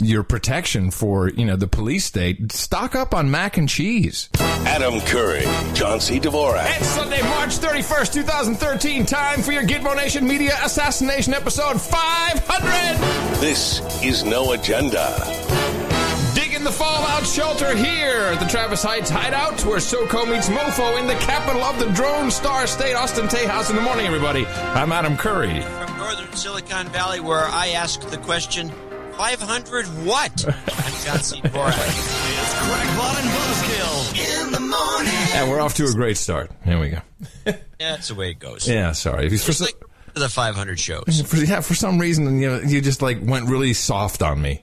your protection for you know the police state, stock up on mac and cheese. Adam Curry, John C. Dvorak. It's Sunday, March 31st, 2013. Time for your Gitmo Nation Media Assassination episode 500. This is No Agenda. Digging the fallout shelter here at the Travis Heights Hideout, where SoCo meets MoFo in the capital of the Drone Star State, Austin Tejas. In the morning, everybody. I'm Adam Curry. From northern Silicon Valley, where I ask the question, 500 what? I'm John C. Dvorak. It's Crackpot and Buzzkill in the morning. And we're off to a great start. Here we go. Yeah, that's the way it goes. Yeah, sorry. For, It's so- like the 500 shows. for, yeah, for some reason, you know, you just like went really soft on me.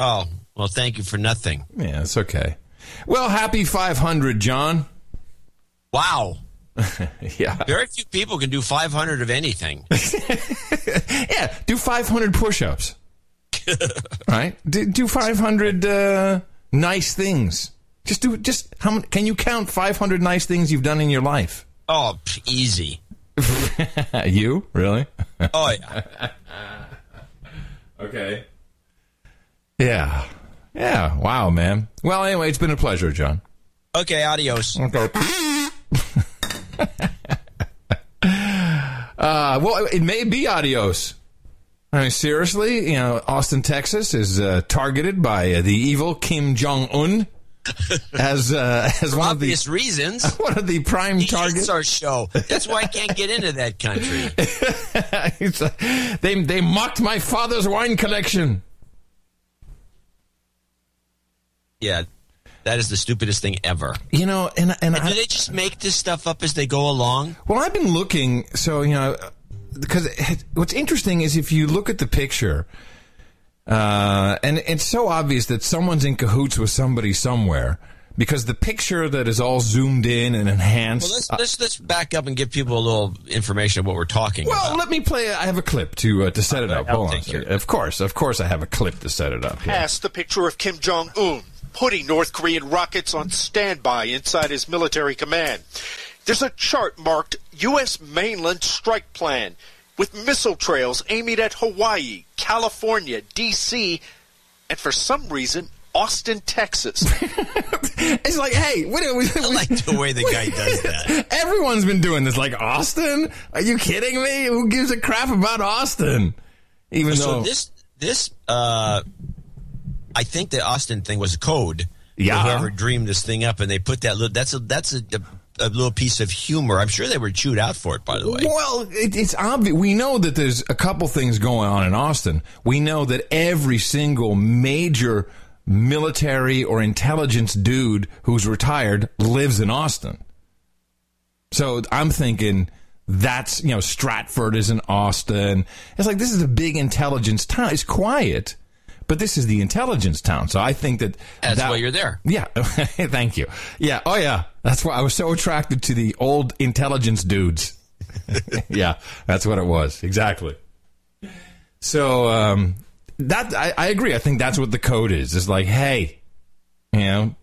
Oh, well, thank you for nothing. Yeah, it's okay. Well, happy 500, John. Wow. Yeah. Very few people can do 500 of anything. Yeah, do 500 push-ups. right? Do, do 500 uh, nice things. Just do just how many, can you count 500 nice things you've done in your life? Oh, easy. you? Really? Oh, yeah. okay. Yeah. Yeah, wow, man. Well, anyway, it's been a pleasure, John. Okay, adios. Okay. uh, well, it may be adios. I mean, seriously, you know, Austin, Texas is uh, targeted by uh, the evil Kim Jong Un as uh, as one of the Obvious reasons. one of the prime He targets. our show. That's why I can't get into that country. Uh, they they mocked my father's wine collection. Yeah, that is the stupidest thing ever. You know, and and Do I, they just make this stuff up as they go along? Well, I've been looking, so you know, because what's interesting is if you look at the picture, uh, and it's so obvious that someone's in cahoots with somebody somewhere, because the picture that is all zoomed in and enhanced. Well, let's, let's let's back up and give people a little information of what we're talking Well, about. Well, let me play. I have a clip to uh, to set it up. I'll Hold on. a take care second. Of course, of course, I have a clip to set it up. Here. past the picture of Kim Jong Un putting North Korean rockets on standby inside his military command. There's a chart marked U.S. mainland strike plan with missile trails aiming at Hawaii, California, D.C., and for some reason, Austin, Texas. It's like, hey, what are we? I like the way the guy does that. Everyone's been doing this. Like Austin? Are you kidding me? Who gives a crap about Austin? Even So though this this uh, I think the Austin thing was a code. Yeah. Whoever dreamed this thing up, and they put that little. That's a that's a, a, a little piece of humor. I'm sure they were chewed out for it. By the way. Well, it, it's obvious. We know that there's a couple things going on in Austin. We know that every single major military or intelligence dude who's retired lives in Austin. So I'm thinking that's, you know, Stratfor is in Austin. It's like this is a big intelligence town. It's quiet, but this is the intelligence town. So I think that That's that, why you're there. Yeah. Thank you. Yeah. Oh, yeah. That's why I was so attracted to the old intelligence dudes. yeah. That's what it was. Exactly. So, um, that, I, I agree. I think that's what the code is. It's like, hey, you know,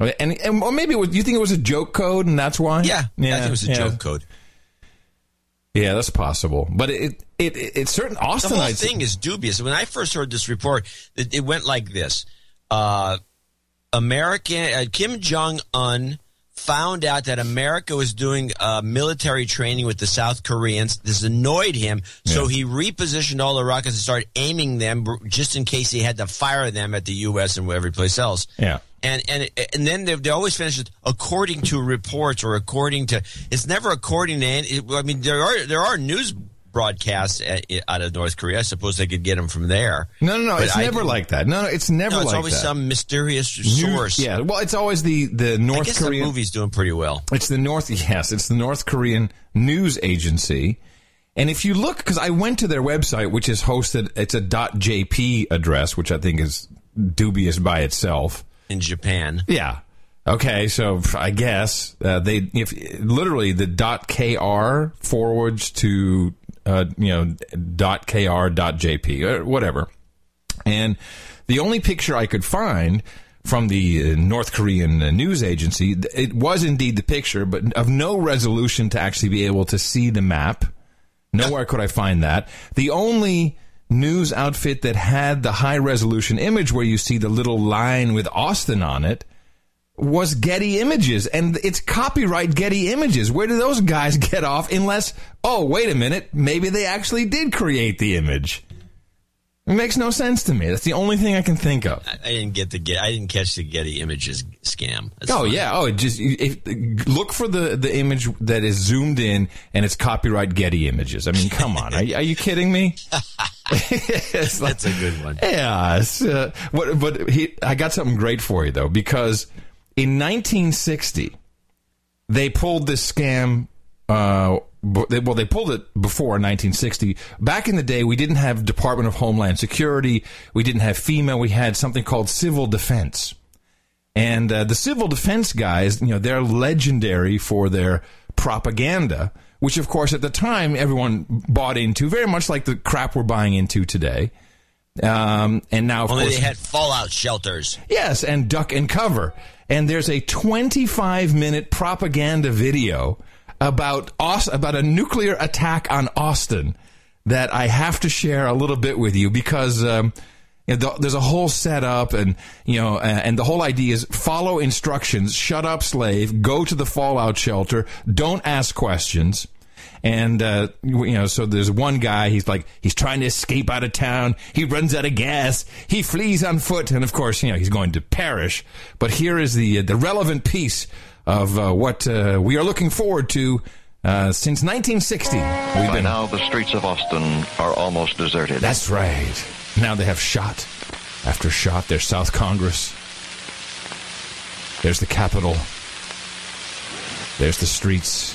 and, and or maybe it was, you think it was a joke code and that's why? Yeah, think it was a yeah. joke code. Yeah, that's possible. But it, it, it, it's certain The whole thing is dubious. When I first heard this report, it, it went like this: uh, American uh, Kim Jong Un found out that America was doing uh, military training with the South Koreans. This annoyed him, so he repositioned all the rockets and started aiming them just in case he had to fire them at the U.S. and every place else. Yeah. And and and then they, they always finish it according to reports or according to. It's never according to. any- I mean, there are there are news broadcasts at, out of North Korea. I suppose they could get them from there. no, no, no. But It's I never like that. No, no, it's never No, it's like always that. some mysterious source. Yeah. Well, it's always the, the North Korean. the movie's doing pretty well. It's the North, yes, it's the North Korean news agency. And if you look, because I went to their website, which is hosted, it's a .jp address, which I think is dubious by itself. In Japan. Yeah. Okay, so I guess uh, they if literally the .kr forwards to uh, you know .kr .jp or whatever, and the only picture I could find from the uh, North Korean uh, news agency, it was indeed the picture, but of no resolution to actually be able to see the map. Nowhere could I find that. The only news outfit that had the high resolution image where you see the little line with Austin on it was Getty Images, and it's copyright Getty Images. Where do those guys get off? Unless, oh, wait a minute, maybe they actually did create the image. It makes no sense to me. That's the only thing I can think of. I, I didn't get the get. I didn't catch the Getty Images scam. That's oh funny. yeah. Oh, it just if, look for the the image that is zoomed in and it's copyright Getty Images. I mean, come on. Are, are you kidding me? It's like- That's a good one. Yeah, uh, what, but he, I got something great for you though, because in 1960 they pulled this scam. Uh, they, well, they pulled it before 1960. Back in the day, we didn't have Department of Homeland Security. We didn't have FEMA. We had something called civil defense. And uh, the civil defense guys, you know, they're legendary for their propaganda, which, of course, at the time everyone bought into, very much like the crap we're buying into today. Um, and now, of Only course, they had fallout shelters. Yes, and duck and cover. And there's a 25 minute propaganda video about Aus- about a nuclear attack on Austin that I have to share a little bit with you because um, you know, th- there's a whole setup and you know and the whole idea is follow instructions, shut up slave, go to the fallout shelter, don't ask questions. And uh, you know, so there's one guy. He's like, he's trying to escape out of town. He runs out of gas. He flees on foot, and of course, you know, he's going to perish. But here is the the relevant piece of uh, what uh, we are looking forward to uh, since 1960. We've By been now, the streets of Austin are almost deserted. That's right. Now they have shot after shot. There's South Congress. There's the Capitol. There's the streets.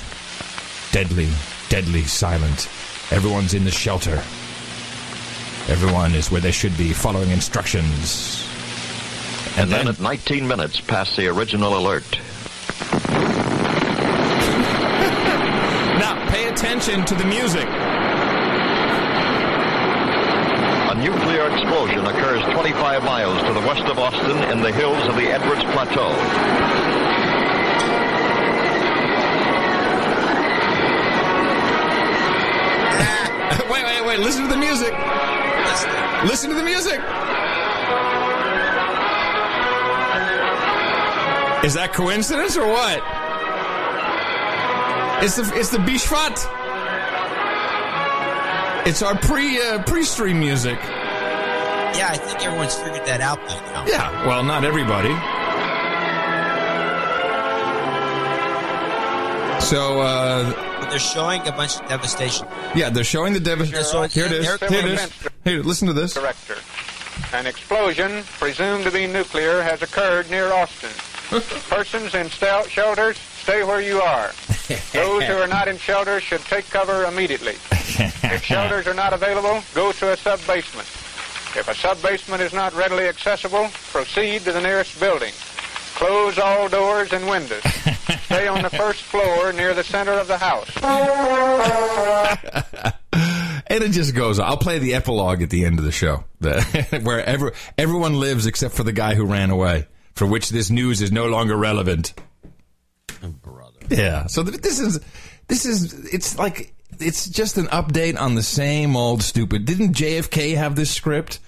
Deadly, deadly silent. Everyone's in the shelter. Everyone is where they should be, following instructions. and then at 19 minutes past the original alert, now pay attention to the music. a nuclear explosion occurs 25 miles to the west of Austin in the hills of the Edwards Plateau. wait, wait, wait! Listen to the music. Listen to the music. Is that coincidence or what? It's the it's the Bishvat. It's our pre uh, pre stream music. Yeah, I think everyone's figured that out by now. Yeah, well, not everybody. So uh, they're showing a bunch of devastation. yeah, they're showing the dev- so Here it is. Here it is. Here, listen to this. Director. An explosion, presumed to be nuclear, has occurred near Austin. Persons in stel- shelters, stay where you are. Those who are not in shelters should take cover immediately. If shelters are not available, go to a sub-basement. If a sub-basement is not readily accessible, proceed to the nearest building. Close all doors and windows. Stay on the first floor near the center of the house. And it just goes. on. I'll play the epilogue at the end of the show, where every, everyone lives except for the guy who ran away, for which this news is no longer relevant. Yeah. So th- this is this is it's like it's just an update on the same old stupid. Didn't JFK have this script?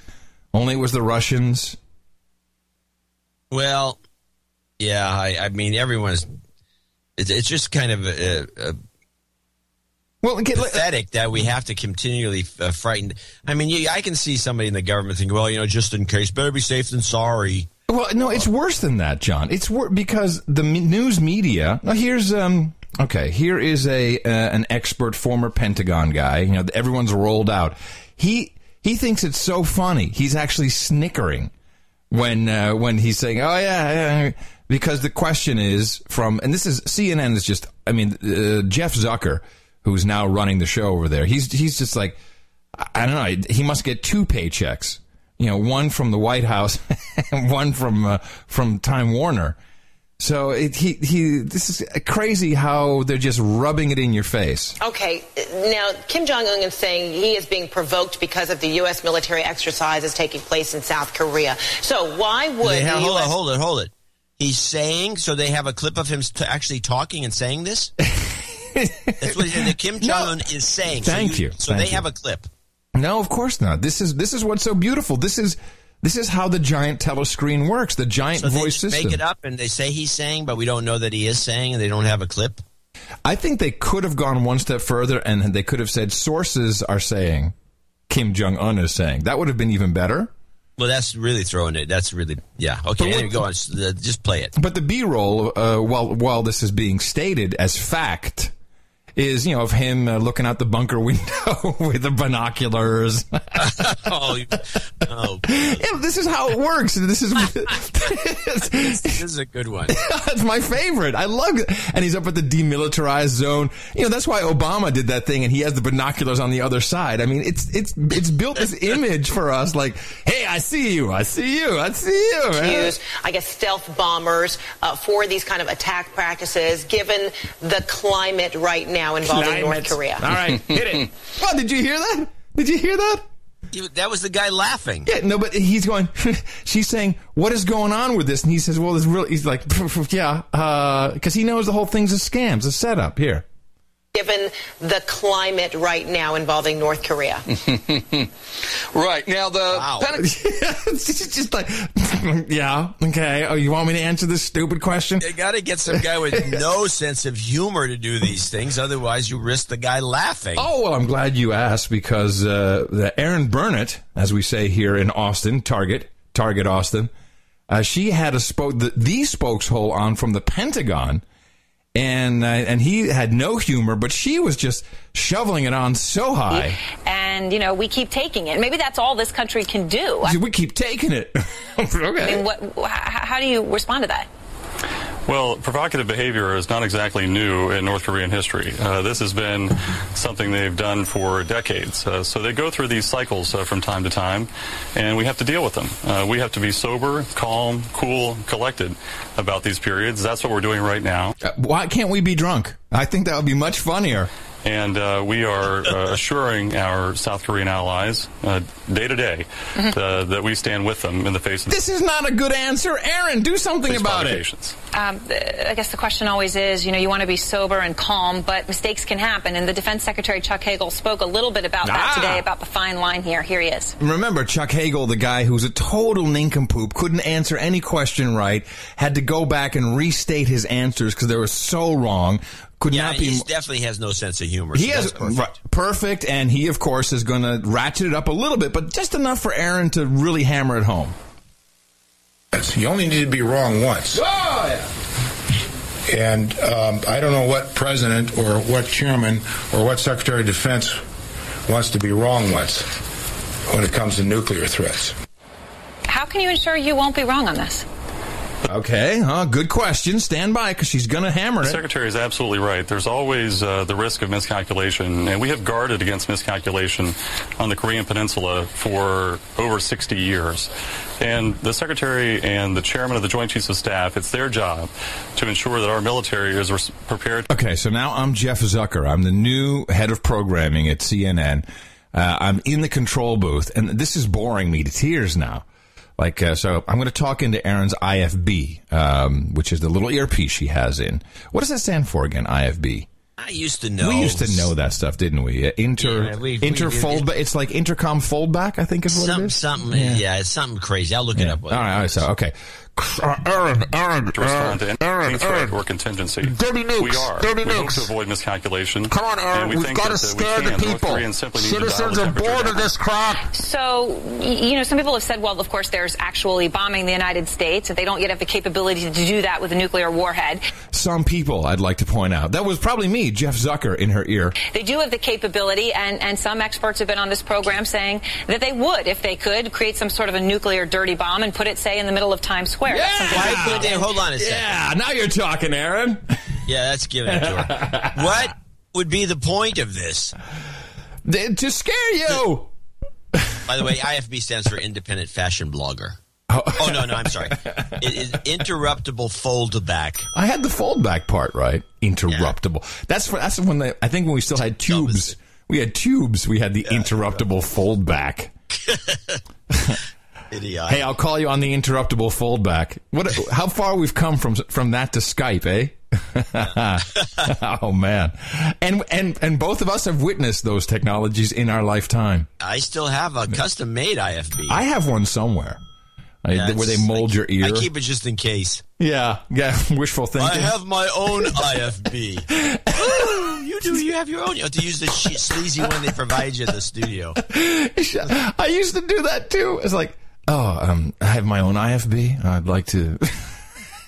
Only it was the Russians. Well, yeah, I, I mean, everyone's. It's, it's just kind of uh, uh, Well, get, pathetic that we have to continually uh, frighten. I mean, you, I can see somebody in the government thinking, well, you know, just in case, better be safe than sorry. Well, no, it's worse than that, John. It's wor- because the news media. Now, here's um. Okay, here is a uh, an expert former Pentagon guy. You know, everyone's rolled out. He he thinks it's so funny. He's actually snickering when uh, when he's saying, "Oh yeah,", yeah," because the question is from, and this is CNN is just. I mean, uh, Jeff Zucker, who's now running the show over there. He's he's just like, I don't know. He must get two paychecks. You know, one from the White House and one from uh, from Time Warner. So it, he he. This is crazy how they're just rubbing it in your face. Okay, now Kim Jong Un is saying he is being provoked because of the U.S. military exercises taking place in South Korea. So why would They have, the hold US it, hold it, hold it. He's saying, so they have a clip of him st- actually talking and saying this? That's what he- the Kim Jong Un is saying. So Thank you. So Thank they you. have a clip. No, of course not. This is this is what's so beautiful. This is this is how the giant telescreen works. The giant So they voice system. make it up and they say he's saying, but we don't know that he is saying, and they don't have a clip. I think they could have gone one step further and they could have said sources are saying Kim Jong Un is saying. That would have been even better. Well, that's really throwing it. That's really yeah. Okay, anyway, go on. Uh, Just play it. But the B-roll, uh, while while this is being stated as fact, is you know of him uh, looking out the bunker window with the binoculars. oh, oh, Yeah, this is how it works. This is this is a good one. That's my favorite. I love it. And he's up at the demilitarized zone. You know, that's why Obama did that thing and he has the binoculars on the other side. I mean, it's it's it's built this image for us like, "Hey, I see you. I see you. I see you." man." use, I guess, stealth bombers uh, for these kind of attack practices, given the climate right now involving North Korea. All right, hit it. Well, did you hear that? Did you hear that? That was the guy laughing. Yeah, no, but he's going. she's saying, "What is going on with this?" And he says, "Well, it's really." He's like, "Yeah," because he knows the whole thing's a scam, it's a setup. Here, Given the climate right now involving North Korea. Right. Now, the Wow. Pentagon. it's just like, yeah, okay. Oh, you want me to answer this stupid question? You got to get some guy with no sense of humor to do these things. Otherwise, you risk the guy laughing. Oh well, I'm glad you asked because uh, the Erin Burnett, as we say here in Austin, Target, Target Austin, uh, she had a spoke the, the spokeshole on from the Pentagon, and uh, and he had no humor, but she was just shoveling it on so high. and you know we keep taking it. Maybe that's all this country can do. We keep taking it. okay. mean, what? How do you respond to that? Well, provocative behavior is not exactly new in North Korean history. Uh, this has been something they've done for decades. Uh, so they go through these cycles uh, from time to time, and we have to deal with them. Uh, we have to be sober, calm, cool, collected about these periods. That's what we're doing right now. Uh, Why can't we be drunk? I think that would be much funnier. And uh, we are uh, assuring our South Korean allies uh, day to day uh, that we stand with them in the face of This is not a good answer, Erin. Do something about it. Um, I guess the question always is, you know, you want to be sober and calm, but mistakes can happen. And the Defense Secretary Chuck Hagel spoke a little bit about that Ah. today, about the fine line here. Here he is. Remember Chuck Hagel, the guy who's a total nincompoop, couldn't answer any question right, had to go back and restate his answers because they were so wrong. Could yeah, not be. he definitely has no sense of humor. He so has perfect. right, perfect, and he of course is going to ratchet it up a little bit, but just enough for Erin to really hammer it home. You only need to be wrong once. Oh, yeah. And um, I don't know what president or what chairman or what secretary of defense wants to be wrong once when it comes to nuclear threats. How can you ensure you won't be wrong on this? Okay, huh? Good question. Stand by because she's going to hammer it. The. Secretary is absolutely right. There's always uh, the risk of miscalculation, and we have guarded against miscalculation on the Korean Peninsula for over 60 years. And the Secretary and the Chairman of the Joint Chiefs of Staff, it's their job to ensure that our military is res- prepared. Okay, so now I'm Jeff Zucker. I'm the new head of programming at CNN. Uh, I'm in the control booth, and this is boring me to tears now. Like, uh, so I'm going to talk into Erin's IFB, um, which is the little earpiece she has in. What does that stand for again, IFB? I used to know. We used to know that stuff, didn't we? Uh, Inter, Yeah, we- we- inter it- fold, it's like intercom foldback, I think is what Something, it is. something, yeah. it's something crazy. I'll look it up. All right, all right, so, okay. Uh, Erin, Erin, To respond to any Erin, threat Erin. or contingency. Dirty nukes, we are. dirty we hope nukes. to avoid miscalculation. Come on, Erin, we we've got to uh, scare the people. Koreans simply need to dial Citizens are bored of this crap. So, you know, some people have said, well, of course, there's actually bombing the United States, and they don't yet have the capability to do that with a nuclear warhead. Some people, I'd like to point out, that was probably me, Jeff Zucker, in her ear. They do have the capability, and, and some experts have been on this program saying that they would, if they could, create some sort of a nuclear dirty bomb and put it, say, in the middle of Times Square. That's something Why could did. they? Hold on a second. Yeah, now you're talking, Erin. Yeah, that's giving it to her. what would be the point of this? They- to scare you. By the way, IFB stands for Independent Fashion Blogger. Oh. oh, no, no, I'm sorry. It is interruptible fold back. I had the fold back part right. Interruptible. That's for, that's when they, I think when we still had tubes. We had tubes. We had the interruptible fold back. Idiot. Hey, I'll call you on the interruptible foldback. What? How far we've come from from that to Skype, eh? oh man, and and and both of us have witnessed those technologies in our lifetime. I still have a custom made IFB. I have one somewhere. I- Yeah, where they mold your ear. I keep it just in case. yeah, yeah, wishful thinking. I have my own IFB. You do. You have your own. You have to use the sleazy one they provide you at the studio. I used to do that too. It's like, oh, um, I have my own IFB. I'd like to.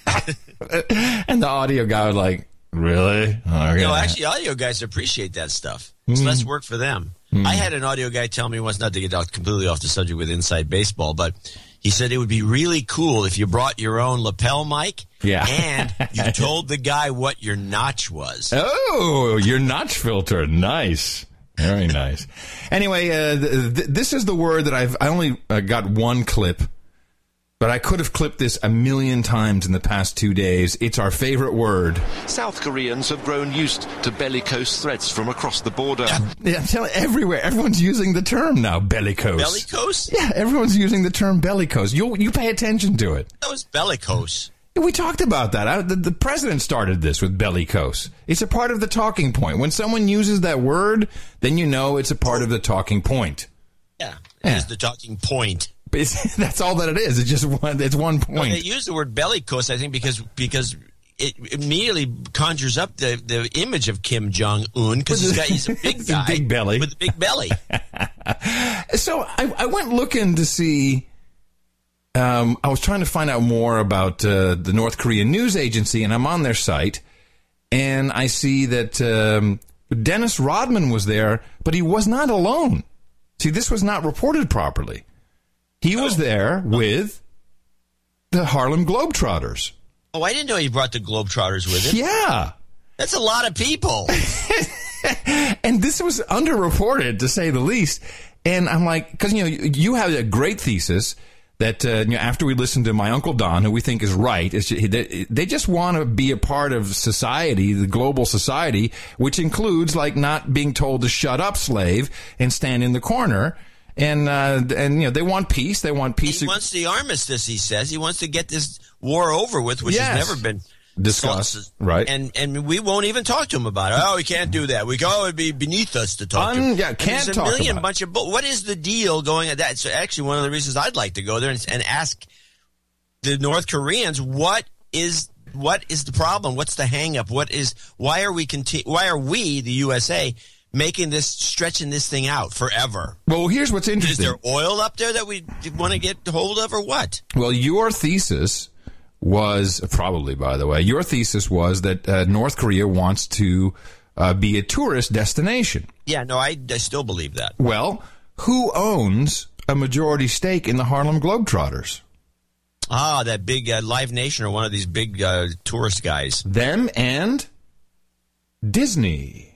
and the audio guy was like, really? Oh, know, actually, audio guys appreciate that stuff. It's Mm. less work for them. Mm. I had an audio guy tell me once, not to get out completely off the subject with inside baseball, but he said it would be really cool if you brought your own lapel mic. Yeah. And you told the guy what your notch was. Oh, your notch filter. Nice. Very nice. Anyway, uh, th- th- this is the word that I've, I only uh, got one clip, but I could have clipped this a million times in the past two days. It's our favorite word. South Koreans have grown used to bellicose threats from across the border. Yeah, I'm telling everywhere. Everyone's using the term now, bellicose. Bellicose? Yeah, everyone's using the term bellicose. You you pay attention to it. That was bellicose. We talked about that. I, the, the president started this with bellicose. It's a part of the talking point. When someone uses that word, then you know it's a part of the talking point. Yeah. Yeah. Is the talking point. It's, that's all that it is. It's just one. It's one Well, they point. use the word bellicose, I think, because because it immediately conjures up the, the image of Kim Jong Un because he's got he's a big He's a guy big belly. with a big belly. So I, I went looking to see. Um, I was trying to find out more about uh, the North Korean news agency, and I'm on their site, and I see that um, Dennis Rodman was there, but he was not alone. See, this was not reported properly. He was there with the Harlem Globetrotters. Oh, I didn't know he brought the Globetrotters with him. Yeah. That's a lot of people. and this was underreported to say the least. And I'm like, because you know, you have a great thesis that uh, you know, after we listen to my uncle Don, who we think is right, it's ju- they, they just want to be a part of society, the global society, which includes like not being told to shut up, slave, and stand in the corner. And uh, and you know they want peace. They want peace. He wants the armistice. He says he wants to get this war over with, which Yes. has never been Discussed, right. And and we won't even talk to him about it. Oh, we can't do that. We go. Oh, it'd be beneath us to talk to him. yeah, can't there's a talk million bunch of. What is the deal going at that? So actually, one of the reasons I'd like to go there and, and ask the North Koreans what is what is the problem? What's the hang up? What is why are we conti- Why are we the USA making this stretching this thing out forever? Well, here's what's interesting. Is there oil up there that we want to get hold of, or what? Well, your thesis was probably, by the way, your thesis was that uh, North Korea wants to uh, be a tourist destination. Yeah, no, I, I still believe that. Well, who owns a majority stake in the Harlem Globetrotters? Ah, that big uh, Live Nation or one of these big uh, tourist guys. Them and Disney.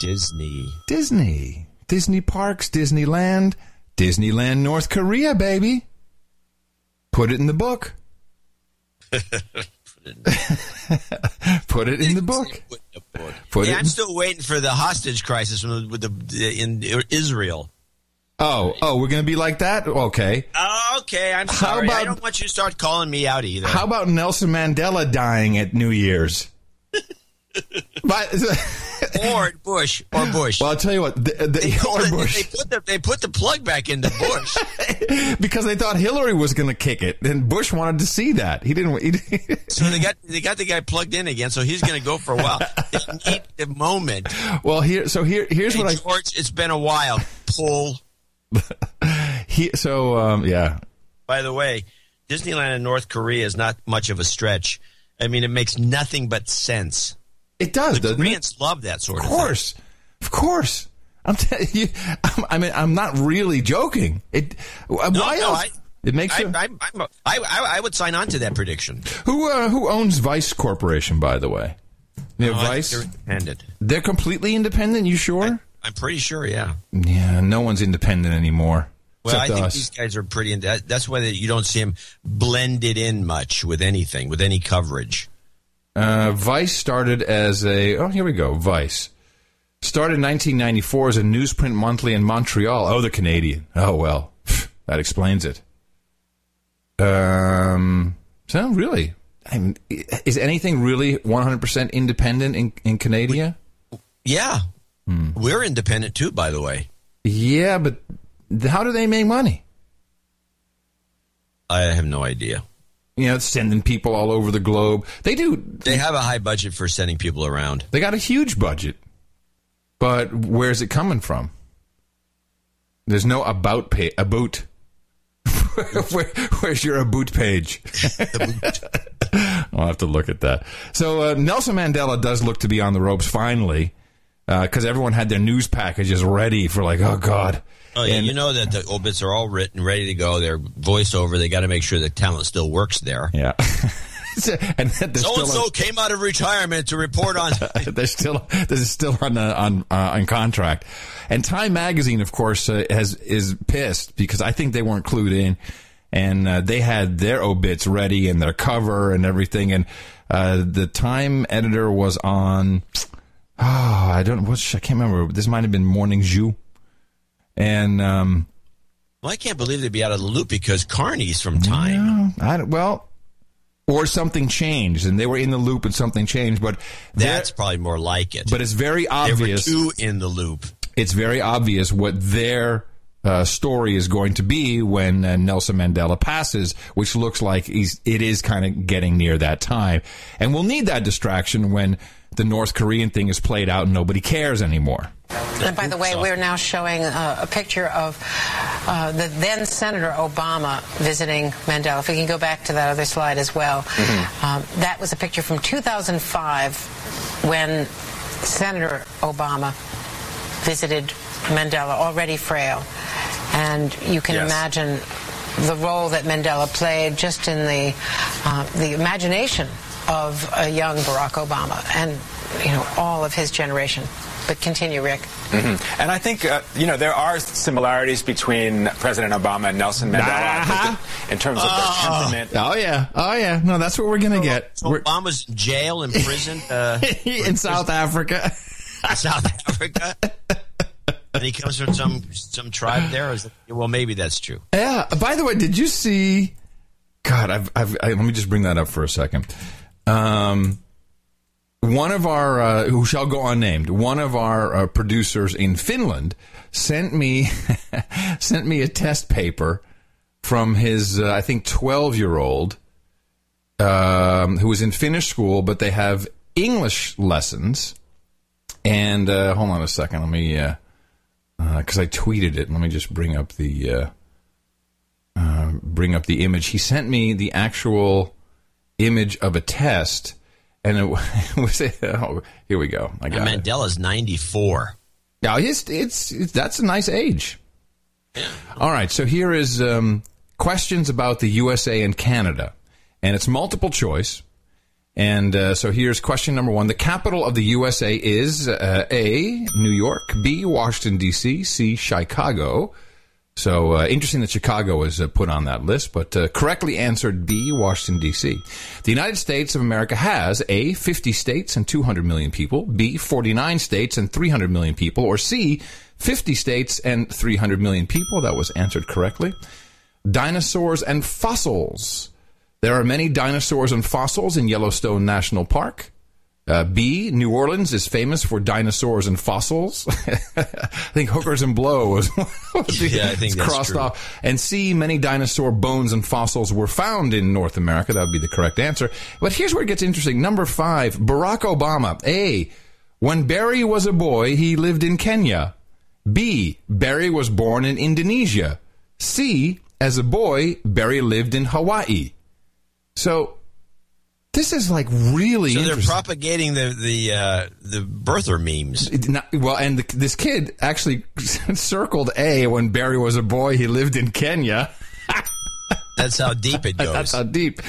Disney. Disney. Disney Parks, Disneyland, Disneyland, North Korea, baby. Put it in the book. Put it in the book. Put yeah, it I'm in- still waiting for the hostage crisis with the in Israel. Oh, oh, we're going to be like that? Okay. Oh, okay, I'm How sorry. I don't want you to start calling me out either. How about Nelson Mandela dying at New Year's? But- or Bush or Bush? well, I'll tell you what. The, the, or they, Bush. put the they put the plug back into Bush. because they thought Hillary was going to kick it, and Bush wanted to see that. He didn't. He, so they got they got the guy plugged in again. So he's going to go for a while. They need the moment. well, here. So here. Here's Hey, what I. George, it's been a while. Pull. He, so um, yeah. By the way, Disneyland in North Korea is not much of a stretch. I mean, it makes nothing but sense. It does, The doesn't it? Love that sort Of of course, of course. I'm telling you. I'm, I mean, I'm not really joking. It. Why no, else? I- it makes. I, you- I, I'm a- I, I, I would sign on to that prediction. who uh, who owns Vice Corporation? By the way, you know, Oh, Vice. they're independent. They're completely independent. You sure? I'm pretty sure, yeah. yeah, no one's independent anymore. Well, I think us. these guys are pretty. In, that, that's why you don't see them blended in much with anything, with any coverage. Uh, Vice started as a oh here we go Vice started in 1994 as a newsprint monthly in Montreal. Oh, the Canadian. Oh well, that explains it. Um, so really, I mean, is anything really 100% independent in, in Canada? Yeah. We're independent too, by the way. Yeah, but how do they make money? I have no idea. You know, sending people all over the globe. They do. They have a high budget for sending people around. They got a huge budget. But where's it coming from? There's no about pay about. Where, where's your about page? I'll have to look at that. So uh, Nelson Mandela does look to be on the ropes finally, because everyone had their news packages ready for like, oh god. Oh yeah, And- you know that the obits are all written, ready to go. They're voiceover. They got to make sure the talent still works there. Yeah. and So and so came out of retirement to report on. they're still this is still on uh, on uh, on contract. And Time Magazine, of course, uh, has is pissed because I think they weren't clued in, and uh, they had their obits ready and their cover and everything. And uh, the Time editor was on. Oh, I don't. What I can't remember. This might have been Morning Zoo, and um, well, I can't believe they'd be out of the loop because Carney's from Time. I don't- well, or something changed, and they were in the loop, and something changed. But That's probably more like it. But it's very obvious. were too in the loop. it's very obvious what their uh, story is going to be when uh, Nelson Mandela passes, which looks like he's, it is kind of getting near that time. And we'll need that distraction when the North Korean thing is played out and nobody cares anymore. And by the way, we're now showing uh, a picture of uh, the then Senator Obama visiting Mandela. If we can go back to that other slide as well. Um, that was a picture from 2005 when Senator Obama visited Mandela, already frail. And you can Yes. imagine the role that Mandela played just in the, uh, the imagination of a young Barack Obama and, you know, all of his generation. But continue, Rick. Mhm. And I think, uh, you know, there are similarities between President Obama and Nelson Mandela Uh-huh. in, in terms of their temperament. Oh yeah, oh yeah. No, that's what we're gonna get. We're- Obama's in jail in prison uh, in South Africa. South Africa. and he comes from some some tribe there. Is it, well, maybe that's true. Yeah. By the way, did you see? God, I've, I've, I, let me just bring that up for a second. Um, one of our, uh, who shall go unnamed, one of our uh, producers in Finland sent me sent me a test paper from his, uh, I think, twelve year old, um, who was in Finnish school, but they have English lessons. And uh, hold on a second, let me, because I tweeted it. Let me just bring up the. Uh, uh, bring up the image. He sent me the actual image of a test, and it was. Oh, here we go. I got And. Mandela's ninety four. Now, it's, it's it's that's a nice age. All right, so here is um, questions about the USA and Canada, and it's multiple choice. And uh, so here's question number one: The capital of the USA is uh, A. New York, B. Washington D.C., C. Chicago. So uh, interesting that Chicago was uh, put on that list, but uh, correctly answered B, Washington D.C. The United States of America has A, 50 states and 200 million people, B, 49 states and 300 million people, or C, 50 states and 300 million people. That was answered correctly. Dinosaurs and fossils. There are many dinosaurs and fossils in Yellowstone National Park. Uh, B, New Orleans is famous for dinosaurs and fossils. I think hookers and blow was, was Yeah, I think crossed true. off. And C, many dinosaur bones and fossils were found in North America. That would be the correct answer. But here's where it gets interesting. Number five, Barack Obama. A, when Barry was a boy, he lived in Kenya. B, Barry was born in Indonesia. C, as a boy, Barry lived in Hawaii. So this is like really So they're propagating the the uh, the birther memes. Not- well, and the, this kid actually circled A when Barry was a boy. He lived in Kenya. That's how deep it goes. That's how deep.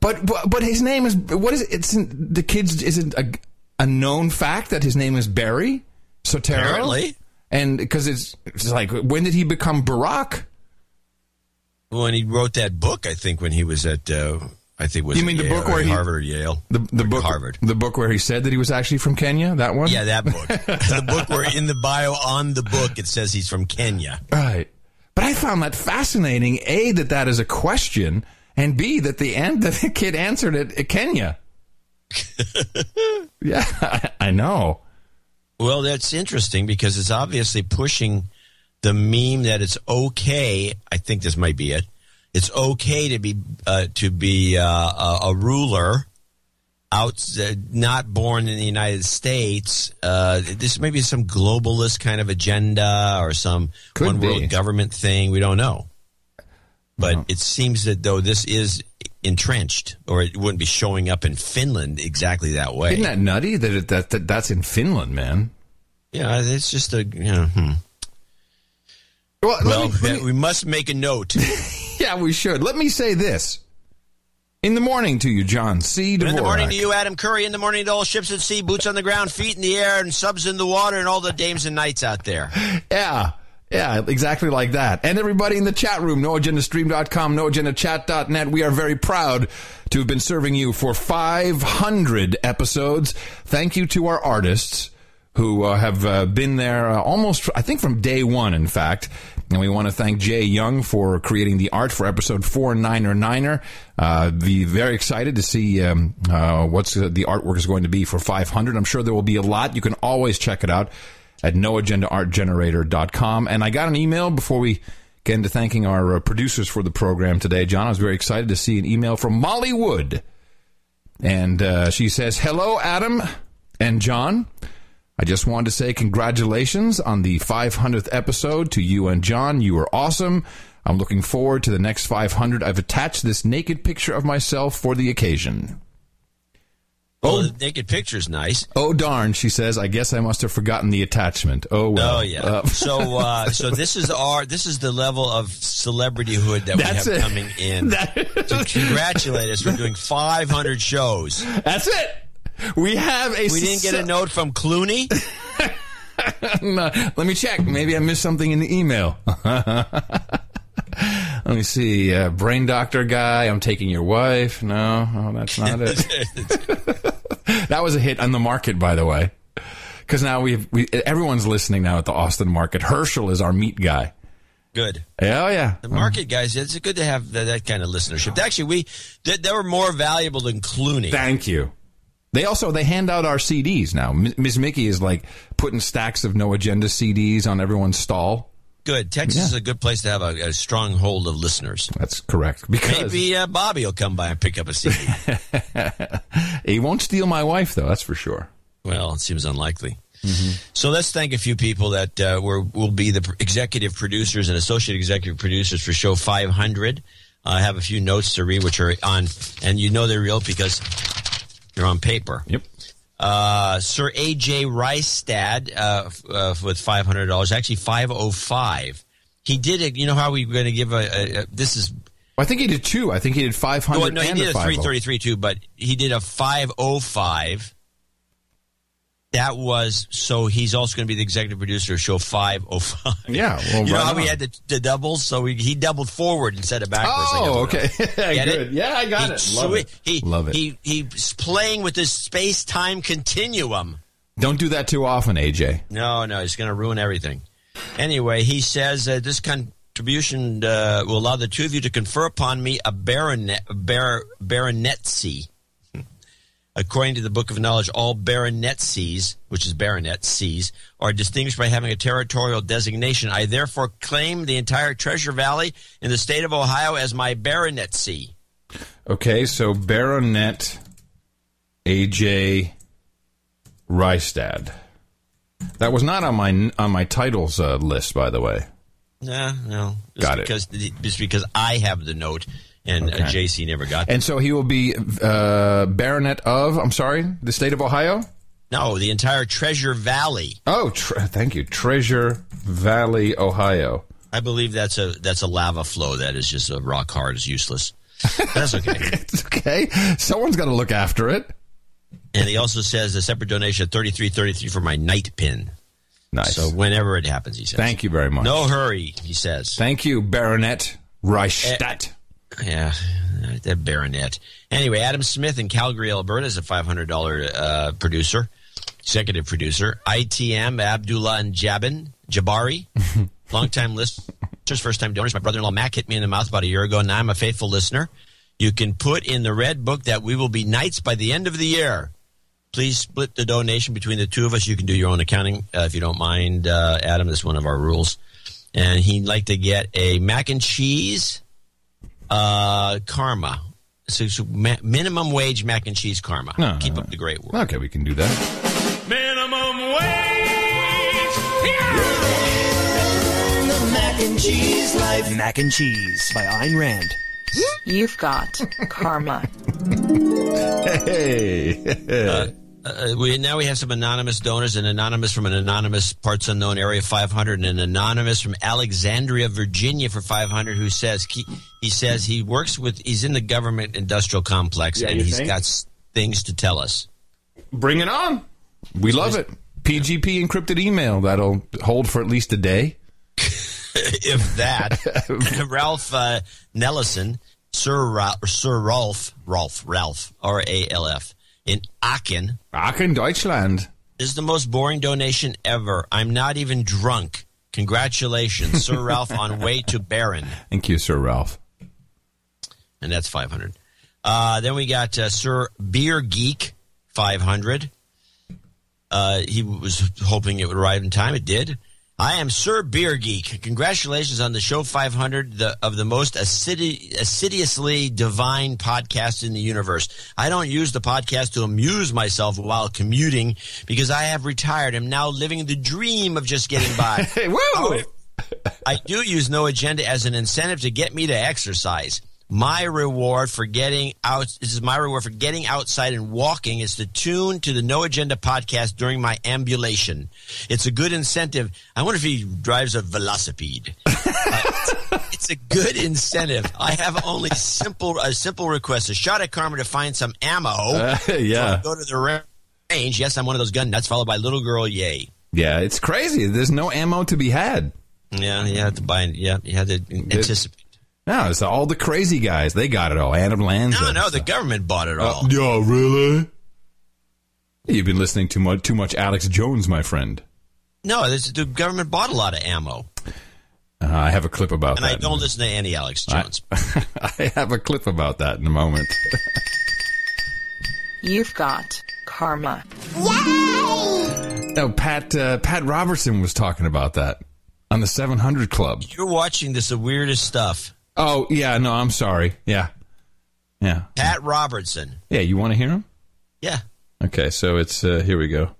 But, but but his name is what is it? It's the kid's isn't a, a known fact that his name is Barry Soetoro? Apparently. and because it's, it's like when did he become Barack? when he wrote that book, I think when he was at, uh, I think was You mean the book where he- Harvard or Yale? The the book Harvard. the book where he said that he was actually from Kenya. That one. Yeah, that book. the book where in the bio on the book it says he's from Kenya. Right. But I found that fascinating. A, that that is a question. and B that the an- that the kid answered it at Kenya. yeah, I, I know. Well, that's interesting because it's obviously pushing the meme that it's okay. I think this might be it. It's okay to be uh, to be uh, a, a ruler out, uh, not born in the United States. Uh, this may be some globalist kind of agenda or some Could one be. world government thing. We don't know. But it seems that though this is entrenched, or it wouldn't be showing up in Finland exactly that way. Isn't that nutty that, it, that that that's in Finland, man? Yeah, it's just a you know. Hmm. Well, Well, me- me- we must make a note. yeah, we should. Let me say this. In the morning to you, John C. Dvorak. in the morning to you, Adam Curry. In the morning to all ships at sea, boots on the ground, feet in the air, and subs in the water, and all the dames and knights out there. Yeah. Yeah, exactly like that. And everybody in the chat room, noagendastream.com, noagendachat.net. We are very proud to have been serving you for 500 episodes. Thank you to our artists who uh, have uh, been there uh, almost, I think, from day one, in fact. And we want to thank Jay Young for creating the art for episode 499er. Uh, be very excited to see um, uh, uh, the artwork is going to be for 500. I'm sure there will be a lot. You can always check it out at noagendaartgenerator.com. And I got an email before we get into thanking our uh, producers for the program today. John, I was very excited to see an email from Molly Wood. And uh, she says, Hello, Adam and John. I just wanted to say congratulations on the 500th episode to you and John. You are awesome. I'm looking forward to the next 500. I've attached this naked picture of myself for the occasion. Well, the naked picture's nice. Oh darn, she says. I guess I must have forgotten the attachment. Oh well. Oh yeah. Uh, so uh, so this is our this is the level of celebrityhood that That's we have it. coming in. to congratulate us for doing 500 shows. That's it. We have a. We didn't get a note from Clooney. Let me check. Maybe I missed something in the email. Let me see. Uh, brain doctor guy. I'm taking your wife. No, oh, that's not it. that was a hit on the market, by the way. Because now we've we everyone's listening now at the Austin market. Herschel is our meat guy. Good. Yeah, oh yeah. The market guys, it's good to have that, that kind of listenership. Actually, we they, they were more valuable than Clooney. Thank you. They also they hand out our CDs now. Ms. Mickey is like putting stacks of no agenda CDs on everyone's stall. Good. Texas Yeah. is a good place to have a, a strong hold of listeners. That's correct. Because Maybe uh, Bobby will come by and pick up a CD. he won't steal my wife, though. That's for sure. well, it seems unlikely. So let's thank a few people that uh, were, will be the executive producers and associate executive producers for show 500. I have a few notes to read, which are on, and you know they're real because they're on paper. Yep. Uh, Sir A.J. Rystad uh, uh, with five hundred dollars, actually five oh five. He did it. You know how we're going to give a, a, a this is I think he did two. I think he did five hundred. well, no, he did a a three 50. thirty three too, but he did a five oh five. That was so. He's also going to be the executive producer of show five oh five. Yeah, well, you know right how we had the, the doubles, so he, he doubled forward instead of backwards. Oh, okay. Get Good. it? Yeah, I got He it. Love it. He, Love it. He he's playing with this space time continuum. Don't do that too often, AJ. No, no, it's going to ruin everything. Anyway, he says uh, this contribution uh, will allow the two of you to confer upon me a baronet, bar, baronetcy. According to the Book of Knowledge, all baronetcies, which is baronetcies, are distinguished by having a territorial designation. I therefore claim the entire Treasure Valley in the state of Ohio as my baronetcy. Okay, so Baronet AJ Rystad. That was not on my on my titles uh, list, by the way. No, no, just Got it. because, Just because I have the note and Okay. uh, JC never got. And so he will be uh, Baronet of. I'm sorry, the state of Ohio. No, the entire Treasure Valley. Oh, tre- thank you, Treasure Valley, Ohio. I believe that's a that's a lava flow that is just a rock hard is useless. That's okay. It's okay. Someone's got to look after it. and he also says a separate donation of thirty three thirty three for my night pin. Nice. So whenever it happens, he says. Thank you very much. No hurry, he says. Thank you, Baronet Rystad. Yeah, that baronet. Anyway, Adam Smith in Calgary, Alberta is a five hundred dollar uh, producer, executive producer. ITM Abdullah and Jabin Jabari, longtime listeners, first time donors. My brother in law Mac hit me in the mouth about a year ago. Now I'm a faithful listener. You can put in the red book that we will be knights by the end of the year. Please split the donation between the two of us. You can do your own accounting uh, if you don't mind, uh, Adam. That's one of our rules. And he'd like to get a mac and cheese uh, karma. So, so ma- minimum wage mac and cheese karma. No, Keep no, up the great work. Okay, we can do that. Minimum wage. The mac and cheese life. Mac and Cheese by Ayn Rand. You've got karma. Hey. Uh, we now we have some anonymous donors, an anonymous from an anonymous parts unknown area 500, and an anonymous from Alexandria, Virginia for 500, who says he, he says he works with he's in the government industrial complex Yeah, and he's think? got things to tell us. Bring it on. We love it. PGP encrypted email that'll hold for at least a day. if that, Ralph uh, Nellison, Sir Ra- Sir Rolf, Rolf, Ralph, R A L F, in Aachen. Aachen, Deutschland. This is the most boring donation ever. I'm not even drunk. Congratulations, Sir Ralph, on way to Baron. Thank you, Sir Ralph. And that's 500. Uh, then we got uh, Sir Beer Geek, 500. Uh, he was hoping it would arrive in time. It did. I am Sir Beer Geek. Congratulations on the show 500 the, of the most assidi- assiduously divine podcast in the universe. I don't use the podcast to amuse myself while commuting because I have retired. I'm now living the dream of just getting by. Woo! I do use no agenda as an incentive to get me to exercise. My reward for getting out this is my reward for getting outside and walking is to tune to the No Agenda podcast during my ambulation. It's a good incentive. I wonder if he drives a velocipede. Uh, it's a good incentive. I have only simple a simple request: a shot at karma to find some ammo. Uh, yeah. So go to the range. Yes, I'm one of those gun nuts. Followed by little girl. Yay. Yeah, it's crazy. There's no ammo to be had. Yeah, you had to buy. Yeah, you had to anticipate. No, it's all the crazy guys. They got it all. Adam Lanza. No, no, the government bought it all. Uh, yeah, really? You've been listening to much, too much Alex Jones, my friend. No, this, the government bought a lot of ammo, Uh, I have a clip about and that. I don't listen to any Alex Jones. I have a clip about that in a moment. You've got karma. Yay! no, Pat uh, Pat Robertson was talking about that on the 700 Club. You're watching this the weirdest stuff. Oh yeah, no, I'm sorry. Yeah, yeah, Pat Robertson. yeah. You want to hear him? Yeah. Okay, so it's uh, here we go.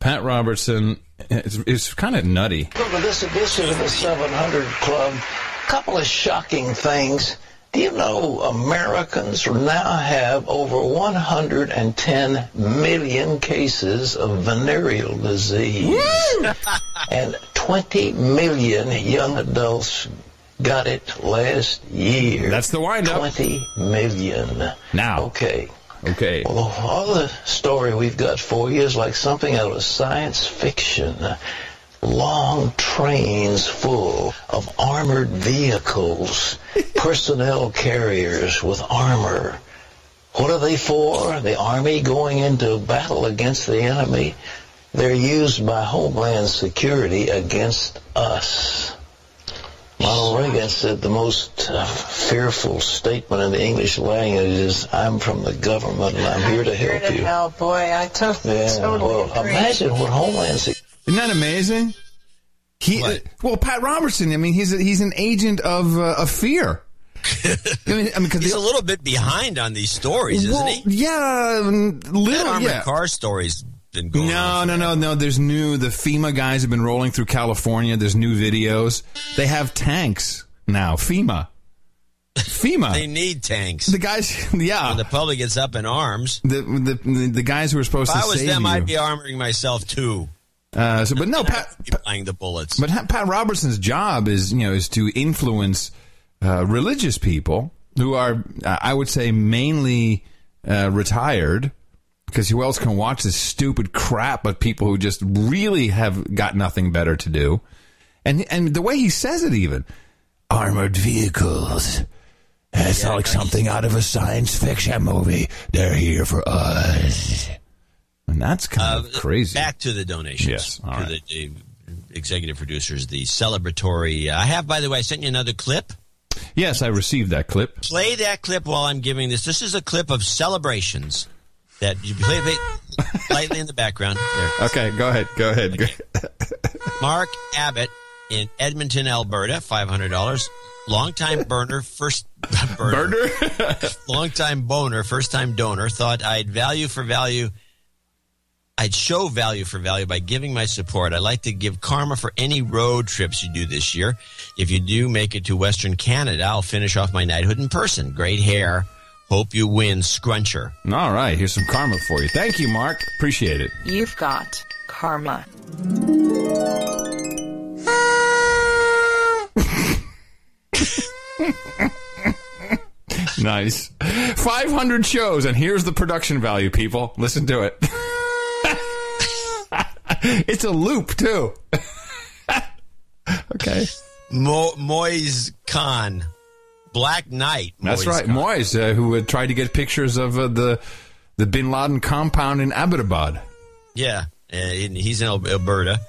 Pat Robertson. It's, it's kind of nutty. Welcome to this edition of the 700 Club. a Couple of shocking things. Do you know Americans now have over 110 million cases of venereal disease? and 20 million young adults got it last year. That's the windup. 20 million. Now. Okay. Okay. Well, all the story we've got for you is like something out of science fiction. Long trains full of armored vehicles, personnel carriers with armor. What are they for? The Army going into battle against the enemy? They're used by Homeland Security against us. Ronald Reagan said the most uh, fearful statement in the English language is, I'm from the government and I'm here to help you. Oh boy, I to- Yeah, totally well, agree. imagine what Homeland Security Isn't that amazing? He well, Pat Robertson. I mean, he's a, he's an agent of uh, of fear. I mean, I mean, because He's a little bit behind on these stories, isn't well, he? Yeah, That little. armored Yeah. car story's been going No, no, no, no. There's new. The FEMA guys have been rolling through California. There's new videos. They have tanks now. FEMA. FEMA. They need tanks. the guys. Yeah. When the public gets up in arms. The the the, the guys who are supposed to. If to I was them, you. I'd be armoring myself too. Uh, so, but no, Pat, Be buying the bullets. But Pat Robertson's job is, you know, is to influence uh, religious people who are, I would say, mainly uh, retired. Because who else can watch this stupid crap but people who just really have got nothing better to do? And and the way he says it, even armored vehicles. It's like something out of a science fiction movie. They're here for us. And that's kind of crazy. Uh, Back to the donations. Yes, all to right. the, the executive producers, the celebratory. uh, I have, by the way, I sent you another clip. Yes, I received that clip. Play that clip while I'm giving this. This is a clip of celebrations that you play it lightly in the background. There. Okay, go ahead. Go ahead. Mark Abbott in Edmonton, Alberta, five hundred dollars. Longtime burner, first burner, longtime boner, first time donor. Thought I'd value for value. I'd show value for value by giving my support. I'd like to give karma for any road trips you do this year. If you do make it to Western Canada, I'll finish off my knighthood in person. Great hair. Hope you win, Scruncher. All right, here's some karma for you. Thank you, Mark. Appreciate it. You've got karma. nice. 500 shows, and here's the production value, people. Listen to it. it's a loop, too. okay. Mo- Moise Khan. Black Knight. That's right. Moise, uh, who had tried to get pictures of uh, the the Bin Laden compound in Abbottabad. Yeah, uh, and he's in Alberta.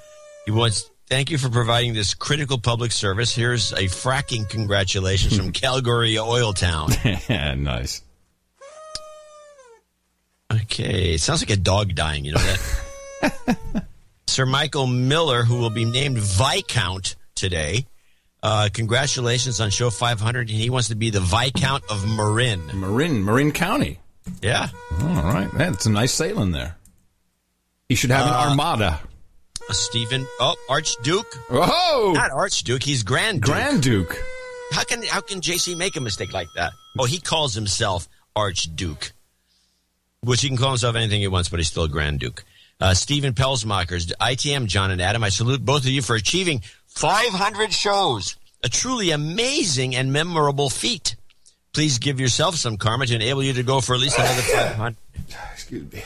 He wants. Thank you for providing this critical public service. Here's a fracking congratulations from Calgary Oil Town. nice. Okay, it sounds like a dog dying. You know that. Sir Michael Miller, who will be named Viscount today. Uh, congratulations on show 500. He wants to be the Viscount of Marin. Marin, Marin County. Yeah. All right. That's a nice sailing there. He should have an Uh, armada. Stephen, oh, Archduke. Whoa! Not Archduke. He's Grand Duke. Grand Duke. How can how can JC make a mistake like that? Oh, he calls himself Archduke, which he can call himself anything he wants, but he's still a Grand Duke. Uh, Stephen Pelsmakers, ITM, John and Adam. I salute both of you for achieving 500 shows, a truly amazing and memorable feat. Please give yourself some karma to enable you to go for at least another 500. Excuse me.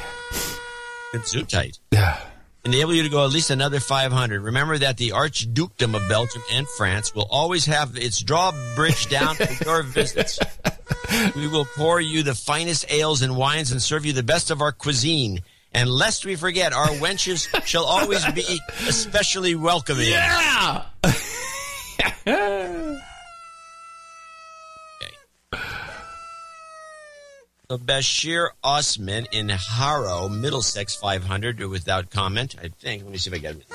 It's so tight. Yeah. Enable you to go at least another 500. Remember that the Archdukedom of Belgium and France will always have its drawbridge down for your visits. We will pour you the finest ales and wines and serve you the best of our cuisine. And lest we forget, our wenches shall always be especially welcoming. Yeah! So Bashir Osman in Harrow, Middlesex 500 without comment, I think. Let me see if I got it.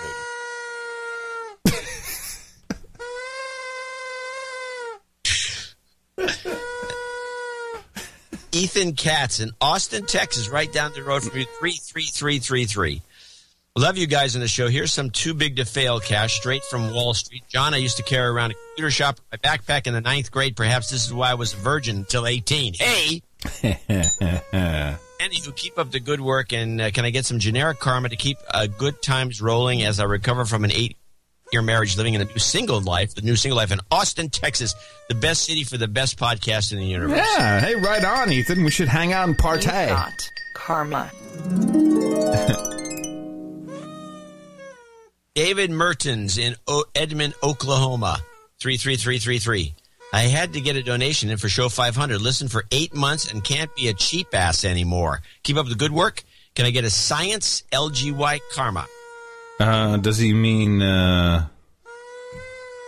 Ethan Katz in Austin, Texas, right down the road from you, 33333. Love you guys on the show. Here's some too big to fail cash straight from Wall Street. John, I used to carry around a computer shop in my backpack in the ninth grade. Perhaps this is why I was a virgin until 18. Hey! Anywho, keep up the good work, and uh, can I get some generic karma to keep uh, good times rolling as I recover from an eight-year marriage, living in a new single life, the new single life in Austin, Texas, the best city for the best podcast in the universe. Yeah. Hey, right on, Ethan. We should hang out and partay. You've karma. David Mertens in o- Edmond, Oklahoma, 33333. I had to get a donation in for show 500. Listen for eight months and can't be a cheap ass anymore. Keep up the good work. Can I get a science LGY karma? Uh, does he mean uh,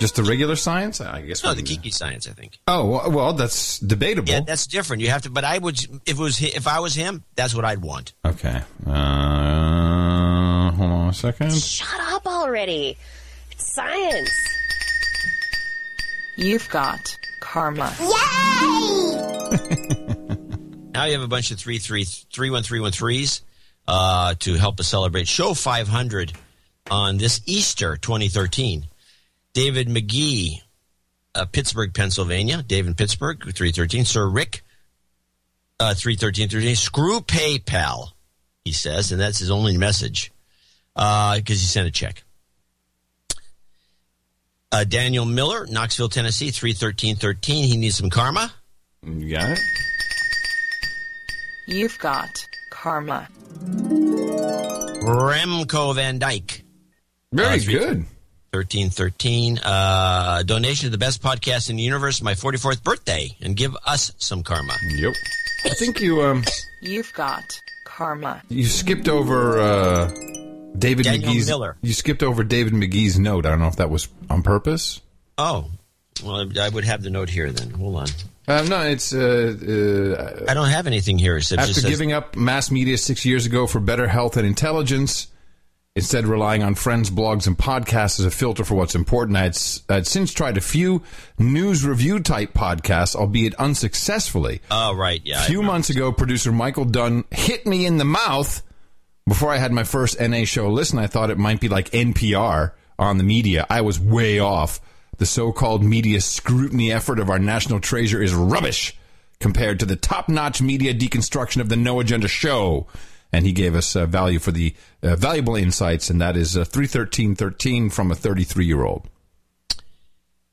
just the regular science? I guess. No, we- the Kiki science, I think. Oh well, well, that's debatable. Yeah, that's different. You have to, but I would, if it was, if I was him, that's what I'd want. Okay. Uh, hold on a second. Shut up already. It's science. You've got karma. Yay! now you have a bunch of three three three one three one threes uh, to help us celebrate show 500 on this Easter 2013. David McGee, uh, Pittsburgh, Pennsylvania. Dave in Pittsburgh, 313. Sir Rick, uh, 313. Screw PayPal, he says, and that's his only message because he sent a check. Uh, Daniel Miller, Knoxville, Tennessee, 31313. He needs some karma. You got it? You've got karma. Remco Van Dyke. Very Uh, good. 1313. Uh, donation to the best podcast in the universe, my 44th birthday, and give us some karma. Yep. I think you um You've got karma. you skipped over uh, David Daniel McGee's. Miller. You skipped over David McGee's note. I don't know if that was on purpose. Oh, Well, I would have the note here then. Hold on. Uh, no, it's. Uh, uh, I don't have anything here. It after just says- giving up mass media six years ago for better health and intelligence, instead relying on friends, blogs, and podcasts as a filter for what's important, I had, s- I'd since tried a few news review type podcasts, albeit unsuccessfully. Oh, right. Yeah. a I few months ago, producer Michael Dunn hit me in the mouth before I had my first NA show listen. I thought it might be like NPR on the media. I was way off. The so called media scrutiny effort of our national treasure is rubbish compared to the top notch media deconstruction of the No Agenda show. And he gave us uh, value for the uh, valuable insights, and that is uh, 31313 from a 33 year old.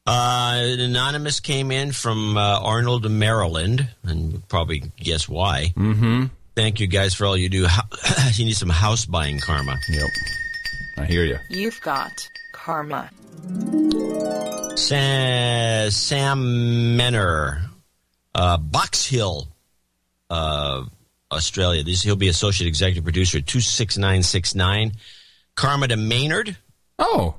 Uh, an anonymous came in from uh, Arnold, Maryland, and you'll probably guess why. Mm-hmm. Thank you guys for all you do. Ho- you need some house buying karma. Yep. I hear you. You've got karma. Sa- Sam Menner, uh, Box Hill, uh, Australia. This he'll be associate executive producer at two six nine six nine. Karma to Maynard. Oh.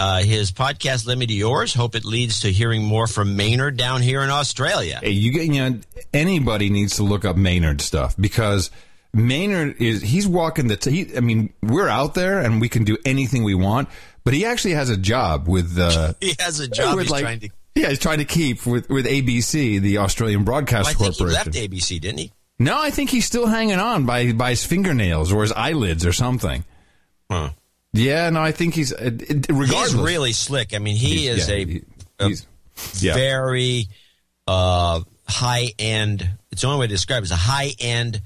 Uh, his podcast, Let Me to Yours. Hope it leads to hearing more from Maynard down here in Australia. Hey, you get you know anybody needs to look up Maynard stuff because Maynard is he's walking the. T- he, I mean, we're out there and we can do anything we want, but he actually has a job with. Uh, He has a job with, he's like- trying to. Yeah, he's trying to keep with with ABC, the Australian Broadcast Well, I think he Corporation. left ABC, didn't he? No, I think he's still hanging on by by his fingernails or his eyelids or something. Huh. Yeah, no, I think he's uh, regardless. He's really slick. I mean, he He's- is yeah, a, he- a yeah. very uh, high end. It's the only way to describe it is a high end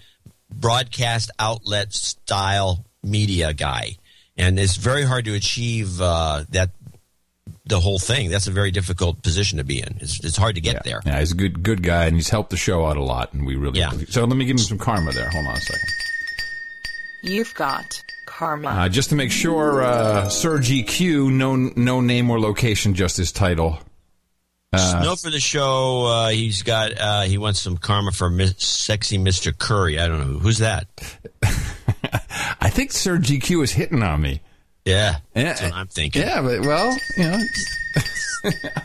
broadcast outlet style media guy, and it's very hard to achieve uh, that. The whole thing. That's a very difficult position to be in. It's, it's hard to get there. Yeah, he's a good good guy, and he's helped the show out a lot, and we really. Yeah. So let me give him some karma there. Hold on a second. You've got karma. Uh, just to make sure, uh, Sir GQ, no no name or location, just his title. Uh, no, for the show, uh, he's got. Uh, he wants some karma for Miss, sexy Mister Curry. I don't know who's that. I think Sir GQ is hitting on me. Yeah, Yeah, that's what I'm thinking. Yeah, but well, you know,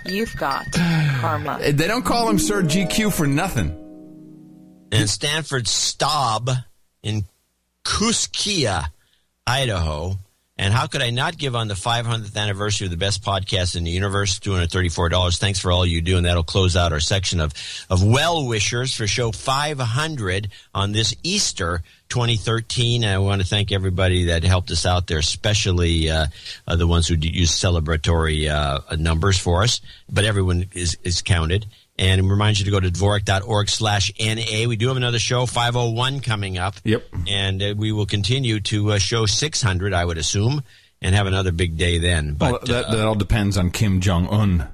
You've got karma. they don't call him Sir GQ for nothing. and Stanford Staub in Kooskia, Idaho. And how could I not give on the 500th anniversary of the best podcast in the universe? $234. Thanks for all you do. And that'll close out our section of, of well wishers for show 500 on this Easter 2013. I want to thank everybody that helped us out there, especially uh, uh, the ones who use celebratory uh, numbers for us. But everyone is, is counted. And remind you to go to dvorak.org slash NA. We do have another show, 501, coming up. Yep. And uh, we will continue to uh, show 600, I would assume, and have another big day then. But well, that, uh, that all depends on Kim Jong Un.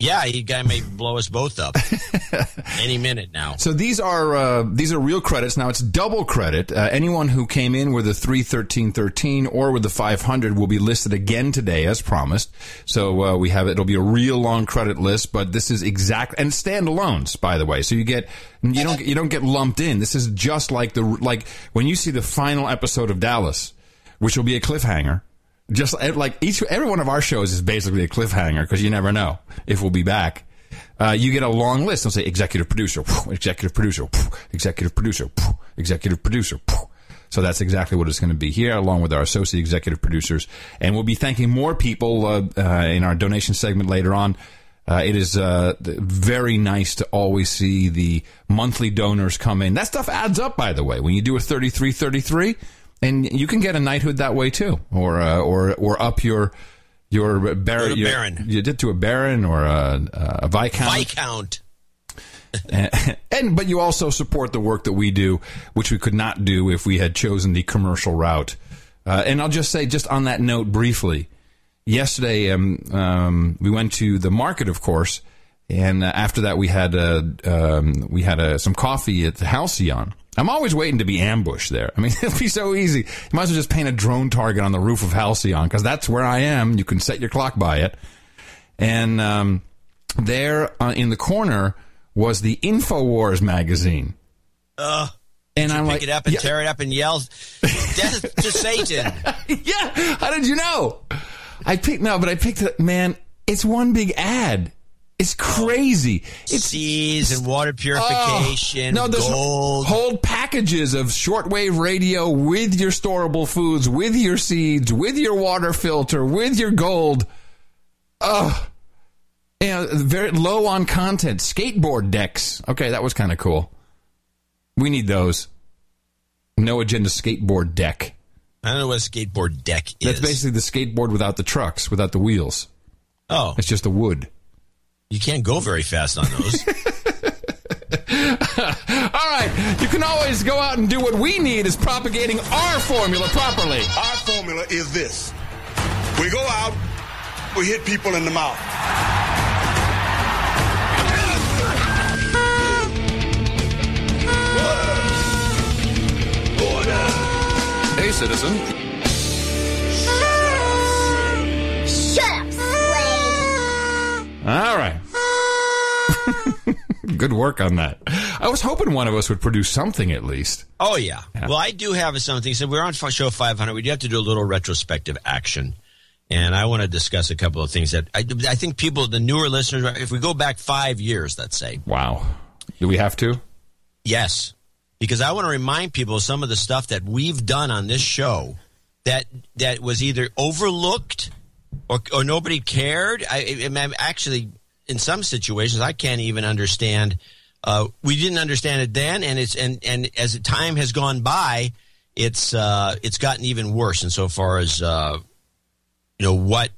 Yeah, he guy may blow us both up any minute now. So these are uh, these are real credits. Now it's double credit. Uh, anyone who came in with a three thirteen thirteen or with the five hundred will be listed again today, as promised. So uh, we have it. It'll be a real long credit list, but this is exact and standalones, by the way. So you get you don't you don't get lumped in. This is just like the like when you see the final episode of Dallas, which will be a cliffhanger. Just eh, like each every one of our shows is basically a cliffhanger because you never know if we'll be back. Uh, you get a long list. They'll say executive producer, executive producer, executive producer, executive producer. So that's exactly what it's going to be here, along with our associate executive producers. And we'll be thanking more people uh, uh, in our donation segment later on. Uh, it is uh, very nice to always see the monthly donors come in. That stuff adds up, by the way. When you do a thirty-three, thirty-three, and you can get a knighthood that way too, or uh, or or up your your baron. Your- baron. You did to a baron or a, a viscount. Viscount. and, and but you also support the work that we do, which we could not do if we had chosen the commercial route. Uh, and I'll just say, just on that note, briefly, yesterday um, um, we went to the market, of course, and uh, after that we had uh, um, we had uh, some coffee at the Halcyon. I'm always waiting to be ambushed there. I mean, it'll be so easy. You might as well just paint a drone target on the roof of Halcyon because that's where I am. You can set your clock by it. And um, there uh, in the corner was the Infowars magazine. Uh, And I'm pick like, it up and yeah. tear it up and yell, "Death to Satan!" yeah. How did you know? I picked no, but I picked it. Man, it's one big ad. It's crazy. It's seas and water oh. purification, Oh, no, there's gold. whole packages of shortwave radio with your storable foods, with your seeds, with your water filter, with your gold. Oh, yeah, very low on content. Skateboard decks. Okay, that was kind of cool. We need those. No agenda skateboard deck. I don't know what a skateboard deck is. That's basically the skateboard without the trucks, without the wheels. Oh, It's just a wood. You can't go very fast on those. All right, you can always go out and do what we need is propagating our formula properly. Our formula is this. We go out, we hit people in the mouth. Hey, citizen. All right. Good work on that. I was hoping one of us would produce something at least. Oh yeah. Well, I do have something. So we're on show 500. We do have to do a little retrospective action, and I want to discuss a couple of things that I, I think people, the newer listeners, if we go back five years, let's say, Wow. Do we have to? yes, because I want to remind people of some of the stuff that we've done on this show that that was either overlooked or or nobody cared. I, I, actually in some situations I can't even understand. Uh, we didn't understand it then, and it's and and as time has gone by, it's uh, it's gotten even worse insofar as uh, you know what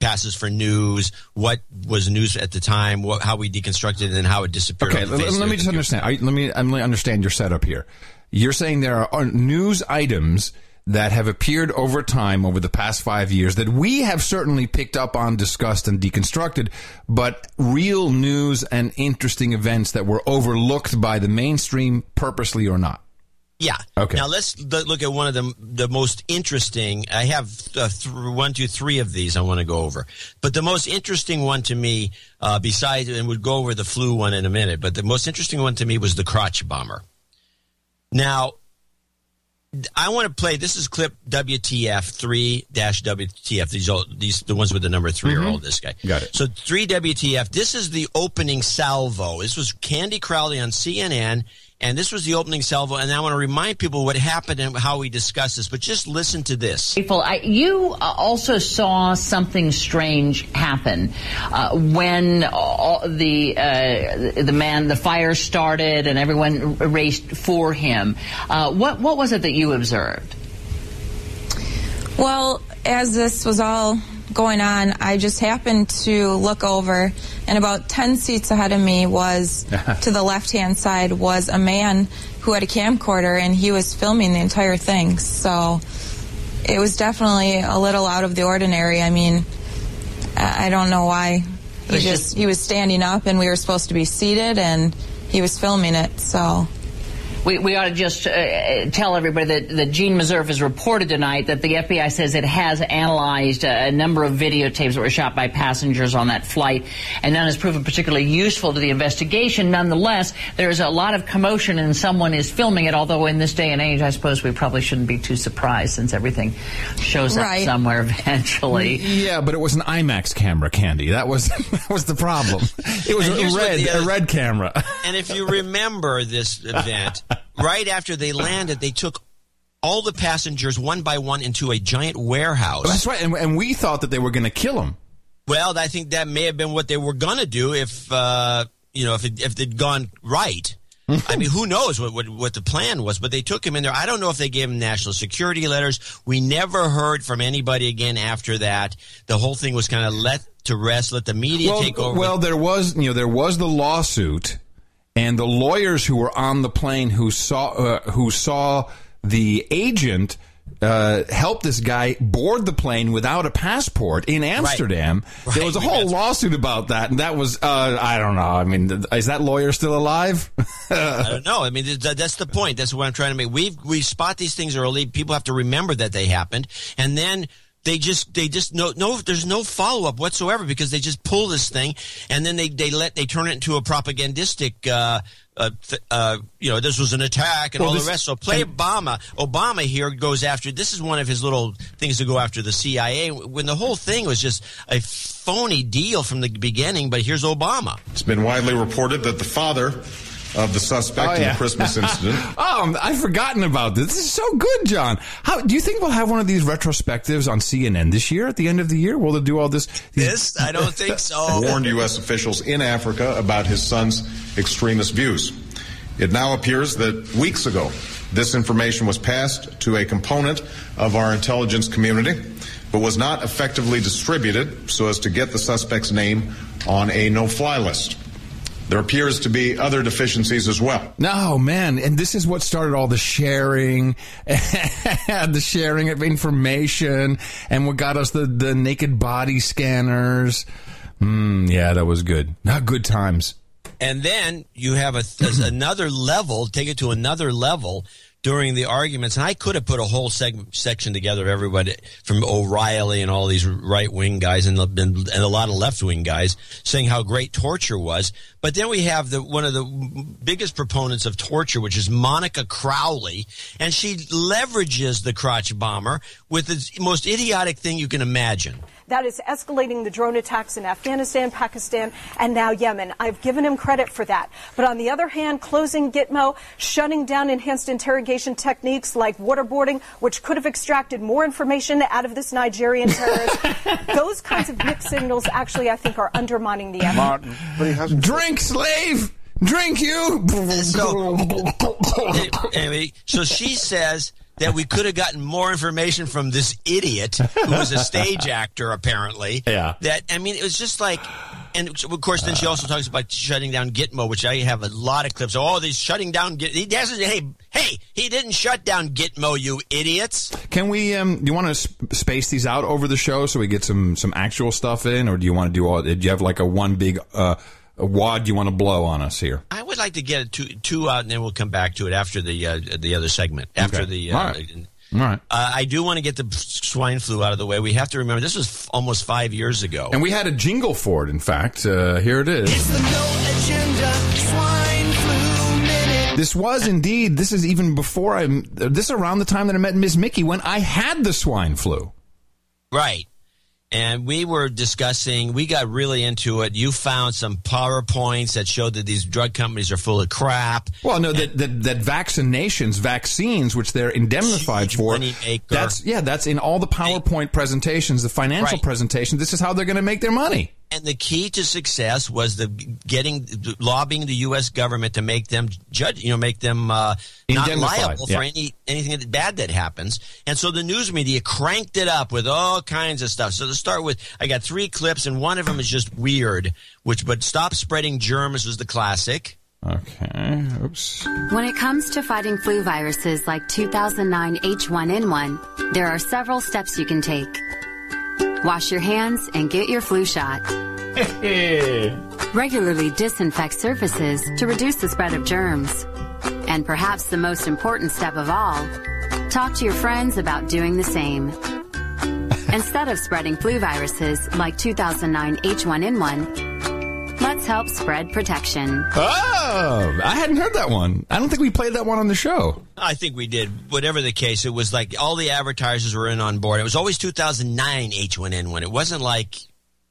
passes for news, what was news at the time, what, how we deconstructed it, and how it disappeared. Okay, let, let me just understand. I, let me let me understand your setup here. You're saying there are news items that have appeared over time over the past five years that we have certainly picked up on, discussed, and deconstructed, but real news and interesting events that were overlooked by the mainstream, purposely or not. Yeah. Okay. Now let's look at one of the the most interesting. I have uh, th- one, two, three of these I want to go over, but the most interesting one to me, uh, besides, and we'll go over the flu one in a minute, but the most interesting one to me was the crotch bomber. Now, I want to play. This is clip WTF three dash WTF. These all these the ones with the number 3 are mm-hmm. all this guy. Got it. So three WTF. This is the opening salvo. This was Candy Crowley on CNN, and this was the opening salvo. And I want to remind people what happened and how we discussed this. But just listen to this. People, I, you uh, also saw something strange happen uh, when all the uh, the man, the fire started, and everyone raced for him. Uh, what what was it that you observed? Well, as this was all going on, I just happened to look over, and about 10 seats ahead of me was, to the left hand side, was a man who had a camcorder, and he was filming the entire thing. So it was definitely a little out of the ordinary. I mean, I I don't know why. He was just, he was standing up, and we were supposed to be seated, and he was filming it. So. We, we ought to just uh, tell everybody that, that Jeanne Meserve has reported tonight that the FBI says it has analyzed a, a number of videotapes that were shot by passengers on that flight, and none has proven particularly useful to the investigation. Nonetheless, there's a lot of commotion and someone is filming it, although in this day and age, I suppose we probably shouldn't be too surprised since everything shows Right. up somewhere eventually. Yeah, but it was an IMAX camera, Candy. That was that was the problem. It was a red, the a red camera. And if you remember this event, right after they landed, they took all the passengers one by one into a giant warehouse. That's right, and, and we thought that they were going to kill them. Well, I think that may have been what they were going to do if uh, you know if it, if they'd gone right. I mean, who knows what, what what the plan was? But they took him in there. I don't know if they gave him national security letters. We never heard from anybody again after that. The whole thing was kind of let to rest, let the media well, take over. Well, there was, you know, there was the lawsuit, and the lawyers who were on the plane who saw uh, who saw the agent uh, help this guy board the plane without a passport in Amsterdam. There Right. was a whole lawsuit about that, and that was uh, I don't know. I mean, is that lawyer still alive? I don't know. I mean, that's the point. That's what I'm trying to make. We we spot these things early. People have to remember that they happened, and then they just they just no no. There's no follow up whatsoever because they just pull this thing, and then they they let they turn it into a propagandistic uh, uh, th- uh, you know, this was an attack and Well, all this- the rest. So play and- Obama. Obama here goes after. This is one of his little things to go after the CIA. When the whole thing was just a phony deal from the beginning. But here's Obama. It's been widely reported that the father of the suspect Oh, in the Christmas incident oh, I've forgotten about this. This is so good, John. How do you think we'll have one of these retrospectives on CNN this year? At the end of the year, will they do all this? This I don't think so. warned U.S. officials in Africa about his son's extremist views. It now appears that weeks ago, this information was passed to a component of our intelligence community, but was not effectively distributed so as to get the suspect's name on a no-fly list. There appears to be other deficiencies as well. No, man, and this is what started all the sharing, the sharing of information, and what got us the, the naked body scanners. Mm, yeah, that was good. Not good times. And then you have a, another level, take it to another level during the arguments. And I could have put a whole section together of everybody from O'Reilly and all these right wing guys and, and, and a lot of left wing guys saying how great torture was. But then we have the one of the biggest proponents of torture, which is Monica Crowley, and she leverages the crotch bomber with the most idiotic thing you can imagine. That is escalating the drone attacks in Afghanistan, Pakistan, and now Yemen. I've given him credit for that. But on the other hand, closing Gitmo, shutting down enhanced interrogation techniques like waterboarding, which could have extracted more information out of this Nigerian terrorist, those kinds of mixed signals actually, I think, are undermining the effort. Martin, but he hasn't. Drink, slave! Drink you! So, anyway, so she says that we could have gotten more information from this idiot who was a stage actor, apparently. Yeah. That I mean, it was just like, and of course, then she also talks about shutting down Gitmo, which I have a lot of clips. Oh, these shutting down. Git- He doesn't. Hey, hey, he didn't shut down Gitmo, you idiots. Can we? Um, do you want to sp- space these out over the show so we get some some actual stuff in, or do you want to do all? Do you have like a one big uh, wad you want to blow on us here? I would like to get two, two out, and then we'll come back to it after the uh, the other segment. After Okay. the. Uh, All right. All right. Uh, I do want to get the swine flu out of the way. We have to remember this was f- almost five years ago. And we had a jingle for it. In fact, uh, here it is. This was indeed. This is even before I. This is around the time that I met Miss Mickey when I had the swine flu. Right. And we were discussing, we got really into it. You found some PowerPoints that showed that these drug companies are full of crap. Well, no, that, that that vaccinations, vaccines, which they're indemnified for, that's yeah, that's in all the PowerPoint presentations, the financial Right. presentations. This is how they're going to make their money. And the key to success was the getting lobbying the U.S. government to make them judge, you know, make them uh, not liable yeah. for any anything bad that happens. And so the news media cranked it up with all kinds of stuff. So to start with, I got three clips, and one of them is just weird. Which, but stop spreading germs was the classic. Okay. Oops. When it comes to fighting flu viruses like 2009 H1N1, there are several steps you can take. Wash your hands and get your flu shot. Regularly disinfect surfaces to reduce the spread of germs. And perhaps the most important step of all, talk to your friends about doing the same. Instead of spreading flu viruses like 2009 H1N1, let's help spread protection. Oh, I hadn't heard that one. I don't think we played that one on the show. I think we did. Whatever the case, it was like all the advertisers were in on board. It was always 2009 H1N1. It wasn't like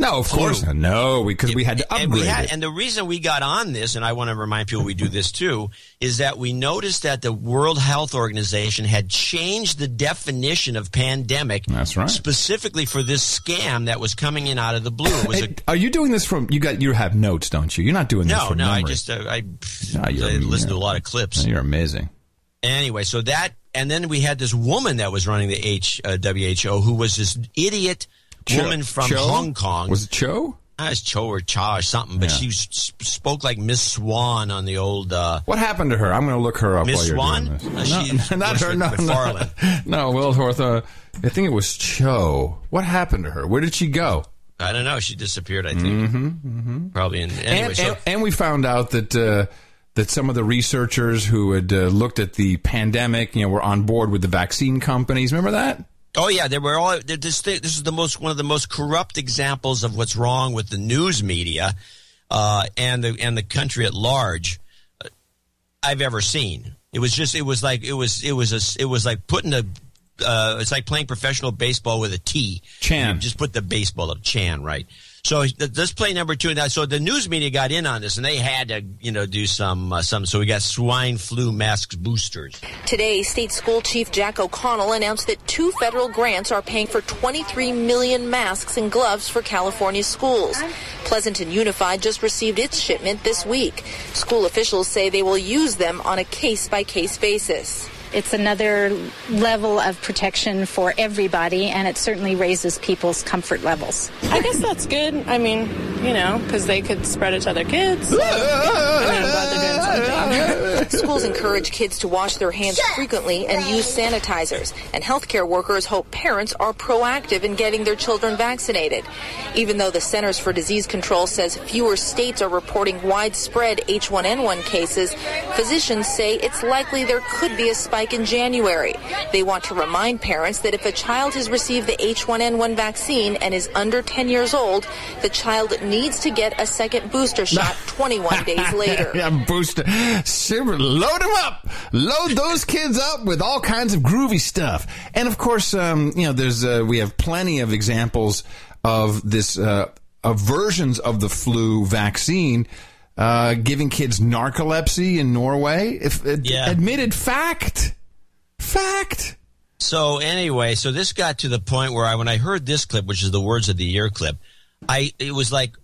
No, of course not. No, because we had to upgrade and we had, it. and the reason we got on this, and I want to remind people we do this too, is that we noticed that the World Health Organization had changed the definition of pandemic. That's right. Specifically for this scam that was coming in out of the blue. Was a, are you doing this from? You got you have notes, don't you? You're not doing this no, from no. I just uh, I, No, I listened to a lot of clips. You're amazing. Anyway, so that, and then we had this woman that was running the H, uh, WHO who was this idiot Cho- woman from Cho? Hong Kong. Was it Cho? Uh, it's Cho or Cha or something, but Yeah. she spoke like Miss Swan on the old. Uh, What happened to her? I'm going to look her up Miss Swan? Uh, no, not her. No, no, no. Wilsworth. Uh, I think it was Cho. What happened to her? Where did she go? I don't know. She disappeared. I think Mm-hmm, mm-hmm. probably. In, anyway, and, so and, and we found out that uh, that some of the researchers who had uh, looked at the pandemic, you know, were on board with the vaccine companies. Remember that? Oh yeah, they were all. This thing, this is the most one of the most corrupt examples of what's wrong with the news media uh, and the and the country at large. Uh, I've ever seen. It was just, it was like, it was, it was a, it was like putting a, uh, it's like playing professional baseball with a T. Chan. Just put the baseball of Chan, right? So let's play number two. Now, so the news media got in on this, and they had to, you know, do some, uh, some. So we got swine flu masks boosters. Today, State School Chief Jack O'Connell announced that two federal grants are paying for 23 million masks and gloves for California schools. Pleasanton Unified just received its shipment this week. School officials say they will use them on a case by case basis. It's another level of protection for everybody, and it certainly raises people's comfort levels. I guess that's good. I mean, you know, because they could spread it to other kids. I mean, I'm glad they're doing something. Schools encourage kids to wash their hands frequently and use sanitizers, and healthcare workers hope parents are proactive in getting their children vaccinated. Even though the Centers for Disease Control says fewer states are reporting widespread H1N1 cases, physicians say it's likely there could be a spike in January. They want to remind parents that if a child has received the H1N1 vaccine and is under 10 years old, the child needs to get a second booster shot 21 days later. yeah, booster. Super, load them up. Load those kids up with all kinds of groovy stuff. And of course, um, you know, there's uh, we have plenty of examples of this uh, of versions of the flu vaccine. Uh, giving kids narcolepsy in Norway, if ad- Yeah. admitted fact, fact. So anyway, so this got to the point where I, when I heard this clip, which is the words of the year clip, I it was like,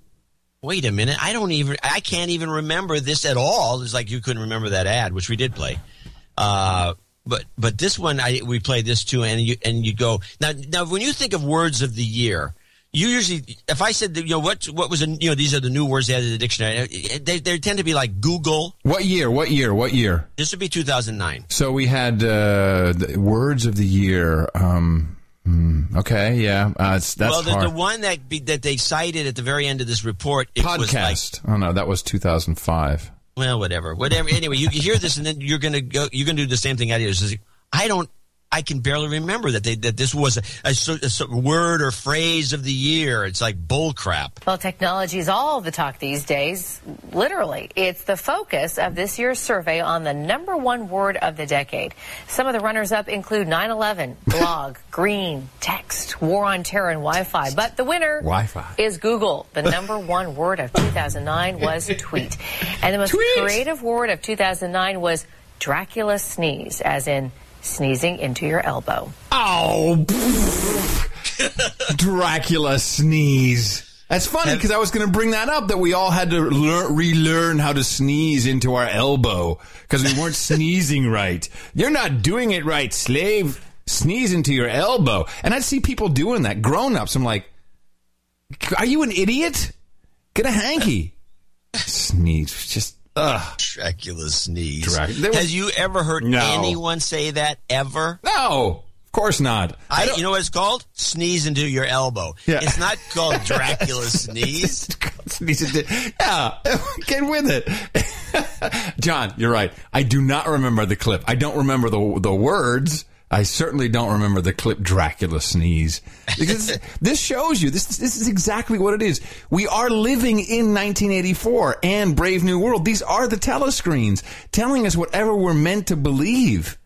wait a minute, I don't even, I can't even remember this at all. It's like you couldn't remember that ad, which we did play. Uh, but but this one, I we played this too, and you and you go now now when you think of words of the year. You usually, if I said, that, you know, what what was, a, you know, these are the new words added to the dictionary. They, they tend to be like Google. What year? What year? What year? This would be 2009. So we had uh, the words of the year. Um, hmm, okay, yeah, uh, that's well, the, the one that be, that they cited at the very end of this report, it was like, Podcast. oh no, that was 2005. well, whatever, whatever. Anyway, you hear this, and then you're gonna go, you're gonna do the same thing I did. Just, I don't, I can barely remember that they that this was a, a, a word or phrase of the year. It's like bull crap. Well, technology is all the talk these days. Literally, it's the focus of this year's survey on the number one word of the decade. Some of the runners up include 9 11, blog, green, text, war on terror, and Wi Fi. But the winner Wi-Fi. is Google. The number one word of 2009 was tweet. And the most creative word of 2009 was Dracula sneeze, as in sneezing into your elbow. Oh, Dracula sneeze. That's funny because I was going to bring that up that we all had to learn, relearn how to sneeze into our elbow because we weren't sneezing right. You're not doing it right, slave. Sneeze into your elbow. And I see people doing that, grown ups. I'm like, are you an idiot? Get a hanky. Sneeze. Just, ugh. Dracula sneeze. Drac- there was- Has you ever heard No. anyone say that ever? No, of course not. I, you know what it's called? Sneeze into your elbow. Yeah. It's not called Dracula sneeze. Sneeze into- yeah, get with it. John, you're right. I do not remember the clip. I don't remember the the words. I certainly don't remember the clip Dracula sneeze. Because this shows you this this is exactly what it is. We are living in 1984 and Brave New World. These are the telescreens telling us whatever we're meant to believe.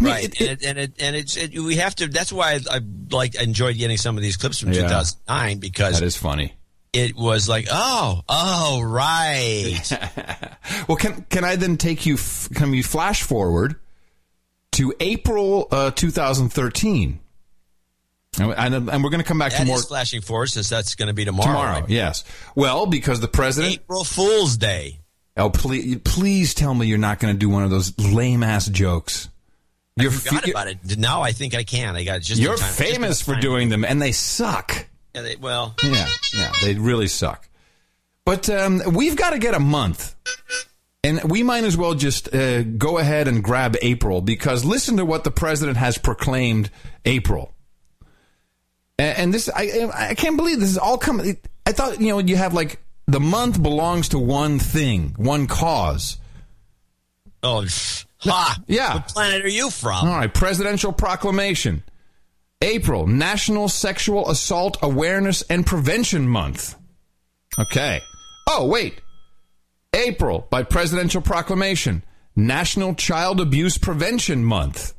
Right, and, it, and it and it's it, we have to. That's why I, I like enjoyed getting some of these clips from Yeah. 2009 because That is funny. it was like, oh, oh, right. Well, can can I then take you? f- Can we flash forward to April uh, 2013? And, and, and we're going to come back That to more is flashing forward since that's going to be tomorrow. tomorrow. right? Yes. Well, because the president. April Fool's Day. Oh, please, please tell me you're not going to do one of those lame ass jokes. You're, I forgot about it. Now I think I can. I got just. you're time- just famous for doing them, and they suck. Yeah, they, well, Yeah, yeah, they really suck. But um, we've got to get a month. And we might as well just uh, go ahead and grab April because listen to what the president has proclaimed April. And, and this, I, I can't believe this is all coming. I thought, you know, you have like the month belongs to one thing, one cause. oh, ha! Yeah. What planet are you from? All right, presidential proclamation. April, National Sexual Assault Awareness and Prevention Month. Okay. Oh, wait. April, by presidential proclamation, National Child Abuse Prevention Month.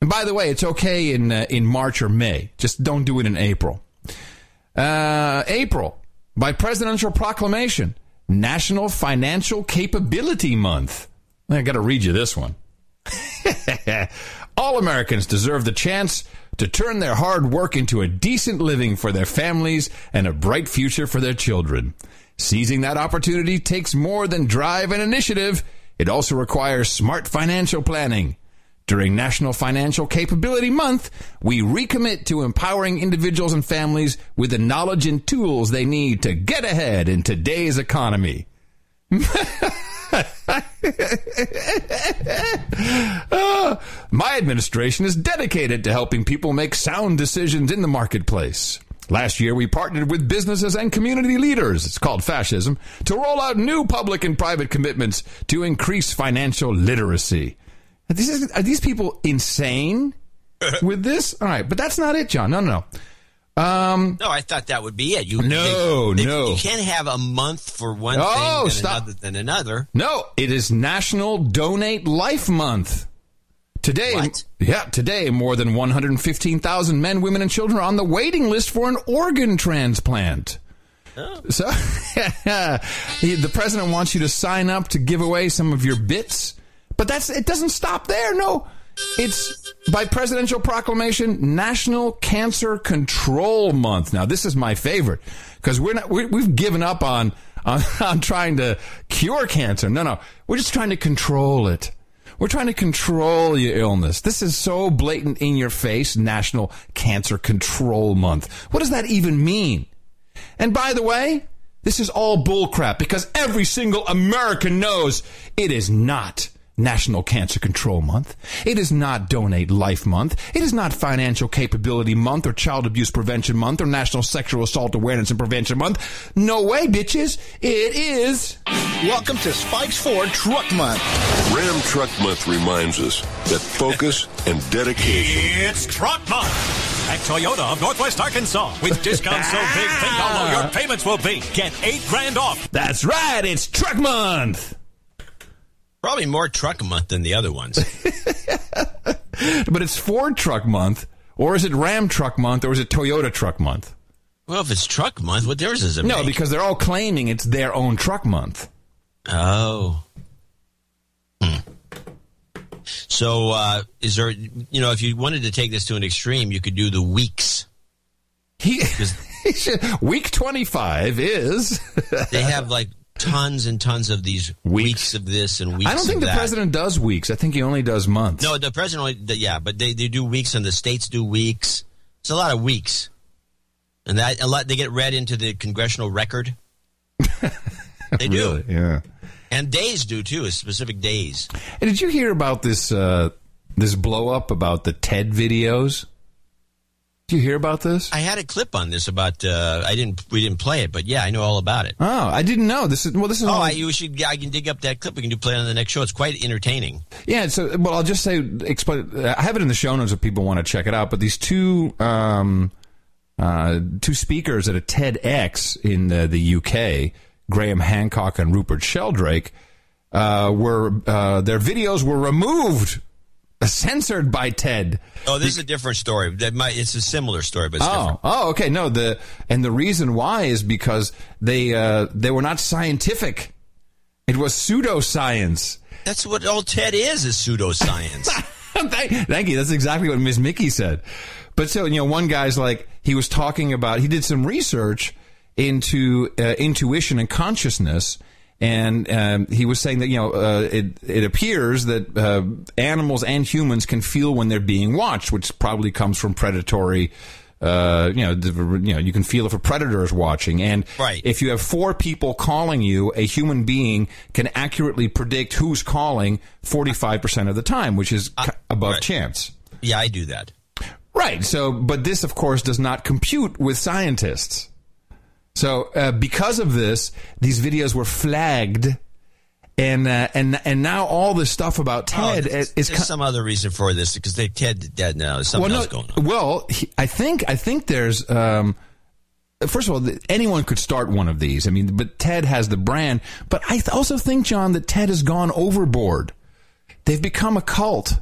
And by the way, it's okay in uh, in March or May. Just don't do it in April. Uh, April, by presidential proclamation, National Financial Capability Month. I got to read you this one. All Americans deserve the chance to turn their hard work into a decent living for their families and a bright future for their children. Seizing that opportunity takes more than drive and initiative. It also requires smart financial planning. During National Financial Capability Month, we recommit to empowering individuals and families with the knowledge and tools they need to get ahead in today's economy. Uh, my administration is dedicated to helping people make sound decisions in the marketplace. Last year, we partnered with businesses and community leaders, it's called fascism, to roll out new public and private commitments to increase financial literacy. Are these, are these people insane with this? All right, but that's not it, John. No, no, no. Um, No, I thought that would be it. You No, they- they- no. You can't have a month for one Oh, thing and stop. another than another. No, it is National Donate Life Month. Today, yeah, today more than 115,000 men, women, and children are on the waiting list for an organ transplant. Oh. So, he- the president wants you to sign up to give away some of your bits, but that's it. Doesn't stop there. No, it's by presidential proclamation National Cancer Control Month. Now, this is my favorite because we're not we we've given up on, on on trying to cure cancer. No, no, we're just trying to control it. We're trying to control your illness. This is so blatant in your face. National Cancer Control Month. What does that even mean? And by the way, this is all bullcrap because every single American knows it is not National Cancer Control Month. It is not Donate Life Month. It is not Financial Capability Month or Child Abuse Prevention Month or National Sexual Assault Awareness and Prevention Month. No way, bitches. It is. Welcome to Spikes Ford Truck Month. Ram Truck Month reminds us that focus and dedication. It's Truck Month at Toyota of Northwest Arkansas. With discounts so big, think how low your payments will be. Get eight grand off. That's right. It's Truck Month. Probably more truck month than the other ones. But it's Ford Truck Month, or is it Ram Truck Month, or is it Toyota Truck Month? well, if it's truck month, what difference does it No, make? because they're all claiming it's their own truck month. Oh. Hmm. So, uh, is there, you know, if you wanted to take this to an extreme, you could do the weeks. He, week 25 is. they have like tons and tons of these weeks, of this and weeks I don't think the that. president does weeks. I think he only does months. No, the president only, yeah, but they, they do weeks and the states do weeks. It's a lot of weeks. And that, a lot, they get read into the congressional record. they do. Really? Yeah. And days do too, specific days. Hey, did you hear about this uh, this blow up about the TED videos? Did you hear about this? I had a clip on this about, uh, I didn't, we didn't play it, but yeah, I know all about it. Oh, I didn't know. This is well. This is Oh, I, you should. I can dig up that clip. We can do play it on the next show. It's quite entertaining. Yeah, so well, I'll just say explain. I have it in the show notes if people want to check it out. But these two um, uh, two speakers at a TEDx in the, the UK, Graham Hancock and Rupert Sheldrake, uh, were uh, their videos were removed, censored by TED. Oh, this is a different story. That might. It's a similar story, but it's oh, different. oh, okay. No, the and the reason why is because they uh, they were not scientific. It was pseudoscience. That's what all TED is. Is pseudoscience. thank, you. That's exactly what Ms. Mickey said. But so, you know, one guy's like, he was talking about, he did some research into uh, intuition and consciousness. And um, he was saying that, you know, uh, it, it appears that uh, animals and humans can feel when they're being watched, which probably comes from predatory. Uh, you know, the, you know, you can feel if a predator is watching, and Right. if you have four people calling you, a human being can accurately predict who's calling forty-five percent of the time, which is Uh, above chance. yeah, I do that. Right. So, but this, of course, does not compute with scientists. So, uh, because of this, these videos were flagged, and uh, and and now all this stuff about Oh, TED there's, is. there's some other reason for this because they TED dead now. There's something well, else no, going on. well, he- I think I think there's. Um, First of all, anyone could start one of these. I mean, but TED has the brand. But I th- also think, John, that TED has gone overboard. They've become a cult.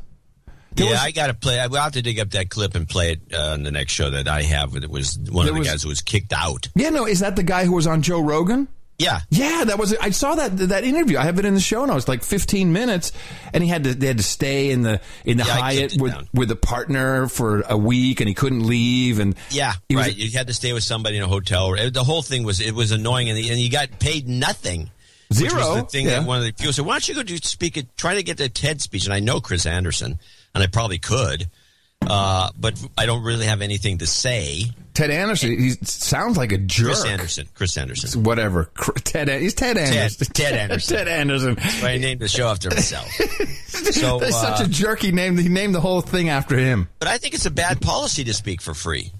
There yeah, was- I got to play. I will have to dig up that clip and play it uh, in the next show that I have. It was one of the was- guys who was kicked out. Yeah, no, is that the guy who was on Joe Rogan? Yeah, Yeah, that was. I saw that that interview. I have it in the show notes, like 15 minutes, and he had to. They had to stay in the in the Yeah, Hyatt with down. with a partner for a week, and he couldn't leave. And Yeah, he was- right. you had to stay with somebody in a hotel. The whole thing was it was annoying, and, and you got paid nothing. Which Zero, was the thing yeah. that one of the people said, "Why don't you go do speak? Try to get the TED speech." And I know Chris Anderson, and I probably could, uh, but I don't really have anything to say. Ted Anderson. He sounds like a jerk. Chris Anderson. Chris Anderson. Whatever. Ted. He's Ted Anderson. Ted Anderson. Ted Anderson. I named the show after himself. so, That's uh, such a jerk. He named he named the whole thing after him. but I think it's a bad policy to speak for free.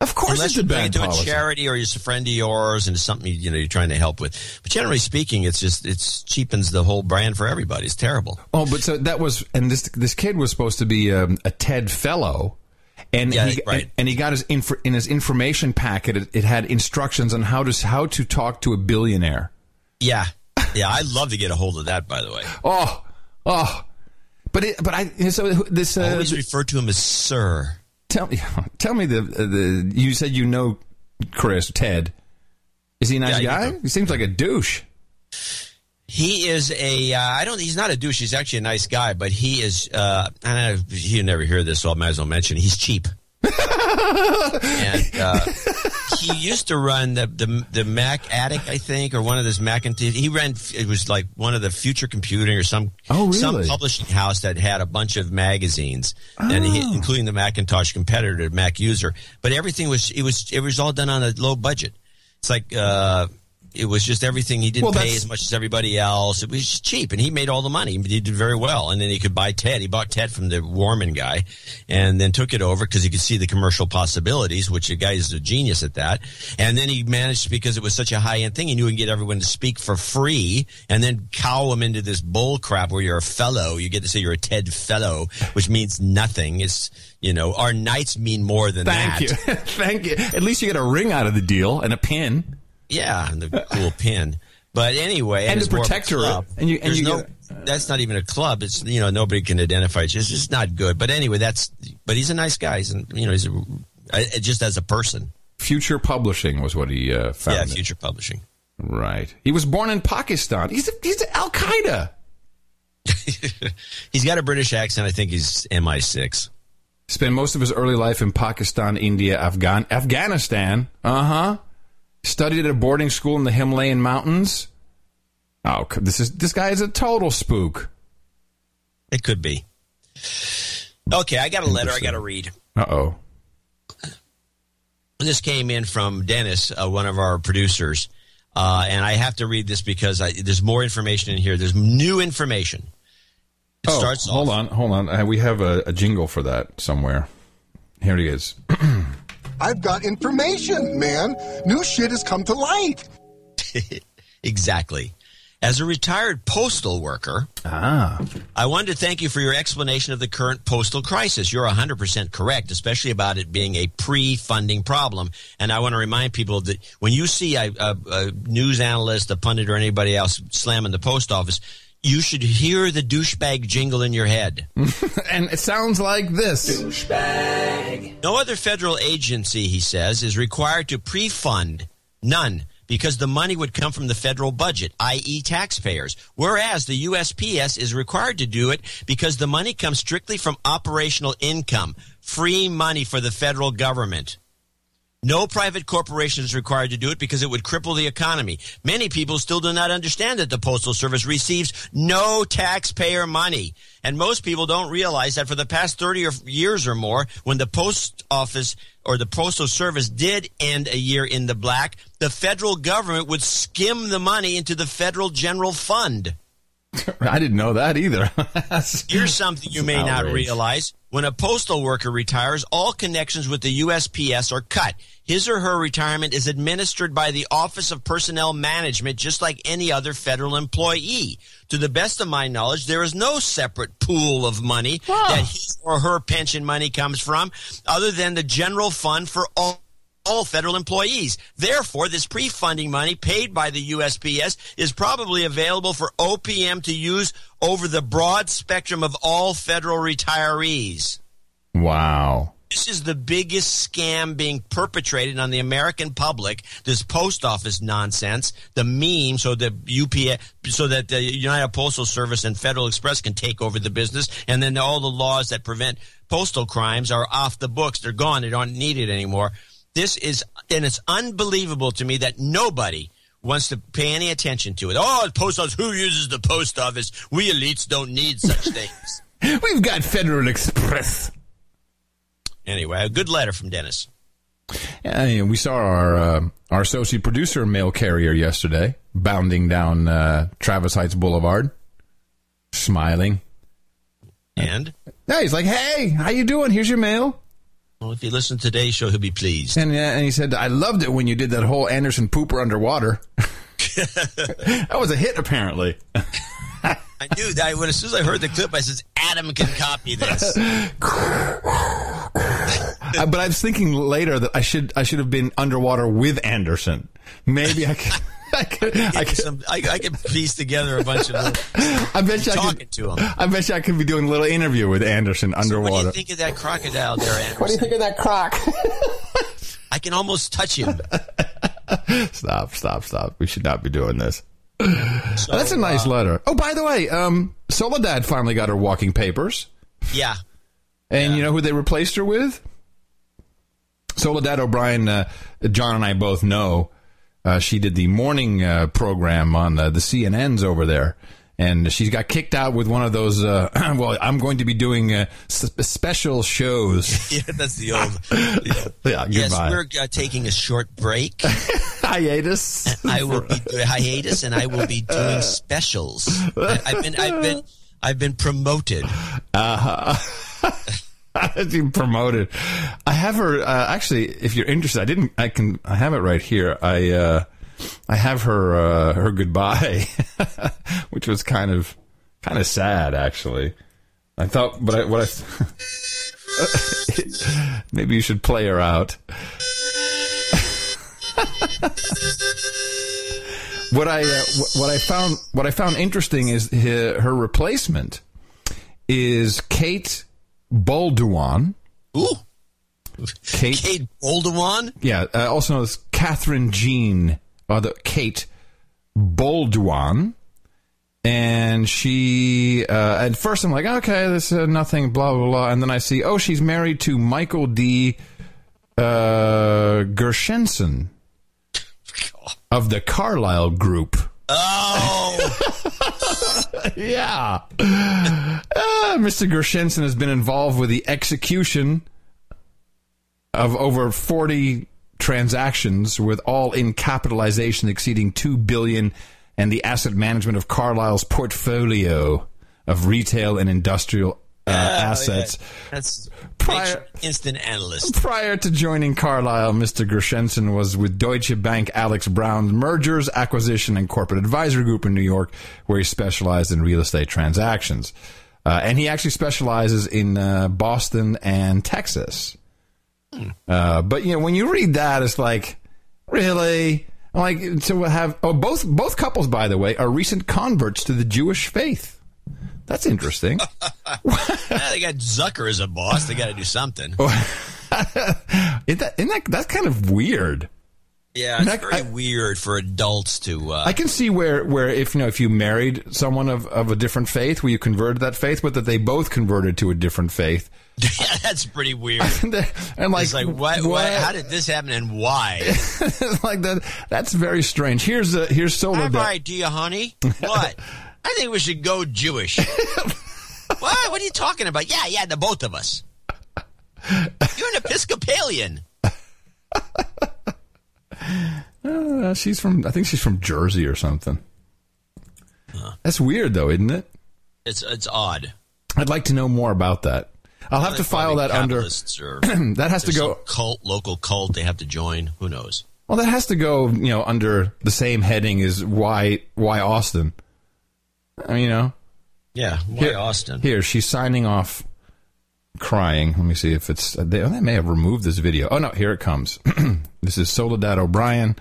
Of course, Unless it's you're a doing bad it to policy. a charity or it's a friend of yours and it's something you know you're trying to help with. But generally speaking, it's just it's cheapens the whole brand for everybody. It's terrible. Oh, but so that was, and this this kid was supposed to be um, a TED fellow, and Yeah, he right. and, and he got his inf- in his information packet. It, it had instructions on how to how to talk to a billionaire. Yeah, yeah. I'd love to get a hold of that. By the way, Oh, oh, but it, but I so this uh, always refer to him as Sir. Tell me tell me the the you said you know Chris Ted. Is he a nice Yeah, guy? He seems like a douche. He is a. Uh, I don't. He's not a douche. He's actually a nice guy, but he is. Uh, I don't know, you never hear this, so I might as well mention. He's cheap. And uh, he used to run the, the the Mac Attic, I think, or one of those Macintosh. He ran. It was like one of the Future Computing or some Oh, some publishing house that had a bunch of magazines, and he, Oh. including the Macintosh competitor, Mac User. But everything was it was it was all done on a low budget. It's like. Uh, it was just everything. He didn't Well, pay as much as everybody else. It was cheap, and he made all the money. He did very well, and then he could buy Ted. He bought Ted from the Wurman guy, and then took it over because he could see the commercial possibilities. Which the guy is a genius at that. And then he managed because it was such a high end thing. He knew he could get everyone to speak for free, and then cow them into this bull crap where you're a fellow. You get to say you're a Ted fellow, which means nothing. It's you know our knights mean more than Thank that. Thank you, thank you. At least you get a ring out of the deal and a pin. Yeah, and the cool pin. But anyway, And it's the more of a protectorate. And you- and There's you no. get that's not even a club. It's you know nobody can identify. It's just it's not good. But anyway, that's. But he's a nice guy. He's you know he's a, I- just as a person. Future Publishing was what he uh, Yeah, founded. future publishing. Right. He was born in Pakistan. He's a, he's Al Qaeda. He's got a British accent. I think he's MI6. Spent most of his early life in Pakistan, India, Afghan, Afghanistan. Uh huh. Studied at a boarding school in the Himalayan mountains. Oh, this is this guy is a total spook. It could be. Okay, I got a letter. I got to read. Uh oh. This came in from Dennis, uh, one of our producers, uh, and I have to read this because I, there's more information in here. There's new information. It Oh, starts hold off- on, hold on. Uh, we have a, a jingle for that somewhere. Here it is. I've got information, man. New shit has come to light. exactly. As a retired postal worker, ah, I wanted to thank you for your explanation of the current postal crisis. You're 100% correct, especially about it being a pre-funding problem. And I want to remind people that when you see a, a, a news analyst, a pundit, or anybody else slamming the post office, you should hear the douchebag jingle in your head. and it sounds like this. No other federal agency, he says, is required to pre fund. None. Because the money would come from the federal budget, i.e., taxpayers. Whereas the USPS is required to do it because the money comes strictly from operational income, free money for the federal government. No private corporation is required to do it because it would cripple the economy. Many people still do not understand that the Postal Service receives no taxpayer money. And most people don't realize that for the past 30 or years or more, when the post office or the Postal Service did end a year in the black, the federal government would skim the money into the federal general fund. I didn't know that either. Here's something you may not realize. When a postal worker retires, all connections with the USPS are cut. His or her retirement is administered by the Office of Personnel Management, just like any other federal employee. To the best of my knowledge, there is no separate pool of money that his or her pension money comes from, other than the general fund for all all federal employees. Therefore, this pre-funding money paid by the USPS is probably available for OPM to use over the broad spectrum of all federal retirees. Wow. This is the biggest scam being perpetrated on the American public. This post office nonsense, the meme, so that UPS, so that the United Postal Service and Federal Express can take over the business, and then all the laws that prevent postal crimes are off the books. They're gone. They don't need it anymore. This is, and it's unbelievable to me that nobody wants to pay any attention to it. Oh, the post office. Who uses the post office? We elites don't need such things. We've got Federal Express. Anyway, a good letter from Dennis. Yeah, we saw our uh, our associate producer mail carrier yesterday, bounding down uh, Travis Heights Boulevard, smiling. And yeah, he's like, "Hey, how you doing? Here's your mail." Well, if he listen to today's show, he'll be pleased. And, uh, and he said, "I loved it when you did that whole Anderson pooper underwater." that was a hit, apparently. I knew that when as soon as I heard the clip, I said, "Adam can copy this." But I was thinking later that I should I should have been underwater with Anderson. Maybe I could. I could, I could, some, I, I could piece together a bunch of little, I bet you I talking could, to him. I bet you I could be doing a little interview with Anderson So what do underwater. you think of that crocodile there, Anderson? What do you think of that croc? I can almost touch him. stop, stop, stop. We should not be doing this. That's a nice letter. Oh, by the way, um, Soledad finally got her walking papers. Yeah. And you know who they replaced her with? Soledad O'Brien, uh, John and I both know. Uh, she did the morning uh, program on uh, the CNNs over there. And she's got kicked out with one of those. Uh, well, I'm going to be doing uh, s- special shows. yeah, that's the old. Yeah, Yeah, yes, goodbye. we're uh, taking a short break. hiatus. I will be hiatus, and I will be doing specials. I, I've been, I've been, I've been promoted. Uh, promoted. I have her. Uh, actually, if you're interested, I didn't. I can. I have it right here. I. Uh, I have her. Uh, her goodbye, which was kind of, kind of sad, actually. I thought, but I, what I. maybe you should play her out. what I uh, what I found what I found interesting is her replacement is Kate Bolduan. Ooh. Kate, Kate Bolduan? Yeah, uh, also known as Catherine Jean, or the Kate Bolduan. And she, uh, at first I'm like, okay, this is nothing, blah, blah, blah. And then I see, oh, she's married to Michael D. Uh, Gershenson of the Carlyle Group. Oh, yeah. Uh, Mr. Gershenson has been involved with the execution of over 40 transactions with all in capitalization exceeding 2 billion and the asset management of Carlyle's portfolio of retail and industrial uh, assets. that's Prior- instant analyst. Prior to joining Carlyle, Mr. Gershenson was with Deutsche Bank Alex Brown's mergers, acquisition, and corporate advisory group in New York, where he specialized in real estate transactions. Uh, and he actually specializes in uh, Boston and Texas. Uh, but you know, when you read that, it's like, really, like to have oh, both both couples, by the way, are recent converts to the Jewish faith. That's interesting. Yeah, they got Zucker as a boss. They got to do something. isn't that, isn't that that's kind of weird? Yeah, it's That- very I- weird for adults to. Uh, I can see where, where if you know if you married someone of, of a different faith, where you converted that faith, but that they both converted to a different faith, yeah, that's pretty weird. and like, it's like, what, what? How did this happen and why? like that? That's very strange. Here's a here's I have idea, honey. What? I think we should go Jewish. what? What are you talking about? Yeah, yeah, the both of us. You're an Episcopalian. Uh, she's from I think she's from Jersey or something. That's weird though, isn't it? It's it's odd. I'd like to know more about that. I'll have to file that under. That has to go. cult, local cult. They have to join. Who knows? Well, that has to go. You know, under the same heading as why why Austin. Uh, You know. Yeah, why Here- Austin? Here, she's signing off, crying. Let me see if it's. They, they may have removed this video. Oh no, here it comes. This is Soledad O'Brien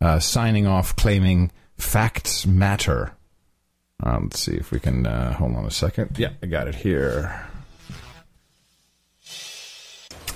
uh, signing off, claiming facts matter. Um, let's see if we can uh, hold on a second. Yeah, I got it here.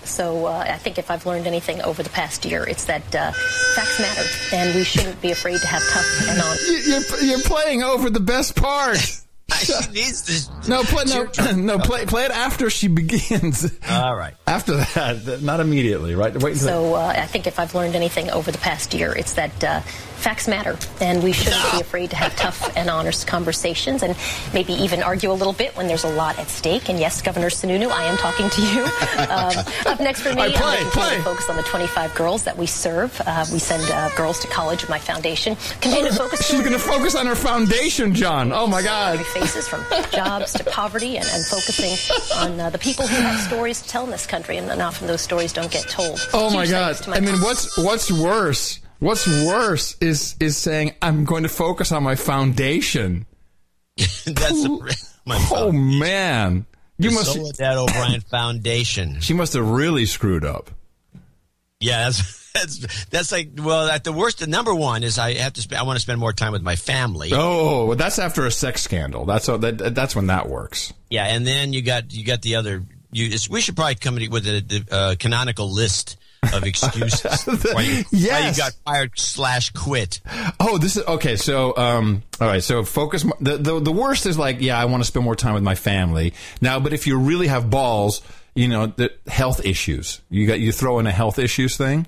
So uh, I think if I've learned anything over the past year, it's that uh, facts matter, and we shouldn't be afraid to have tough and honest. You're, you're playing over the best part. she needs this. No, play no, no play play it after she begins. All right. After that, not immediately, right? Wait until So uh, I think if I've learned anything over the past year, it's that uh, facts matter, and we shouldn't be afraid to have tough and honest conversations, and maybe even argue a little bit when there's a lot at stake. And yes, Governor Sununu, I am talking to you. Um, up next for me, right, play, I'm going to focus on the 25 girls that we serve. Uh, we send uh, girls to college with my foundation. Continue to focus. She's going to focus on her foundation, John. Oh my God! faces from jobs to poverty and, and focusing on uh, the people who have stories to tell in this country and, and often those stories don't get told. Oh my Huge God! my I mean, what's what's worse? What's worse is is saying I'm going to focus on my foundation. That's a, my Oh man, you the must. Soledad O'Brien Foundation. She must have really screwed up. Yeah, that's that's that's like well, at the worst, the number one is I have to. Sp- I want to spend more time with my family. Oh, well, that's after a sex scandal. That's that, that's when that works. Yeah, and then you got you got the other. You, we should probably come with a, uh, canonical list of excuses why, you, why you got fired slash quit. Oh, this is okay. So, um, all right. So, focus. The, the the worst is like, yeah, I want to spend more time with my family now. But if you really have balls, you know, the health issues. You got you throw in a health issues thing.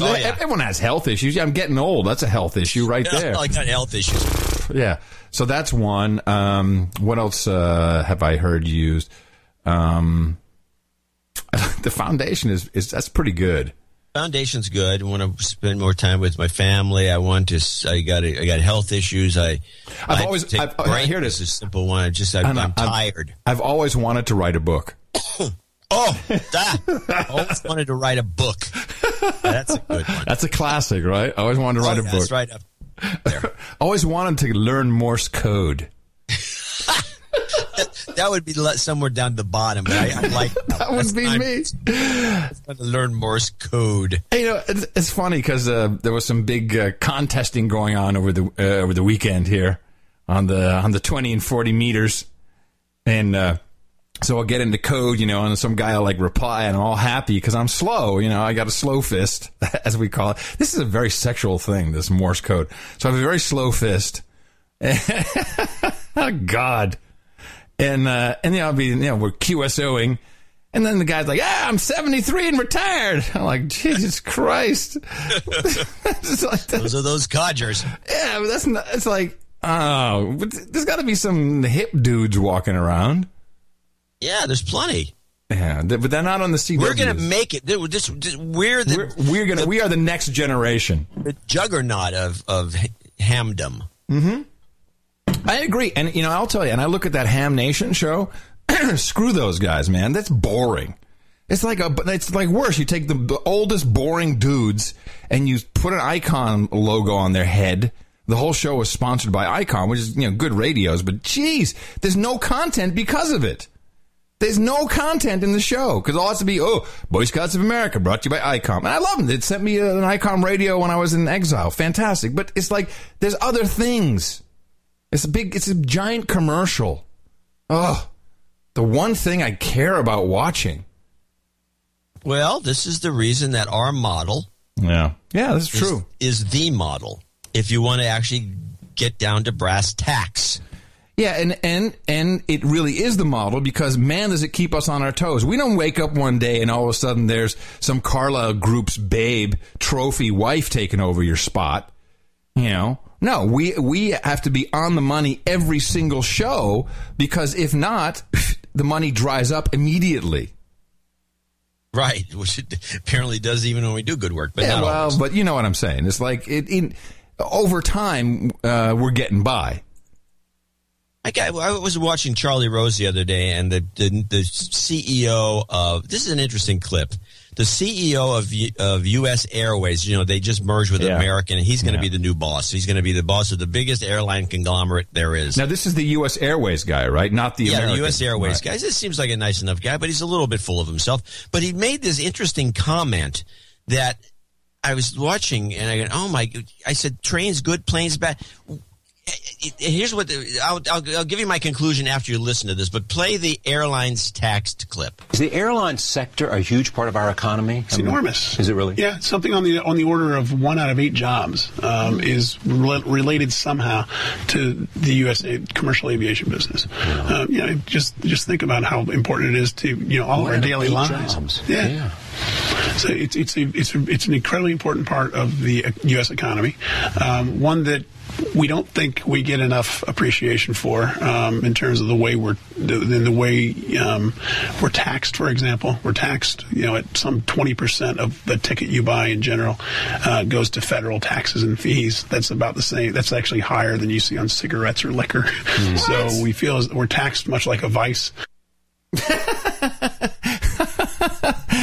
Oh, yeah. Everyone has health issues. Yeah, I'm getting old. That's a health issue right there. I got health issues. Yeah. So that's one. Um, what else uh, have I heard used? Um, the foundation is, is that's pretty good. Foundation's good. I want to spend more time with my family. I want to. I got. I got health issues. I. I've I always- I've- oh, here it This is a simple one. I just. I, I'm, know, I've- tired. I've always wanted to write a book. Oh, that! I always wanted to write a book. That's a good one. That's a classic, right? I always wanted to write Oh, a yeah, book. That's right up. there. always wanted to learn Morse code. That would be somewhere down the bottom. But I, I like That would be me. I'm going to learn Morse code. Hey, you know, it's, it's funny because uh, there was some big uh, contesting going on over the uh, over the weekend here on the on the twenty and forty meters, and uh, so I'll get into code, you know, and some guy will like reply, and I'm all happy because I'm slow, you know, I got a slow fist, as we call it. This is a very sexual thing, this Morse code. So I have a very slow fist. oh God, and uh, and you know, I'll be you know we're QSOing. And then the guy's like, "Ah, I'm 73 and retired." I'm like, "Jesus Christ!" Like Those are those codgers. yeah, but that's not. It's like, oh, but there's got to be some hip dudes walking around. Yeah, there's plenty. Yeah, but they're not on the CW. We're going to make it. This, this, we're the We're, we're gonna. we are the next generation. the juggernaut of of hamdom. Mm-hmm. I agree, and you know, I'll tell you. And I look at that Ham Nation show. Screw those guys, man. That's boring. It's like a. It's like worse. You take the, the oldest boring dudes and you put an Icom logo on their head. The whole show was sponsored by Icom, which is you know good radios, but geez, there's no content because of it. There's no content in the show because all has to be oh Boy Scouts of America brought to you by Icom, and I love them. They sent me uh, an Icom radio when I was in exile, fantastic. But it's like there's other things. It's a big, it's a giant commercial. Oh, the one thing I care about watching. Well, this is the reason that our model Yeah, yeah, that's is- true. is the model. If you want to actually get down to brass tacks. Yeah, and and and it really is the model because man, does it keep us on our toes. We don't wake up one day and all of a sudden there's some Carlyle Group's babe trophy wife taking over your spot. You know, no, we we have to be on the money every single show because if not, the money dries up immediately. Right, which it apparently does even when we do good work, but yeah, not well, always. but you know what I'm saying. It's like it, in over time uh, we're getting by. I, got, I was watching Charlie Rose the other day, and the, the the CEO of this is an interesting clip. The CEO of of U.S. Airways, you know, they just merged with Yeah. American, and he's going to Yeah. be the new boss. He's going to be the boss of the biggest airline conglomerate there is. Now this is the U.S. Airways guy, right? Not the yeah, American. the U.S. Airways Right. guys. This seems like a nice enough guy, but he's a little bit full of himself. But he made this interesting comment that I was watching and I go, oh my! I said, trains good, planes bad. Here's what I'll, I'll, I'll give you my conclusion after you listen to this. But play the airlines taxed clip. Is the airline sector a huge part of our economy? It's enormous. Is it really? Yeah, something on the on the order of one out of eight jobs um, is re- related somehow to the U.S. commercial aviation business. Um, you know, just just think about how important it is to you know all One of our out of daily eight lives. jobs. Yeah. Yeah. So it's it's a, it's a, it's an incredibly important part of the uh, U.S. economy, um, one that we don't think we get enough appreciation for um, in terms of the way we're in the way um, we're taxed. For example, we're taxed you know at some twenty percent of the ticket you buy in general uh, goes to federal taxes and fees. That's about the same. That's actually higher than you see on cigarettes or liquor. So we feel as we're taxed much like a vice.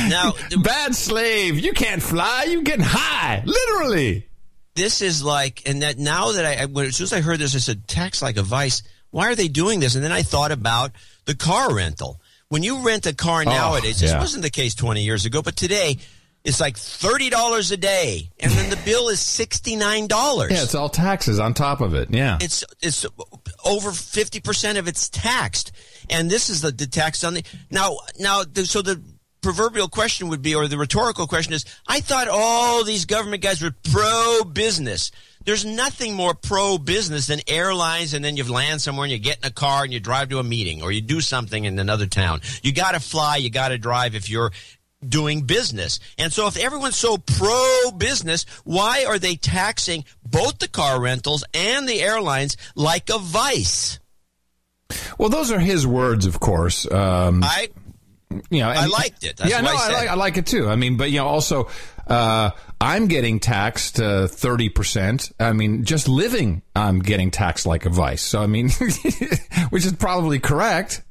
Now, bad slave. You can't fly. You getting high. Literally. This is like, and that now that I, when, as soon as I heard this, I said, tax like a vice. Why are they doing this? And then I thought about the car rental. When you rent a car oh, nowadays, this yeah. wasn't the case 20 years ago, but today it's like $30 a day. And then the bill is $69. Yeah, it's all taxes on top of it. Yeah. It's it's over fifty percent of it's taxed, and this is the, the tax on the now now. The, so the proverbial question would be, or the rhetorical question is, I thought all these government guys were pro business. There's nothing more pro business than airlines, and then you land somewhere and you get in a car and you drive to a meeting or you do something in another town. You got to fly, you got to drive if you're doing business. And so if everyone's so pro business, why are they taxing both the car rentals and the airlines like a vice? Well, those are his words, of course. Um, I you know, I liked it. That's yeah, no, I I, like, it. I like it too. I mean, but you know, also, uh, I'm getting taxed uh, thirty percent. I mean, just living, I'm getting taxed like a vice. So I mean, which is probably correct.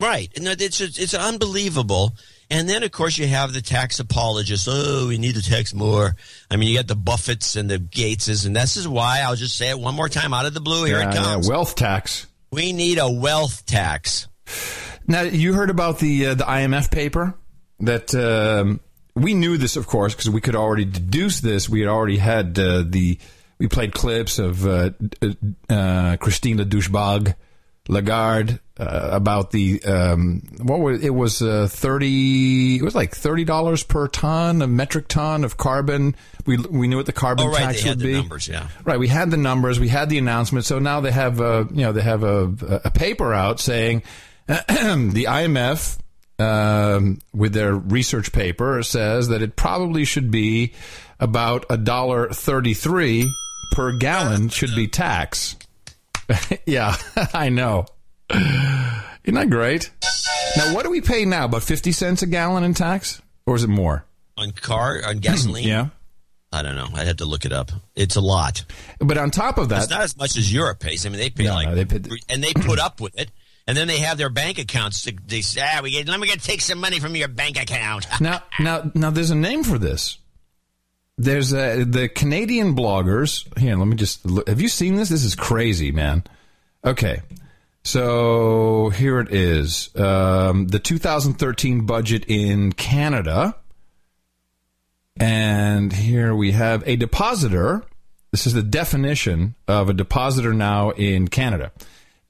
Right. And it's it's unbelievable. And then, of course, you have the tax apologists. Oh, we need to tax more. I mean, you got the Buffets and the Gateses, and this is why I'll just say it one more time out of the blue. Here Yeah, it yeah, comes. wealth tax. we need a wealth tax. Now, you heard about the uh, the IMF paper that um, we knew this, of course, because we could already deduce this. We had already had uh, the we played clips of uh, uh, Christina Douchebag Lagarde uh, about the um, what was it was uh, thirty it was like thirty dollars per ton a metric ton of carbon. We we knew what the carbon Oh, right. tax would the be. numbers, yeah. Right, we had the numbers, we had the announcement. So now they have a you know they have a, a paper out saying the IMF um, with their research paper says that it probably should be about a dollar thirty three per gallon should be tax. yeah, I know. Isn't that great? Now, what do we pay now? About fifty cents a gallon in tax, or is it more? On car, on gasoline? Yeah. I don't know. I'd have to look it up. It's a lot. But on top of that, It's not as much as Europe pays. I mean, they pay No, like, no, they pay- and they put up with it. And then they have their bank accounts. They- say, ah, we get, let me get take some money from your bank account. now, now, now, there's a name for this. There's a, the Canadian bloggers. Here, let me just. Have you seen this? This is crazy, man. Okay, so here it is. Um, the 2013 budget in Canada, and here we have a depositor. This is the definition of a depositor now in Canada.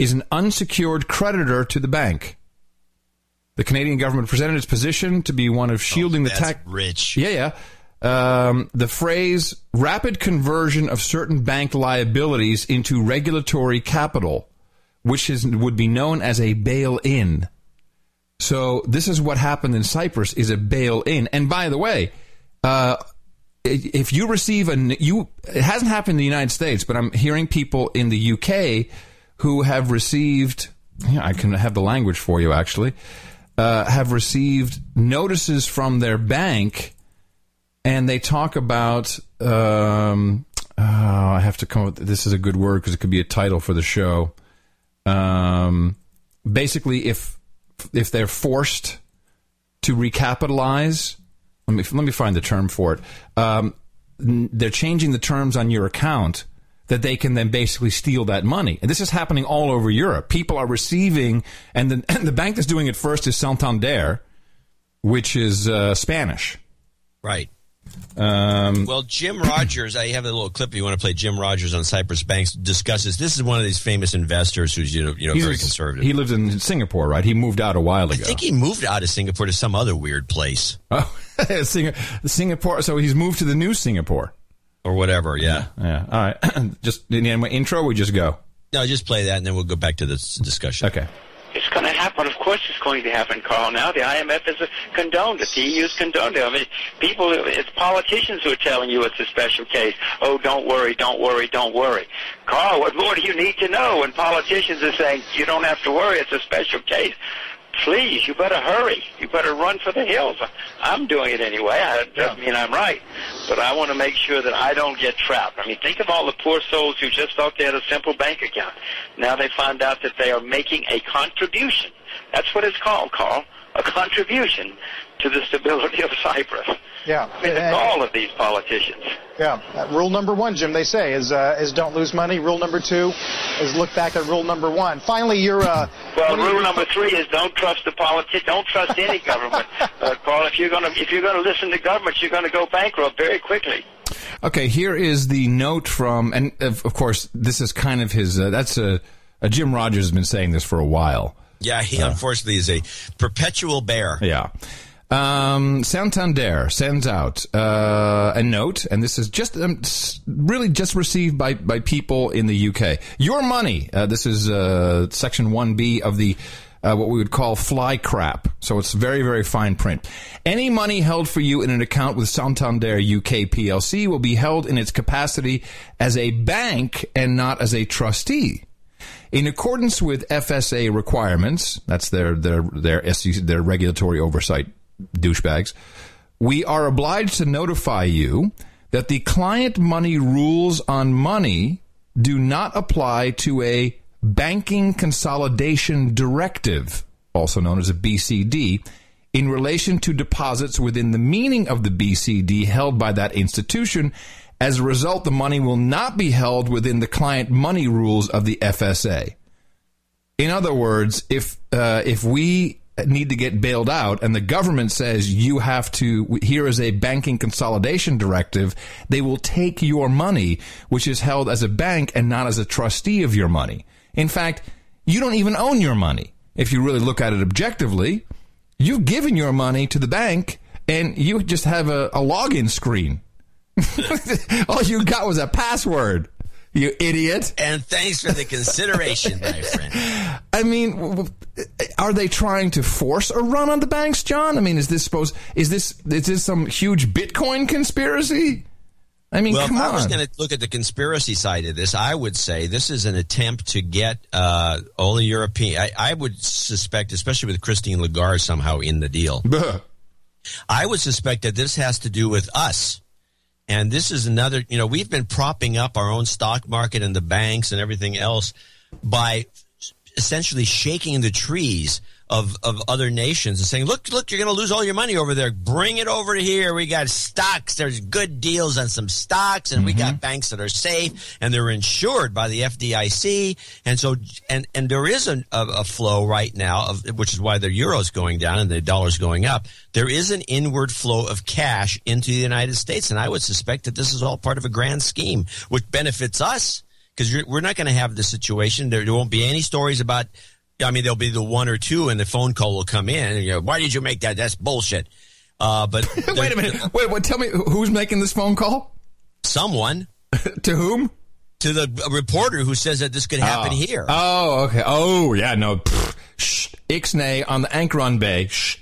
Is an unsecured creditor to the bank. The Canadian government presented its position to be one of shielding the That's tax. rich. Yeah, yeah. Um, the phrase rapid conversion of certain bank liabilities into regulatory capital, which is, would be known as a bail in. So this is what happened in Cyprus is a bail in. And by the way, uh, if you receive a you it hasn't happened in the United States, but I'm hearing people in the UK who have received yeah, I can have the language for you actually uh, have received notices from their bank, and they talk about. Um, oh, I have to come up. This is a good word because it could be a title for the show. Um, basically, if if they're forced to recapitalize, let me let me find the term for it. Um, they're changing the terms on your account that they can then basically steal that money. And this is happening all over Europe. People are receiving, and the, and the bank that's doing it first is Santander, which is uh, Spanish. Right. Um, Well, Jim Rogers, I have a little clip. If you want to play Jim Rogers on Cyprus Banks discusses. This is one of these famous investors who's you know you know very conservative. He lives in Singapore, right? He moved out a while ago. I think he moved out of Singapore to some other weird place Oh, Singapore. So he's moved to the new Singapore. Or whatever. Yeah. Yeah. All right. just in the intro, we just go. No, just play that, and then we'll go back to this discussion. Okay. It's going to happen. Of course, it's going to happen, Carl. Now the IMF has condoned it. The EU's condoned it. I mean, people, it's politicians who are telling you it's a special case. Oh, don't worry, don't worry, don't worry. Carl, what more do you need to know when politicians are saying you don't have to worry, it's a special case? Please, you better hurry. You better run for the hills. I'm doing it anyway. I doesn't mean I'm right, but I want to make sure that I don't get trapped. I mean, think of all the poor souls who just thought they had a simple bank account. Now they find out that they are making a contribution. That's what it's called, Carl. A contribution to the stability of Cyprus. Yeah. I mean, it's all of these politicians. Yeah. Uh, rule number one, Jim, they say, is uh, is don't lose money. Rule number two is look back at rule number one. Finally, you're. Uh, Well, what do you- rule number three is don't trust the politi- Don't trust any government, uh, Carl. If you're gonna if you're gonna listen to governments, you're gonna go bankrupt very quickly. Okay, here is the note from, and of, of course, this is kind of his. Uh, that's a, a Jim Rogers has been saying this for a while. Yeah, he unfortunately is a perpetual bear. Yeah. Um, Santander sends out uh, a note, and this is just um, really just received by, by people in the UK. Your money. Uh, this is uh, section 1B of the uh, what we would call fly crap. So it's very, very fine print. Any money held for you in an account with Santander UK PLC will be held in its capacity as a bank and not as a trustee. In accordance with FSA requirements, that's their their their SEC, their regulatory oversight douchebags, we are obliged to notify you that the client money rules on money do not apply to a banking consolidation directive, also known as a BCD, in relation to deposits within the meaning of the BCD held by that institution. As a result, the money will not be held within the client money rules of the FSA. In other words, if uh, if we need to get bailed out and the government says you have to here is a banking consolidation directive they will take your money which is held as a bank and not as a trustee of your money. In fact you don't even own your money. If you really look at it objectively you've given your money to the bank and you just have a, a login screen. All you got was a password you idiot And thanks for the consideration, my friend. I mean, are they trying to force a run on the banks, John? I mean, is this supposed? Is this is this some huge Bitcoin conspiracy? I mean, well, come if I was going to look at the conspiracy side of this, I would say this is an attempt to get uh, all the European. I, I would suspect, especially with Christine Lagarde somehow in the deal. I would suspect that this has to do with us. And this is another, you know, we've been propping up our own stock market and the banks and everything else by essentially shaking the trees of, of other nations and saying, look, look, you're going to lose all your money over there. Bring it over here. We got stocks. There's good deals on some stocks and we got mm-hmm. banks that are safe and they're insured by the FDIC. And so, and, and there is a, a, a flow right now of, which is why the euro's going down and the dollar's going up. There is an inward flow of cash into the United States. And I would suspect that this is all part of a grand scheme, which benefits us because we're not going to have the situation. There, there won't be any stories about. I mean, there'll be the one or two, and the phone call will come in. And, you know, why did you make that? That's bullshit. Uh, but Wait a minute. Wait, what? Tell me who's making this phone call? Someone. to whom? To the reporter who says that this could happen oh. here. Oh, okay. Oh, yeah. No. Pfft. Shh. Ixnay on the Anchron Bay. Shh.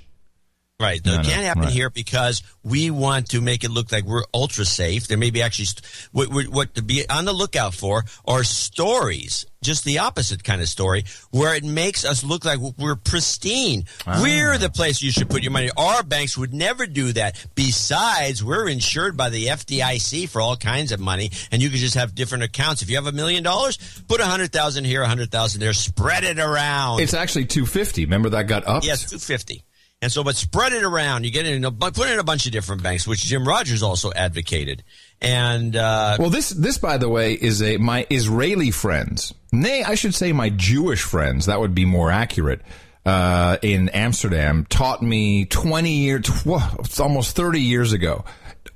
Right. No, No, it can't happen right. here because we want to make it look like we're ultra safe. There may be actually st- what, what, what to be on the lookout for are stories, just the opposite kind of story, where it makes us look like we're pristine. Ah. We're the place you should put your money. Our banks would never do that. Besides, we're insured by the FDIC for all kinds of money, and you can just have different accounts. If you have a million dollars, put a hundred thousand here, a hundred thousand there, spread it around. It's actually two fifty. Remember that got up. Yes, two fifty. And so, but spread it around. You get it in a, put it in a bunch of different banks, which Jim Rogers also advocated. And uh, Well, this this by the way is a my Israeli friends. Nay, I should say my Jewish friends. That would be more accurate. Uh, in Amsterdam, taught me twenty years, tw- almost thirty years ago,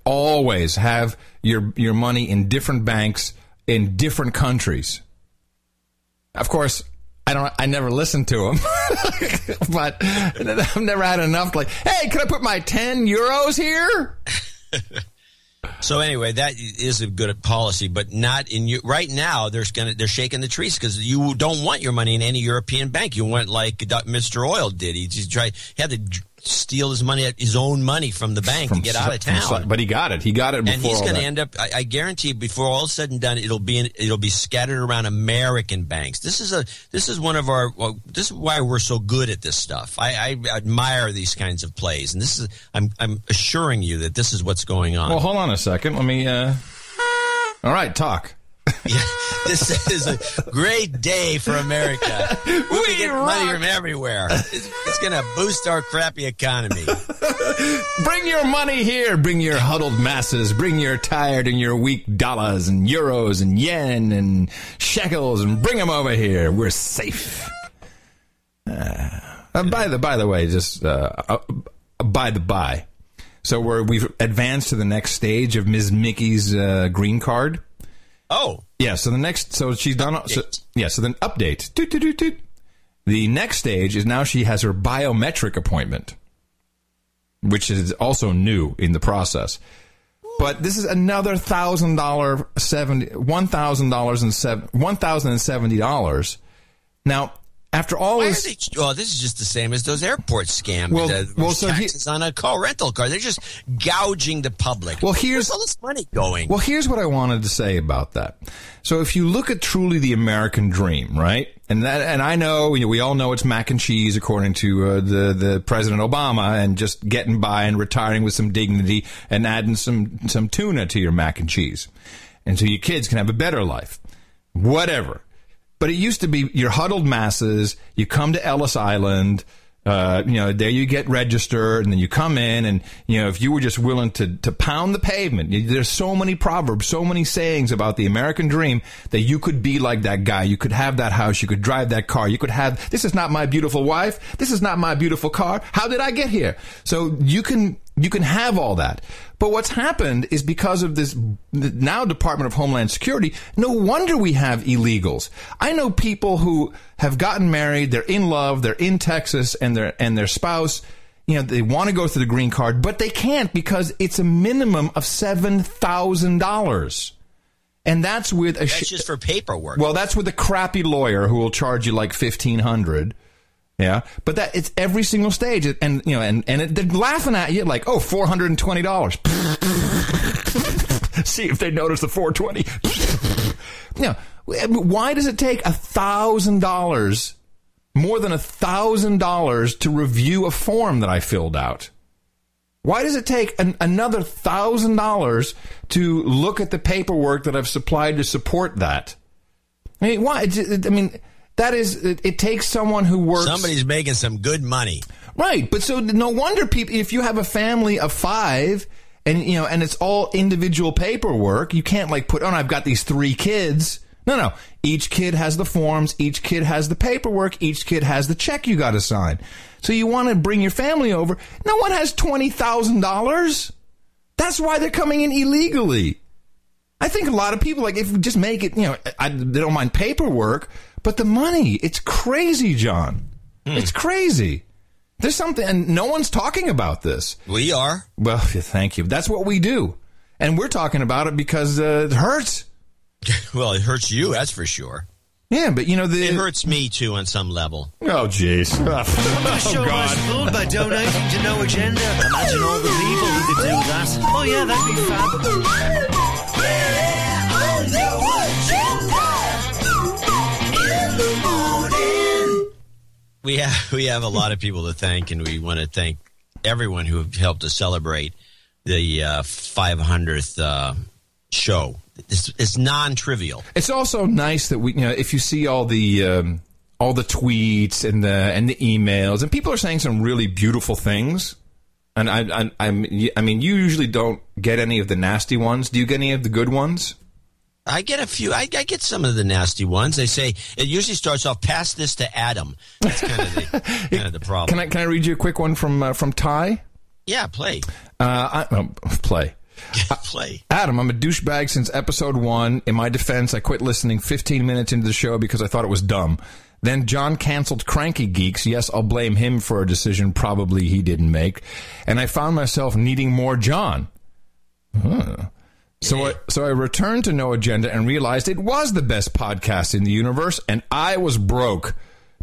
always have your your money in different banks in different countries. Of course, I don't. I never listened to him, but I've never had enough. Like, hey, can I put my ten euros here? So anyway, that is a good policy, but not in you. Right now, there's gonna they're shaking the trees because you don't want your money in any European bank. You want like Mr. Oil did. He just tried he had to steal his money, his own money from the bank From to get out of town. but he got it. He got it before and he's going to end up. I, I guarantee, before all is said and done, it'll be in, it'll be scattered around American banks. This is a this is one of our. Well, this is why we're so good at this stuff. I, I admire these kinds of plays, and this is. I'm I'm assuring you that this is what's going on. Well, hold on a second. Let me. Uh... All right, talk. This is a great day for America. We'll be getting money from everywhere. It's, it's going to boost our crappy economy. Bring your money here. Bring your huddled masses. Bring your tired and your weak dollars and euros and yen and shekels and bring them over here. We're safe. Uh, uh, by the by the way, just uh, uh, by the by. So we're we've advanced to the next stage of Ms. Mickey's uh, green card. Oh, yeah. So the next, so she's done. So, yeah. So then update. Toot, toot, toot. The next stage is now she has her biometric appointment, which is also new in the process. But this is another thousand dollar seventy one thousand dollars and seven one thousand and seventy dollars. Now, after all Why this, they, oh, this is just the same as those airport scams. Well- uh, well, so he- taxes on a car rental car. They're just gouging the public. Well, here's Where's all this money going. Well, here's what I wanted to say about that. So, if you look at truly the American dream, right, and that, and I know you know, we all know it's mac and cheese, according to uh, the the President Obama, and just getting by and retiring with some dignity and adding some some tuna to your mac and cheese, and so your kids can have a better life, whatever. But it used to be your huddled masses. You come to Ellis Island. Uh, you know, there you get registered, and then you come in, and you know, if you were just willing to to pound the pavement, there's so many proverbs, so many sayings about the American dream that you could be like that guy. You could have that house, you could drive that car, you could have. This is not my beautiful wife. This is not my beautiful car. How did I get here? So you can you can have all that. But what's happened is because of this now Department of Homeland Security, no wonder we have illegals. I know people who have gotten married, they're in love, they're in Texas and their and their spouse, you know, they want to go through the green card, but they can't because it's a minimum of $7,000. And that's with a That's sh- just for paperwork. well, that's with a crappy lawyer who will charge you like fifteen hundred. Yeah, but that it's every single stage, and you know, and and it, they're laughing at you like, oh, four hundred and twenty dollars. See if they notice the four twenty. Now, why does it take a thousand dollars, more than a thousand dollars, to review a form that I filled out? Why does it take an, another thousand dollars to look at the paperwork that I've supplied to support that? I mean, why? I mean, that is, it, it takes someone who works. Somebody's making some good money. Right, but so no wonder people. If you have a family of five, and you know, and it's all individual paperwork, you can't like put oh, on. I've got these three kids. No, no. Each kid has the forms. Each kid has the paperwork. Each kid has the check you got to sign. So you want to bring your family over. No one has twenty thousand dollars. That's why they're coming in illegally. I think a lot of people like if we just make it, you know, I, they don't mind paperwork, but the money, it's crazy, John. It's crazy. There's something, and no one's talking about this. We are. Well, thank you. That's what we do, and we're talking about it because uh, it hurts. Well, it hurts you, that's for sure. Yeah, but you know the It hurts me too on some level. Oh, jeez. The show Oh, God. was fun by donating to No Agenda. Imagine all the people who could do that. Oh yeah, that'd be fab. We have we have a lot of people to thank, and we want to thank everyone who helped us celebrate the uh, 500th uh, show. It's, it's non-trivial. It's also nice that we, you know, if you see all the um, all the tweets and the and the emails, and people are saying some really beautiful things. And I, I, I mean, you usually don't get any of the nasty ones. Do you get any of the good ones? I get a few. I, I get some of the nasty ones. They say it usually starts off. Pass this to Adam. That's kind of the kind of the problem. Can I can I read you a quick one from uh, from Ty? yeah, play. Uh, I, oh, play. Play. Adam, I'm a douchebag since episode one. In my defense, I quit listening 15 minutes into the show because I thought it was dumb. Then John canceled Cranky Geeks. Yes, I'll blame him for a decision probably he didn't make. And I found myself needing more John. Huh. So I, so I returned to No Agenda and realized it was the best podcast in the universe, and I was broke.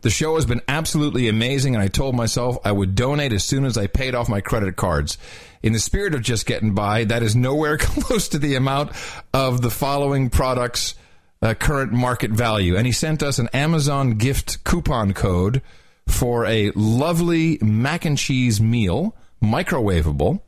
The show has been absolutely amazing, and I told myself I would donate as soon as I paid off my credit cards. In the spirit of just getting by, that is nowhere close to the amount of the following products' uh, current market value. And he sent us an Amazon gift coupon code for a lovely mac and cheese meal, microwavable.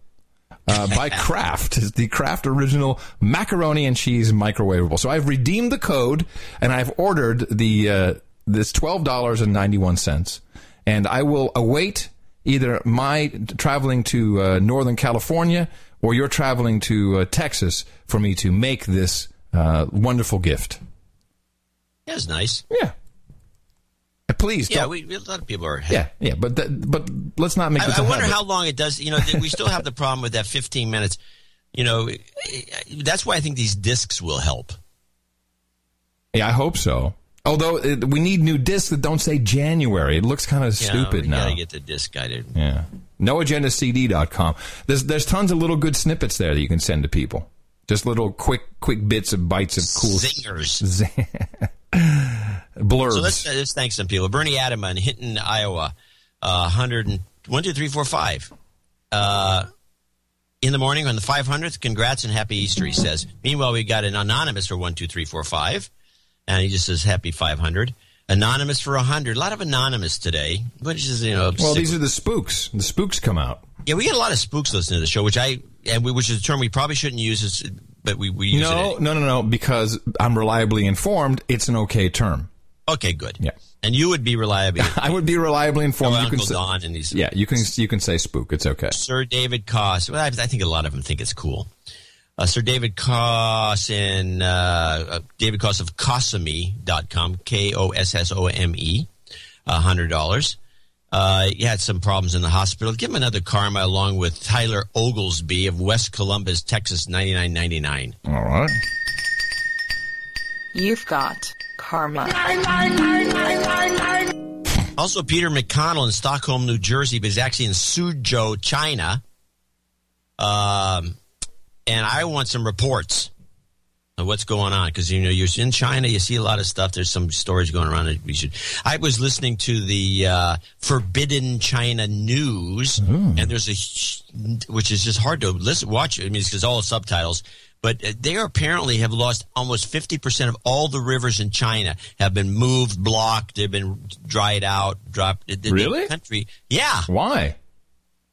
Uh, by Kraft is the Kraft original macaroni and cheese microwavable. So I've redeemed the code and I've ordered the uh, this twelve dollars and ninety one cents, and I will await either my traveling to uh, Northern California or you're traveling to uh, Texas for me to make this uh, wonderful gift. It's nice. Yeah. Please, Yeah, we, we- a lot of people are. yeah, yeah, but that, but let's not make this. I, I a wonder habit. how long it does. You know, we still have the problem with that 15 minutes. You know, that's why I think these discs will help. Yeah, I hope so. Although it, we need new discs that don't say January. It looks kind of know, stupid now. Gotta get the disc guided. Yeah. NoAgendaCD.com. There's there's tons of little good snippets there that you can send to people. Just little quick quick bits of bites of cool Zingers. blurbs. So let's, uh, let's thank some people. Bernie Adama in Hinton, Iowa, uh, 100 and, 1, 2, 3, 4, 5. Uh, in the morning on the 500th, congrats and happy Easter, he says. Meanwhile, we got an anonymous for 1, 2, 3, 4, 5. And he just says happy 500. Anonymous for 100. A lot of anonymous today, which is, you know, well, these are the spooks. The spooks come out. yeah, we get a lot of spooks listening to the show, which I, and we, which is a term we probably shouldn't use, but we, we use it. No, no, no, no. Because I'm reliably informed. It's an okay term. Okay, good. Yeah. And you would be reliable. I would be reliably informed. You can Uncle say, Don and these- yeah, you can you can say spook. It's okay. Sir David Koss. Well, I, I think a lot of them think it's cool. Uh, Sir David Koss in uh, uh, David Koss of Kossome.com, K O S S O M E, $100. Uh, he had some problems in the hospital. Give him another karma along with Tyler Oglesby of West Columbus, Texas, 99.99. All right. You've got karma. Also, Peter McConnell in Stockholm, New Jersey, but he's actually in Suzhou, China. Um, and I want some reports of what's going on because you know you're in China, you see a lot of stuff. There's some stories going around that we should. I was listening to the uh, Forbidden China News, and there's a which is just hard to listen, watch. I mean, it's because all subtitles. But uh, they apparently have lost almost 50% of all the rivers in China have been moved, blocked, they've been dried out, dropped. The- the Really? Country. Yeah. Why?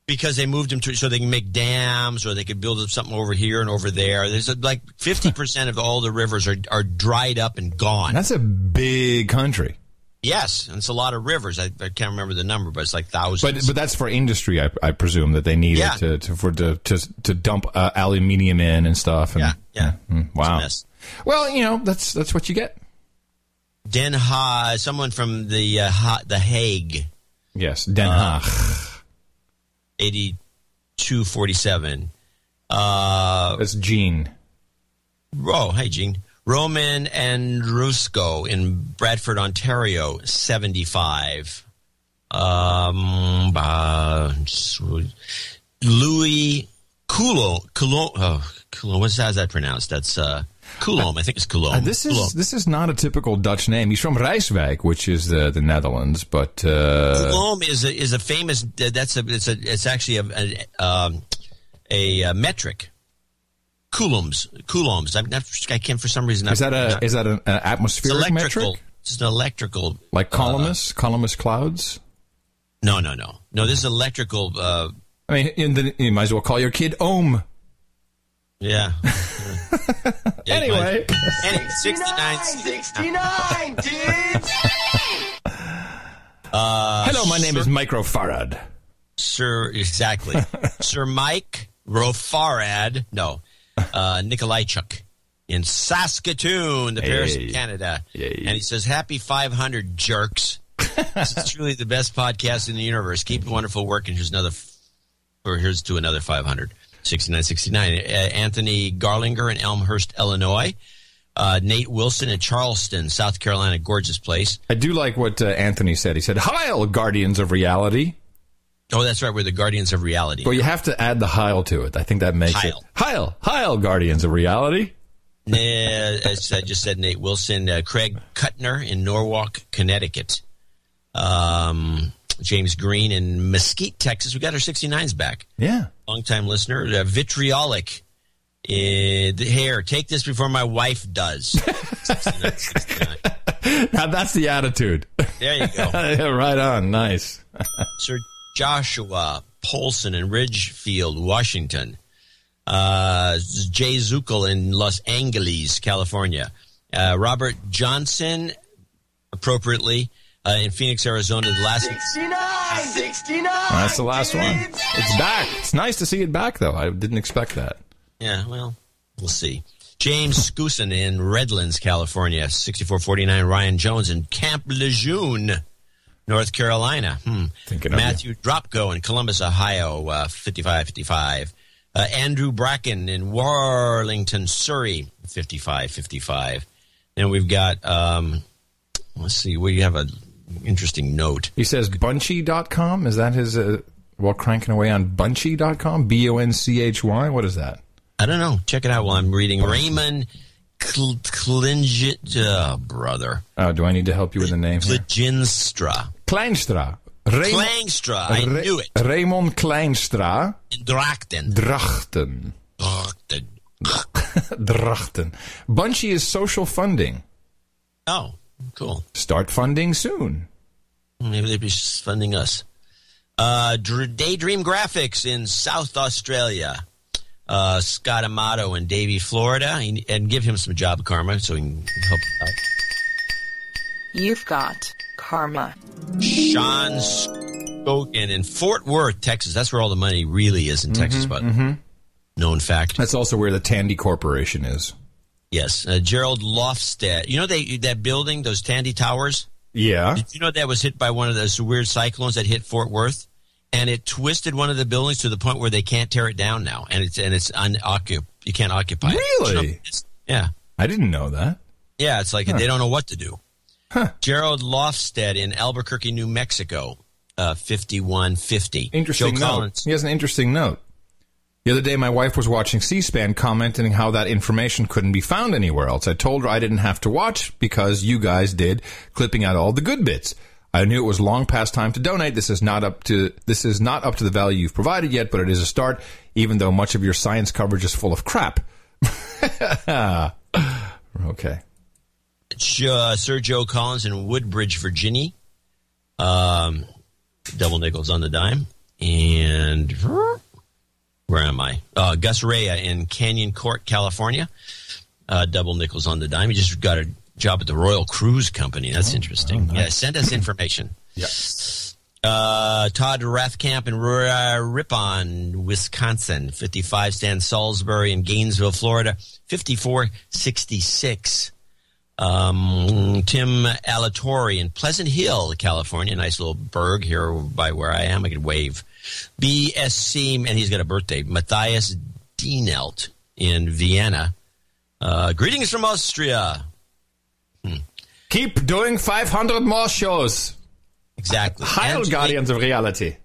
Because they moved them to so they can make dams or they could build up something over here and over there. There's uh, like 50% of all the rivers are, are dried up and gone. That's a big country. Yes. And it's a lot of rivers. I, I can't remember the number, but it's like thousands. But but that's for industry, I, I presume that they need Yeah. it to, to for to to, to dump uh, aluminium in and stuff. And, Yeah, yeah. Mm, wow. mess. Well, you know that's that's what you get. Den Haag, someone from the uh, ha- the Hague. Yes, Den Haag. Eighty-two forty-seven. Uh, that's Gene. Oh, hey, Gene. Roman and Rusco in Bradford, Ontario, seventy-five. Um, uh, Louis Coulomb. Coulomb. Oh, Coulomb. What's how's that pronounced? That's uh, Coulomb. I think it's Coulomb. Uh, this is Coulomb. this is not a typical Dutch name. He's from Rijswijk, which is the the Netherlands, but uh, Coulomb is a is a famous. That's a it's a it's actually a a, um, a, uh metric. Coulombs, coulombs. I'm not, I can't for some reason. is that a not- is that an, an it's atmospheric electrical? metric? It's an electrical. Like uh, columnus, columnus clouds. no, no, no, no. This is electrical. Uh, I mean, in the, you might as well call your kid Ohm. yeah. Yeah, Anyway. Anyway, 69. 69, dudes! Uh, Hello, my name Sir, is Microfarad. Sir. Exactly, Sir Mike Rofarad. No, uh, Nikolaichuk in Saskatoon, the Paris of Canada, Yay. and he says, "Happy 500, jerks." this is truly the best podcast in the universe. Keep the wonderful work, and here's another. F- or here's to another 500. 6969. Uh, Anthony Garlinger in Elmhurst, Illinois. Uh, Nate Wilson in Charleston, South Carolina. Gorgeous place. I do like what uh, Anthony said. He said, Heil, Guardians of Reality. Oh, that's right. We're the Guardians of Reality. Well, you have to add the Heil to it. I think that makes Heil. it. Heil, Heil, Guardians of Reality. Uh, as I just said, Nate Wilson, uh, Craig Kuttner in Norwalk, Connecticut. Um, James Green in Mesquite, Texas. We got our 69s back. Yeah. Longtime listener. Uh, vitriolic. Uh, the hair. Take this before my wife does. 69, 69. Now that's the attitude. There you go. Right on. Nice. Sir Joshua Polson in Ridgefield, Washington. Uh, Jay Zuckel in Los Angeles, California. Uh, Robert Johnson, appropriately, uh, in Phoenix, Arizona. The last 69! 69! that's the last one. It's back. It's nice to see it back, though. I didn't expect that. Yeah, well, we'll see. James Skousen in Redlands, California. 6449. Ryan Jones in Camp Lejeune, North Carolina. Hmm. Matthew Dropko in Columbus, Ohio. Uh, 5555. Uh, Andrew Bracken in Warlingham, Surrey. 5555. And we've got, um, let's see, we have an interesting note. He says bunchy.com. Is that his, uh, while cranking away on bunchy.com? B O N C H Y? What is that? I don't know. Check it out while I'm reading. Raymond Cl- Klingit, uh, brother. Oh, do I need to help you with the name here? Klinstra. Kleinstra. Raym- Klangstra. I Ra- knew it. Raymond Kleinstra. In Drachten. Drachten. Drachten. Drachten. Bunchy is social funding. Oh, cool. Start funding soon. Maybe they'd be funding us. Uh, Daydream Graphics in South Australia. Uh, Scott Amato in Davie, Florida. He- And give him some job karma so he can help out. You've got karma. Sean Skokin in Fort Worth, Texas. That's where all the money really is in Texas, but mhm. known fact. That's also where the Tandy Corporation is. Yes, uh, Gerald Lofstad. You know they, that building, those Tandy Towers? Yeah. Did you know that was hit by one of those weird cyclones that hit Fort Worth? And it twisted one of the buildings to the point where they can't tear it down now, and it's and it's unoccupied. You can't occupy it. Really? It's- yeah, I didn't know that. yeah. It's like Huh. they don't know what to do. Gerald Lofstad in Albuquerque, New Mexico, uh, fifty-one fifty. Interesting Joe note. Collins. He has an interesting note. The other day, my wife was watching C-SPAN, commenting how that information couldn't be found anywhere else. I told her I didn't have to watch because you guys did, clipping out all the good bits. I knew it was long past time to donate. This is not up to this is not up to the value you've provided yet, but it is a start. Even though much of your science coverage is full of crap. okay. uh, Sir Joe Collins in Woodbridge, Virginia. Um, double nickels on the dime. And where am I? Uh, Gus Rea in Canyon Court, California. Uh, double nickels on the dime. He just got a job at the Royal Cruise Company. That's interesting. Yeah, send us information. Yeah. Uh, Todd Rathkamp in Ripon, Wisconsin. 55 Stan Salisbury in Gainesville, Florida. 5466. Um, Tim Alatorre in Pleasant Hill, California. Nice little burg here by where I am. I could wave. BSC, and he's got a birthday. Matthias Dienelt in Vienna. Uh, greetings from Austria. Keep doing 500 more shows. Exactly. Heil Angelique- Guardians of Reality.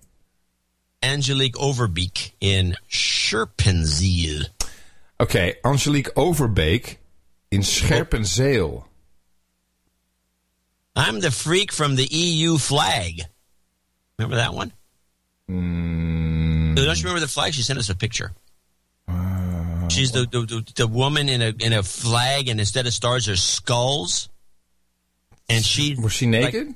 Angelique Overbeek in Scherpenzeel. Okay, Angelique Overbeek in Scherpenzeel. I'm the freak from the EU flag. Remember that one? Mm, Don't you remember the flag? She sent us a picture. She's the, the, the the woman in a in a flag, and instead of stars, there's skulls. And she was she naked?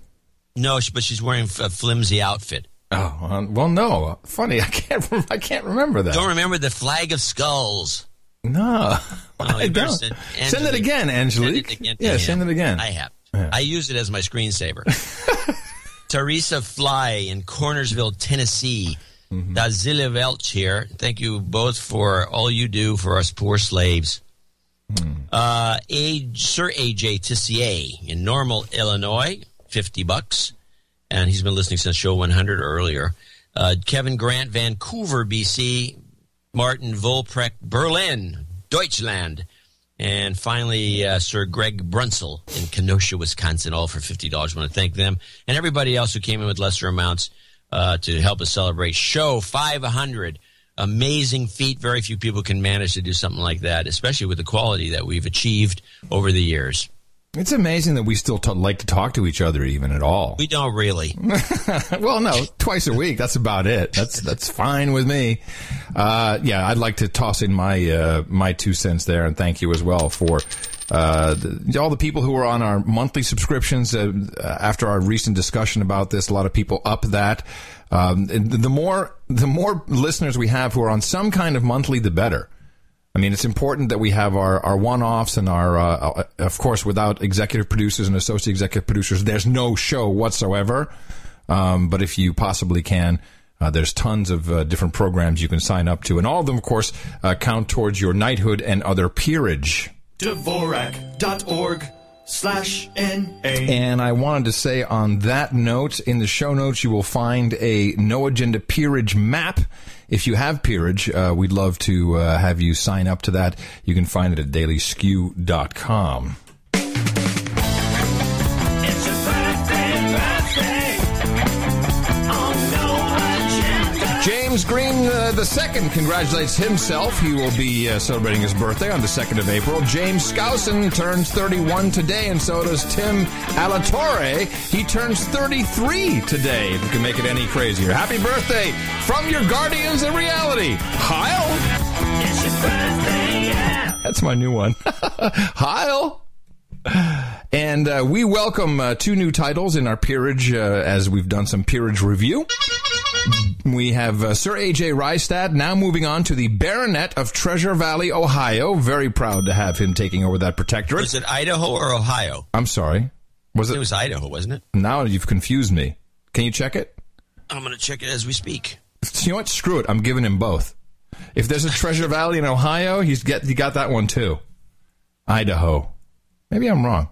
no, she, but she's wearing a flimsy outfit. Oh well, no. Funny, I can't. I can't remember that. Don't remember the flag of skulls. No, Oh, I don't. send- Send it again, Angelique. Send it again yeah, him. send it again. I have. I use it as my screensaver. Teresa Fly in Cornersville, Tennessee. Mm-hmm. Dazila Welch here. Thank you both for all you do for us poor slaves. Uh, A- Sir AJ Tissier in Normal, Illinois, 50 bucks. And he's been listening since show 100 or earlier. Uh, Kevin Grant, Vancouver, BC, Martin Volprecht, Berlin, Deutschland. And finally, uh, Sir Greg Brunsell in Kenosha, Wisconsin, all for $50. I want to thank them and everybody else who came in with lesser amounts uh, to help us celebrate Show 500. Amazing feat. Very few people can manage to do something like that, especially with the quality that we've achieved over the years. It's amazing that we still t- like to talk to each other even at all. We don't really. well, no, twice a week. That's about it. That's that's fine with me. Uh, yeah, I'd like to toss in my uh, my two cents there, and thank you as well for uh, the, all the people who are on our monthly subscriptions. Uh, after our recent discussion about this, a lot of people up that. Um, the more the more listeners we have who are on some kind of monthly, the better. I mean, it's important that we have our, our one offs and our, uh, of course, without executive producers and associate executive producers, there's no show whatsoever. Um, but if you possibly can, uh, there's tons of uh, different programs you can sign up to. And all of them, of course, uh, count towards your knighthood and other peerage. Dvorak.org slash NA. And I wanted to say on that note, in the show notes, you will find a no agenda peerage map. If you have peerage, uh, we'd love to uh, have you sign up to that. You can find it at dailyskew.com. the second congratulates himself. He will be uh, celebrating his birthday on the second of April. James Skousen turns 31 today, and so does Tim Alatorre. He turns 33 today. If you can make it any crazier, happy birthday from your guardians of reality, Heil. It's your birthday, yeah. That's my new one, Heil. And uh, we welcome uh, two new titles in our peerage uh, as we've done some peerage review. We have uh, Sir A.J. Rystad now moving on to the Baronet of Treasure Valley, Ohio. Very proud to have him taking over that protectorate. Was it Idaho or Ohio? I'm sorry. Was it? It was Idaho, wasn't it? Now you've confused me. Can you check it? I'm going to check it as we speak. You know what? Screw it. I'm giving him both. If there's a Treasure Valley in Ohio, he's get he got that one too. Idaho. Maybe I'm wrong.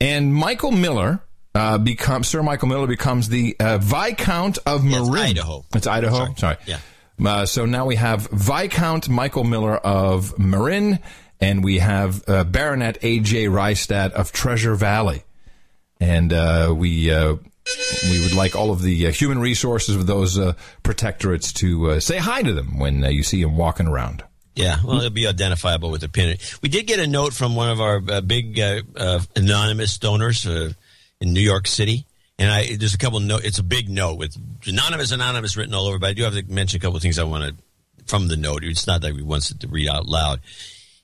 And Michael Miller uh, becomes Sir Michael Miller becomes the uh, Viscount of Yeah, it's Marin. Idaho. It's Idaho. Sorry. Yeah. Uh, so now we have Viscount Michael Miller of Marin, and we have uh, Baronet A.J. Rystad of Treasure Valley. And uh, we uh, we would like all of the uh, human resources of those uh, protectorates to uh, say hi to them when uh, you see them walking around. Yeah, well, it'll be identifiable with a pin. We did get a note from one of our uh, big uh, uh, anonymous donors uh, in New York City, and I there's a couple note. It's a big note with anonymous, anonymous written all over. But I do have to mention a couple of things I want to from the note. It's not that he wants it to read out loud.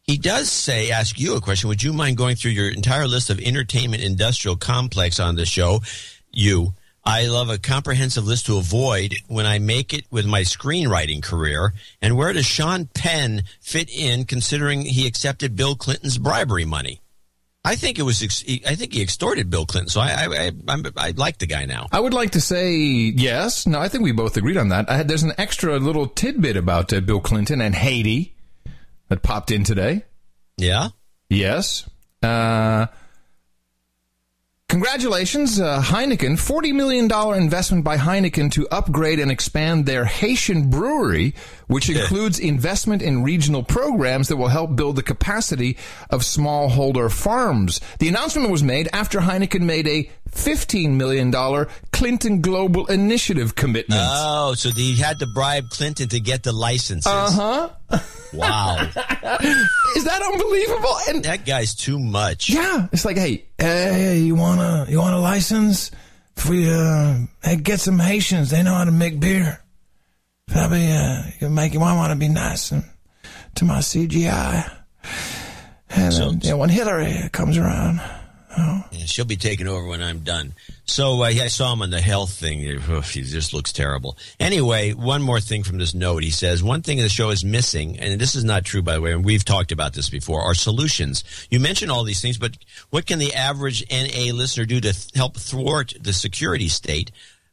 He does say, ask you a question. Would you mind going through your entire list of entertainment industrial complex on the show? You. I love a comprehensive list to avoid when I make it with my screenwriting career. And where does Sean Penn fit in considering he accepted Bill Clinton's bribery money? I think it was, I think he extorted Bill Clinton. So I, I, I, I'm, I like the guy now. I would like to say yes. No, I think we both agreed on that. I had, there's an extra little tidbit about uh, Bill Clinton and Haiti that popped in today. Yeah. Yes. Uh, congratulations, uh, Heineken. $40 million investment by Heineken to upgrade and expand their Haitian brewery, which includes investment in regional programs that will help build the capacity of smallholder farms. The announcement was made after Heineken made a $15 million Clinton Global Initiative commitment. Oh, so he had to bribe Clinton to get the licenses. Uh huh. Wow. Is that unbelievable? And that guy's too much. Yeah, it's like, hey, hey, you want a you want a license? If we uh, hey, get some Haitians, they know how to make beer. Probably uh, you can make you want to be nice and, to my CGI. And uh, yeah, when Hillary comes around, Yeah, she'll be taking over when I'm done. So uh, yeah, I saw him on the health thing. Oof, he just looks terrible. Anyway, one more thing from this note. He says one thing the show is missing, and this is not true by the way. And we've talked about this before. Are solutions. You mentioned all these things, but what can the average NA listener do to th- help thwart the security state?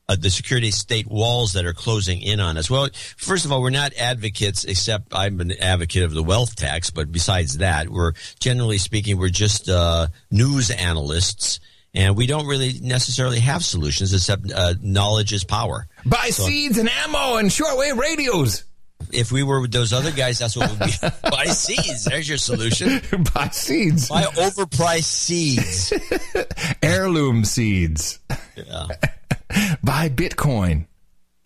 Uh, the security state walls that are closing in on us. Well, first of all, we're not advocates, except I'm an advocate of the wealth tax. But besides that, we're generally speaking, we're just uh, news analysts, and we don't really necessarily have solutions, except uh, knowledge is power. buy So- seeds and ammo and shortwave radios. if we were with those other guys, that's what we'd be. Buy seeds. There's your solution. Buy seeds. Buy overpriced seeds. Heirloom seeds. Yeah. Buy Bitcoin.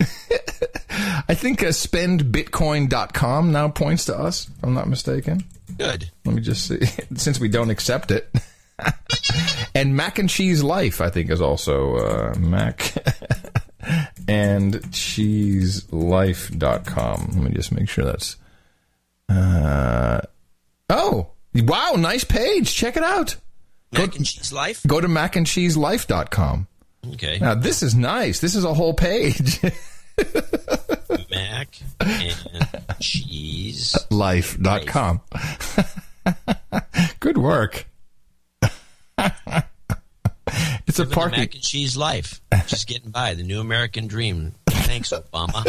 I think uh, spendbitcoin.com now points to us, if I'm not mistaken. Good. Let me just see. Since we don't accept it. and Mac and Cheese Life, I think, is also uh, Mac and Cheese cheeselife.com. Let me just make sure that's. Uh, oh, wow, nice page. Check it out. Mac and Cheese Life? Go to Mac and Cheese macandcheeselife.com. Okay. Now, this is nice. This is a whole page. Mac and cheese. Life.com. Good work. it's a Living the parking. mac and cheese life. Just getting by. The new American dream. Thanks, Obama.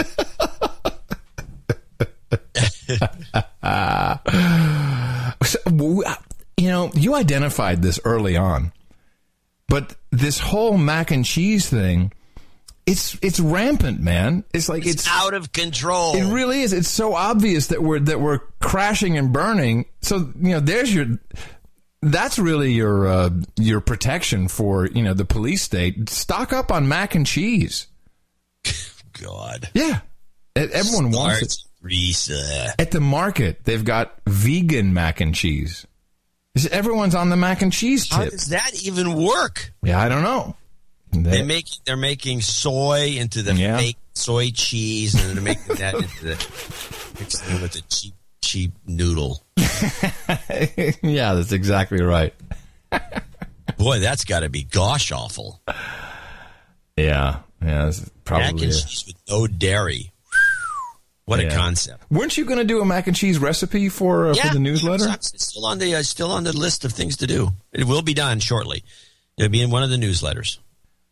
So, uh, you know, you identified this early on, but this whole mac and cheese thing, it's it's rampant, man. It's like it's, out of control. It really is. It's so obvious that we're that we're crashing and burning. So you know, there's your. That's really your uh, your protection for you know the police state. Stock up on mac and cheese. God. Yeah, everyone wants it. Risa. At the market, they've got vegan mac and cheese. Is- Everyone's on the mac and cheese How does that even work? Yeah, I don't know. They make they're making soy into the Yeah. fake soy cheese, and they're making that into the mixing it with the cheap cheap noodle. yeah, that's exactly right. Boy, that's got to be gosh awful. Yeah, yeah, it's Mac and cheese with no dairy. What a concept! Weren't you going to do a mac and cheese recipe for uh, for the newsletter? It's it's still on the uh, still on the list of things to do. It will be done shortly. It'll be in one of the newsletters.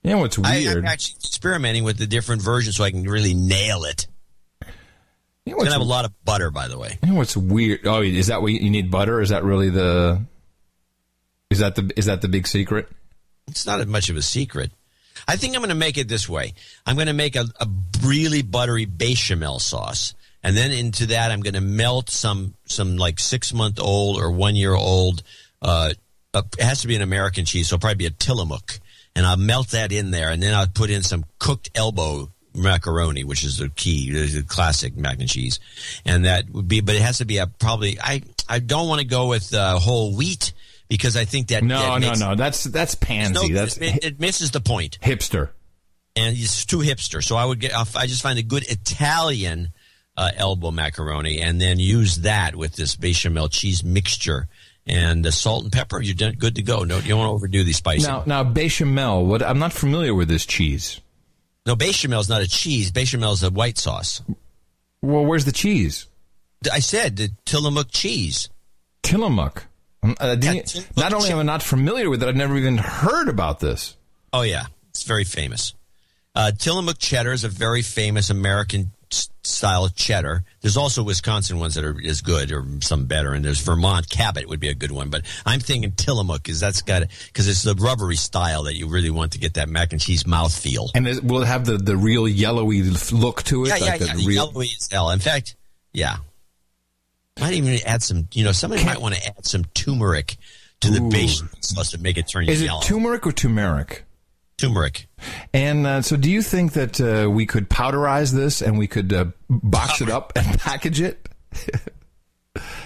Yeah, what's I, weird? I'm actually experimenting with the different versions so I can really nail it. You know It's gonna have a lot of butter, by the way. you know what's weird? Oh, is that what you you need butter? Is that really the? Is that the is that the big secret? It's not much of a secret. I think I'm going to make it this way. I'm going to make a, a really buttery bechamel sauce, and then into that I'm going to melt some some like six month old or one year old. Uh, uh, it has to be an American cheese, so probably be a Tillamook, and I'll melt that in there, and then I'll put in some cooked elbow macaroni, which is the key, the classic mac and cheese, and that would be. But it has to be a probably. I I don't want to go with uh, whole wheat because I think that No, that no, makes- no. That's that's pansy. no, that's it, it misses the point hipster. and it's too hipster. So I would get, I just find a good Italian uh, elbow macaroni, and then use that with this bechamel cheese mixture and the salt and pepper. You're done, good to go. No, you don't want to overdo the spice. Now, now bechamel. What I'm not familiar with this cheese. no, bechamel is not a cheese. Bechamel is a white sauce. Well, where's the cheese? I said the Tillamook cheese. Tillamook. Um, uh, didn't- only am I not familiar with it, I've never even heard about this. Oh yeah, it's very famous. Uh, Tillamook cheddar is a very famous American style cheddar. There's also Wisconsin ones that are as good or some better, and there's Vermont Cabot would be a good one. But I'm thinking Tillamook because that's got because it's the rubbery style that you really want to get that mac and cheese mouth feel. And is, will it have the, the real yellowy look to it? Yeah, yeah, Like the yeah. real- Yellowy as hell. In fact, yeah. Might even add some. You know, somebody might want to add some turmeric to the Ooh. base sauce to make it turn Is it turmeric or turmeric? turmeric. And uh, so, do you think that uh, we could powderize this and we could uh, box it up and package it?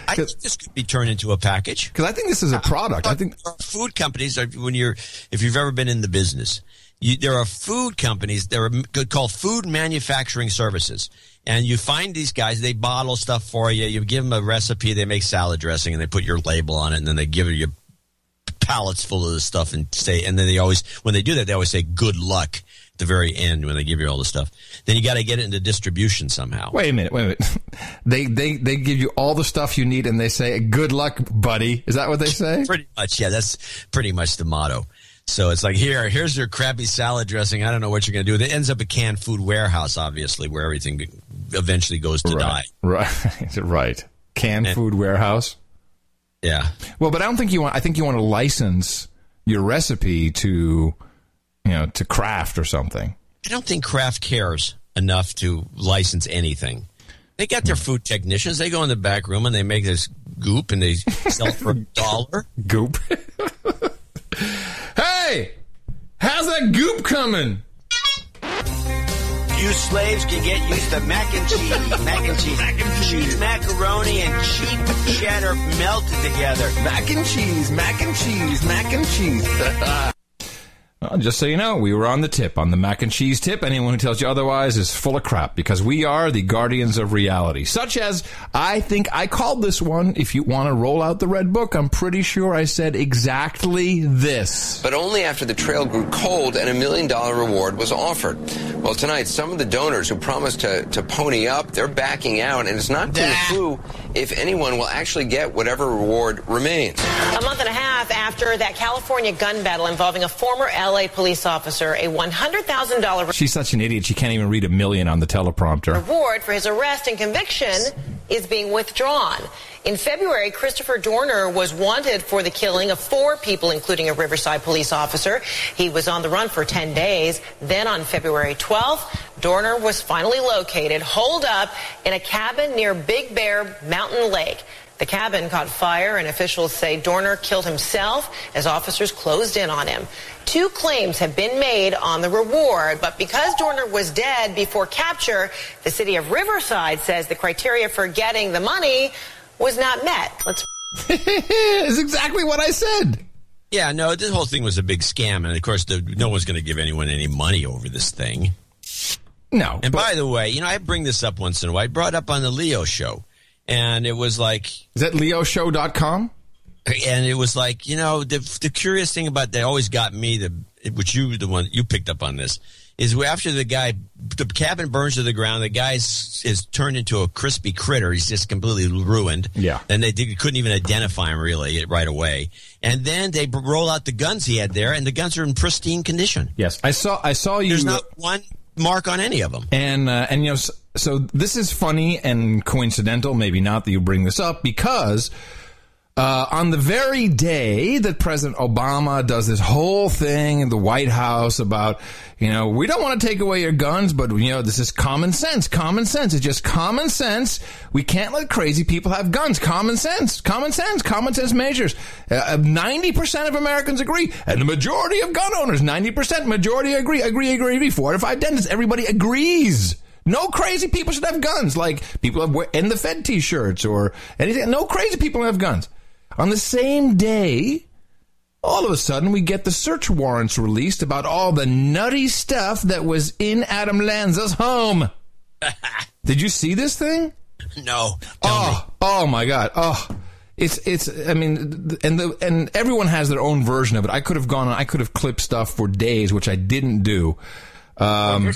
I think this could be turned into a package. Because I think this is a product. I think food companies are when you're if you've ever been in the business you, there are food companies that are called food manufacturing services and you find these guys they bottle stuff for you you give them a recipe they make salad dressing and they put your label on it and then they give you pallets full of this stuff and say and then they always when they do that they always say good luck at the very end when they give you all the stuff then you got to get it into distribution somehow Wait a minute, wait a minute. They they they give you all the stuff you need and they say, "Good luck, buddy." Is that what they say? Pretty much, yeah. That's pretty much the motto. So it's like here, here's your crappy salad dressing. I don't know what you're going to do. It ends up a canned food warehouse, obviously, where everything eventually goes to die. Right, right. Canned And- food warehouse. Yeah. Well, but I don't think you want. I think you want to license your recipe to, you know, to Kraft or something. I don't think Kraft cares enough to license anything. They got their hmm. food technicians. They go in the back room and they make this goop and they sell for a dollar. Goop. hey, how's that goop coming? You slaves can get used to mac and cheese, mac and cheese, mac and cheese, macaroni and cheap cheddar melted together. Mac and cheese, mac and cheese, mac and cheese. Well, just so you know, we were on the tip, on the mac and cheese tip. Anyone who tells you otherwise is full of crap because we are the guardians of reality. Such as, I think I called this one. If you want to roll out the red book, I'm pretty sure I said exactly this. But only after the trail grew cold and a million dollar reward was offered. Well, tonight, some of the donors who promised to, to pony up, they're backing out, and it's not clear who, if anyone, will actually get whatever reward remains. A month and a half after that California gun battle involving a former LA police officer, a $100,000 She's such an idiot, she can't even read a million on the teleprompter. reward for his arrest and conviction is being withdrawn. In February, Christopher Dorner was wanted for the killing of four people, including a Riverside police officer. He was on the run for 10 days. Then on February 12th, Dorner was finally located, holed up in a cabin near Big Bear Mountain Lake. The cabin caught fire, and officials say Dorner killed himself as officers closed in on him. Two claims have been made on the reward, but because Dorner was dead before capture, the city of Riverside says the criteria for getting the money was not met. Let's. It's exactly what I said. Yeah, no, this whole thing was a big scam, and of course, the, no one's going to give anyone any money over this thing. No. And by the way, you know, I bring this up once in a while. I brought it up on the Leo show, and it was like, Is that leoshow.com? and it was like, you know, the the curious thing about that always got me, the which you the one you picked up on this, is after the guy, the cabin burns to the ground, the guy is, is turned into a crispy critter. He's just completely ruined. Yeah. And they did, couldn't even identify him really right away. And then they roll out the guns he had there, and the guns are in pristine condition. Yes, I saw. I saw you. There's not one mark on any of them. And uh, and you know, s- so this is funny and coincidental, maybe not that you bring this up because uh, on the very day that President Obama does this whole thing in the White House about, you know, we don't want to take away your guns, but you know, this is common sense. Common sense. It's just common sense. We can't let crazy people have guns. Common sense. Common sense. Common sense measures. Uh, Ninety percent of Americans agree, and the majority of gun owners, ninety percent, majority agree, agree, agree, agree. Four out of five dentists, everybody agrees. No crazy people should have guns, like people have in the Fed T-shirts or anything. No crazy people have guns. On the same day, all of a sudden we get the search warrants released about all the nutty stuff that was in Adam Lanza's home. Did you see this thing? No. Oh, oh my God. Oh, it's it's. I mean, and the and everyone has their own version of it. I could have gone. on I could have clipped stuff for days, which I didn't do. Um, but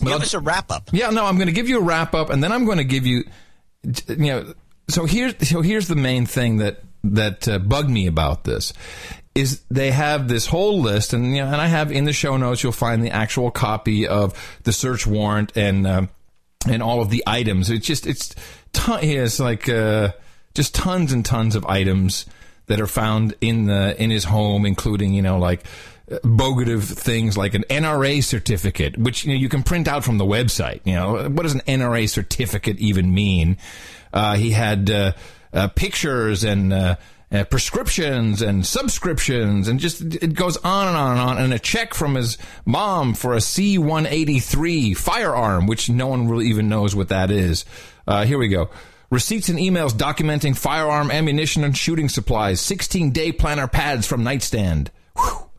Give I'll- us a wrap up. yeah, no, I'm going to give you a wrap up, and then I'm going to give you, you know, so here's so here's the main thing that that uh, bugged me about this is they have this whole list, and you know, and I have in the show notes you'll find the actual copy of the search warrant and um, and all of the items. It's just it's ton, it's like uh, just tons and tons of items that are found in the in his home, including you know like uh, bogative things like an NRA certificate, which you know you can print out from the website. You know what does an NRA certificate even mean? Uh, he had uh, uh, pictures and. Uh, uh, prescriptions and subscriptions and just it goes on and on and on and a check from his mom for a C183 firearm which no one really even knows what that is. Uh, here we go. Receipts and emails documenting firearm ammunition and shooting supplies. 16 day planner pads from nightstand. Whew.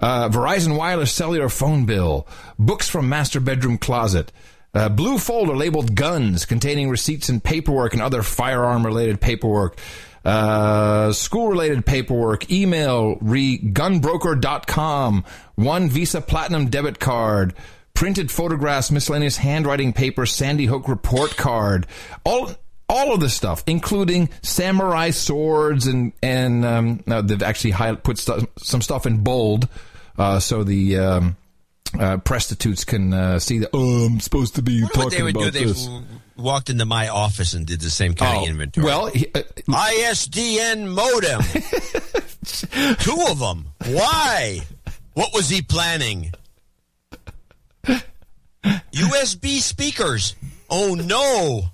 Uh, Verizon wireless cellular phone bill. Books from master bedroom closet. Uh, blue folder labeled guns containing receipts and paperwork and other firearm related paperwork. Uh, school related paperwork, email, re gunbroker.com, one Visa Platinum debit card, printed photographs, miscellaneous handwriting paper, Sandy Hook report card, all, all of this stuff, including samurai swords and, and, um, no, they've actually high, put some stuff in bold, uh, so the, um, uh, prostitutes can uh, see that. Oh, I'm supposed to be What talking they would do, about they this. w- walked into my office and did the same kind Oh, of inventory. well, he- uh, ISDN modem. Two of them. Why? What was he planning? USB speakers. Oh no.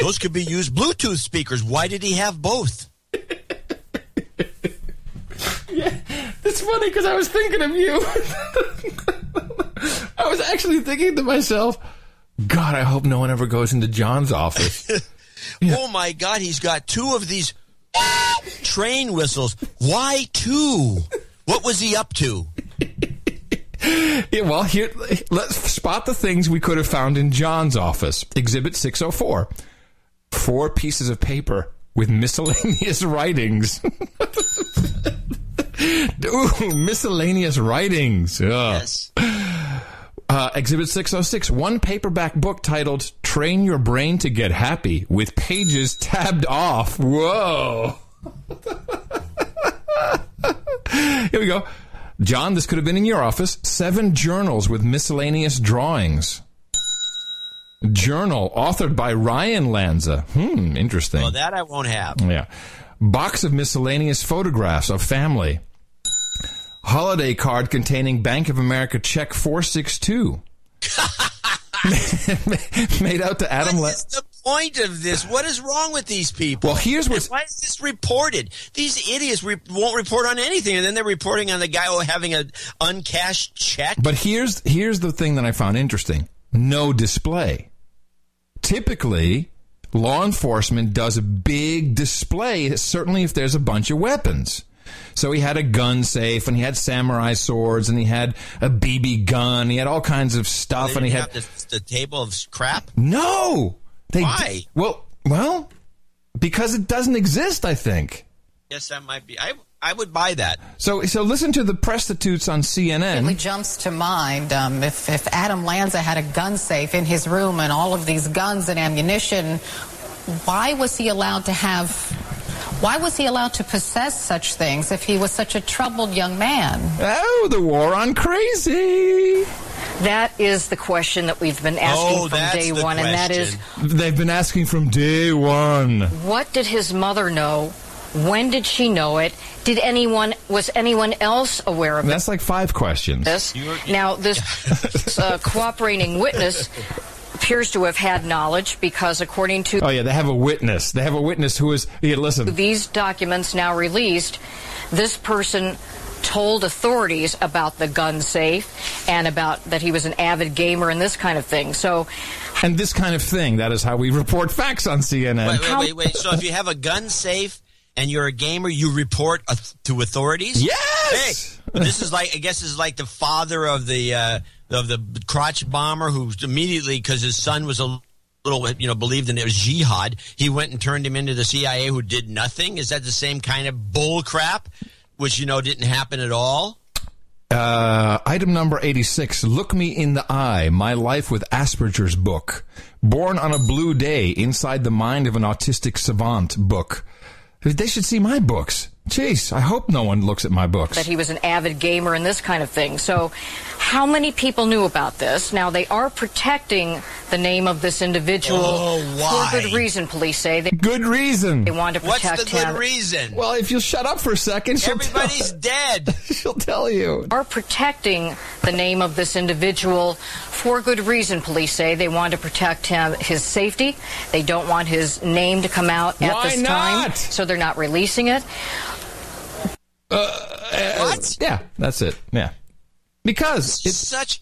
Those could be used Bluetooth speakers. Why did he have both? yeah, It's funny because I was thinking of you. I was actually thinking to myself, God, I hope no one ever goes into John's office. Oh my God, he's got two of these train whistles. Why two? What was he up to? yeah, well, here, let's spot the things we could have found in John's office. Exhibit 604. Four pieces of paper with miscellaneous writings. Ooh, miscellaneous writings. Ugh. Yes. Uh, Exhibit 606, one paperback book titled Train Your Brain to Get Happy with pages tabbed off. Whoa. Here we go. John, this could have been in your office. Seven journals with miscellaneous drawings. Journal authored by Ryan Lanza. Hmm, interesting. Well, that I won't have. Yeah. Box of miscellaneous photographs of family. Holiday card containing Bank of America check 462. Made out to Adam. What is the point of this? What is wrong with these people? Well, here's And what's- why is this reported? These idiots re- won't report on anything, and then they're reporting on the guy having a uncashed check. But here's here's the thing that I found interesting. No display. Typically, law enforcement does a big display, certainly if there's a bunch of weapons. So he had a gun safe and he had samurai swords and he had a BB gun. He had all kinds of stuff They and he didn't had have the, the table of crap. No. They Why? di- well, well, because it doesn't exist, I think. Yes, that might be. I I would buy that. So so listen to the prostitutes on CNN. It jumps to mind um, if, if Adam Lanza had a gun safe in his room and all of these guns and ammunition, why was he allowed to have, why was he allowed to possess such things if he was such a troubled young man? Oh, the war on crazy. That is the question that we've been asking Oh, from day the one, and that is They've been asking from day one. what did his mother know? When did she know it? Did anyone was anyone else aware of it? That's like five questions. this? Now, this uh, cooperating witness appears to have had knowledge because, according to Oh yeah, they have a witness. They have a witness who is. Yeah, listen. these documents now released, this person told authorities about the gun safe and about that he was an avid gamer and this kind of thing. So, And this kind of thing. That is how we report facts on CNN. Wait, wait, wait, wait. So if you have a gun safe and you're a gamer, you report uh, to authorities. Yes. Hey, this is like I guess is like the father of the uh, of the crotch bomber who immediately because his son was a little you know believed in it was jihad. He went and turned him into the CIA who did nothing. Is that the same kind of bull crap, which you know didn't happen at all? Uh, item number 86. Look Me in the Eye. My Life with Asperger's book. Born on a Blue Day Inside the Mind of an Autistic Savant book. They should see my books. Jeez, I hope no one looks at my books. that he was an avid gamer and this kind of thing. So, how many people knew about this? Now, they are protecting the name of this individual Oh, why? for good reason, police say. They, Good reason. they want to protect him. What's protect the good him. reason? Well, if you'll shut up for a second, she'll Everybody's dead. she'll tell you. are protecting the name of this individual for good reason, police say. They want to protect him, his safety. They don't want his name to come out at Why this time, so they're not releasing it. What? Yeah, that's it. Yeah. Because it's such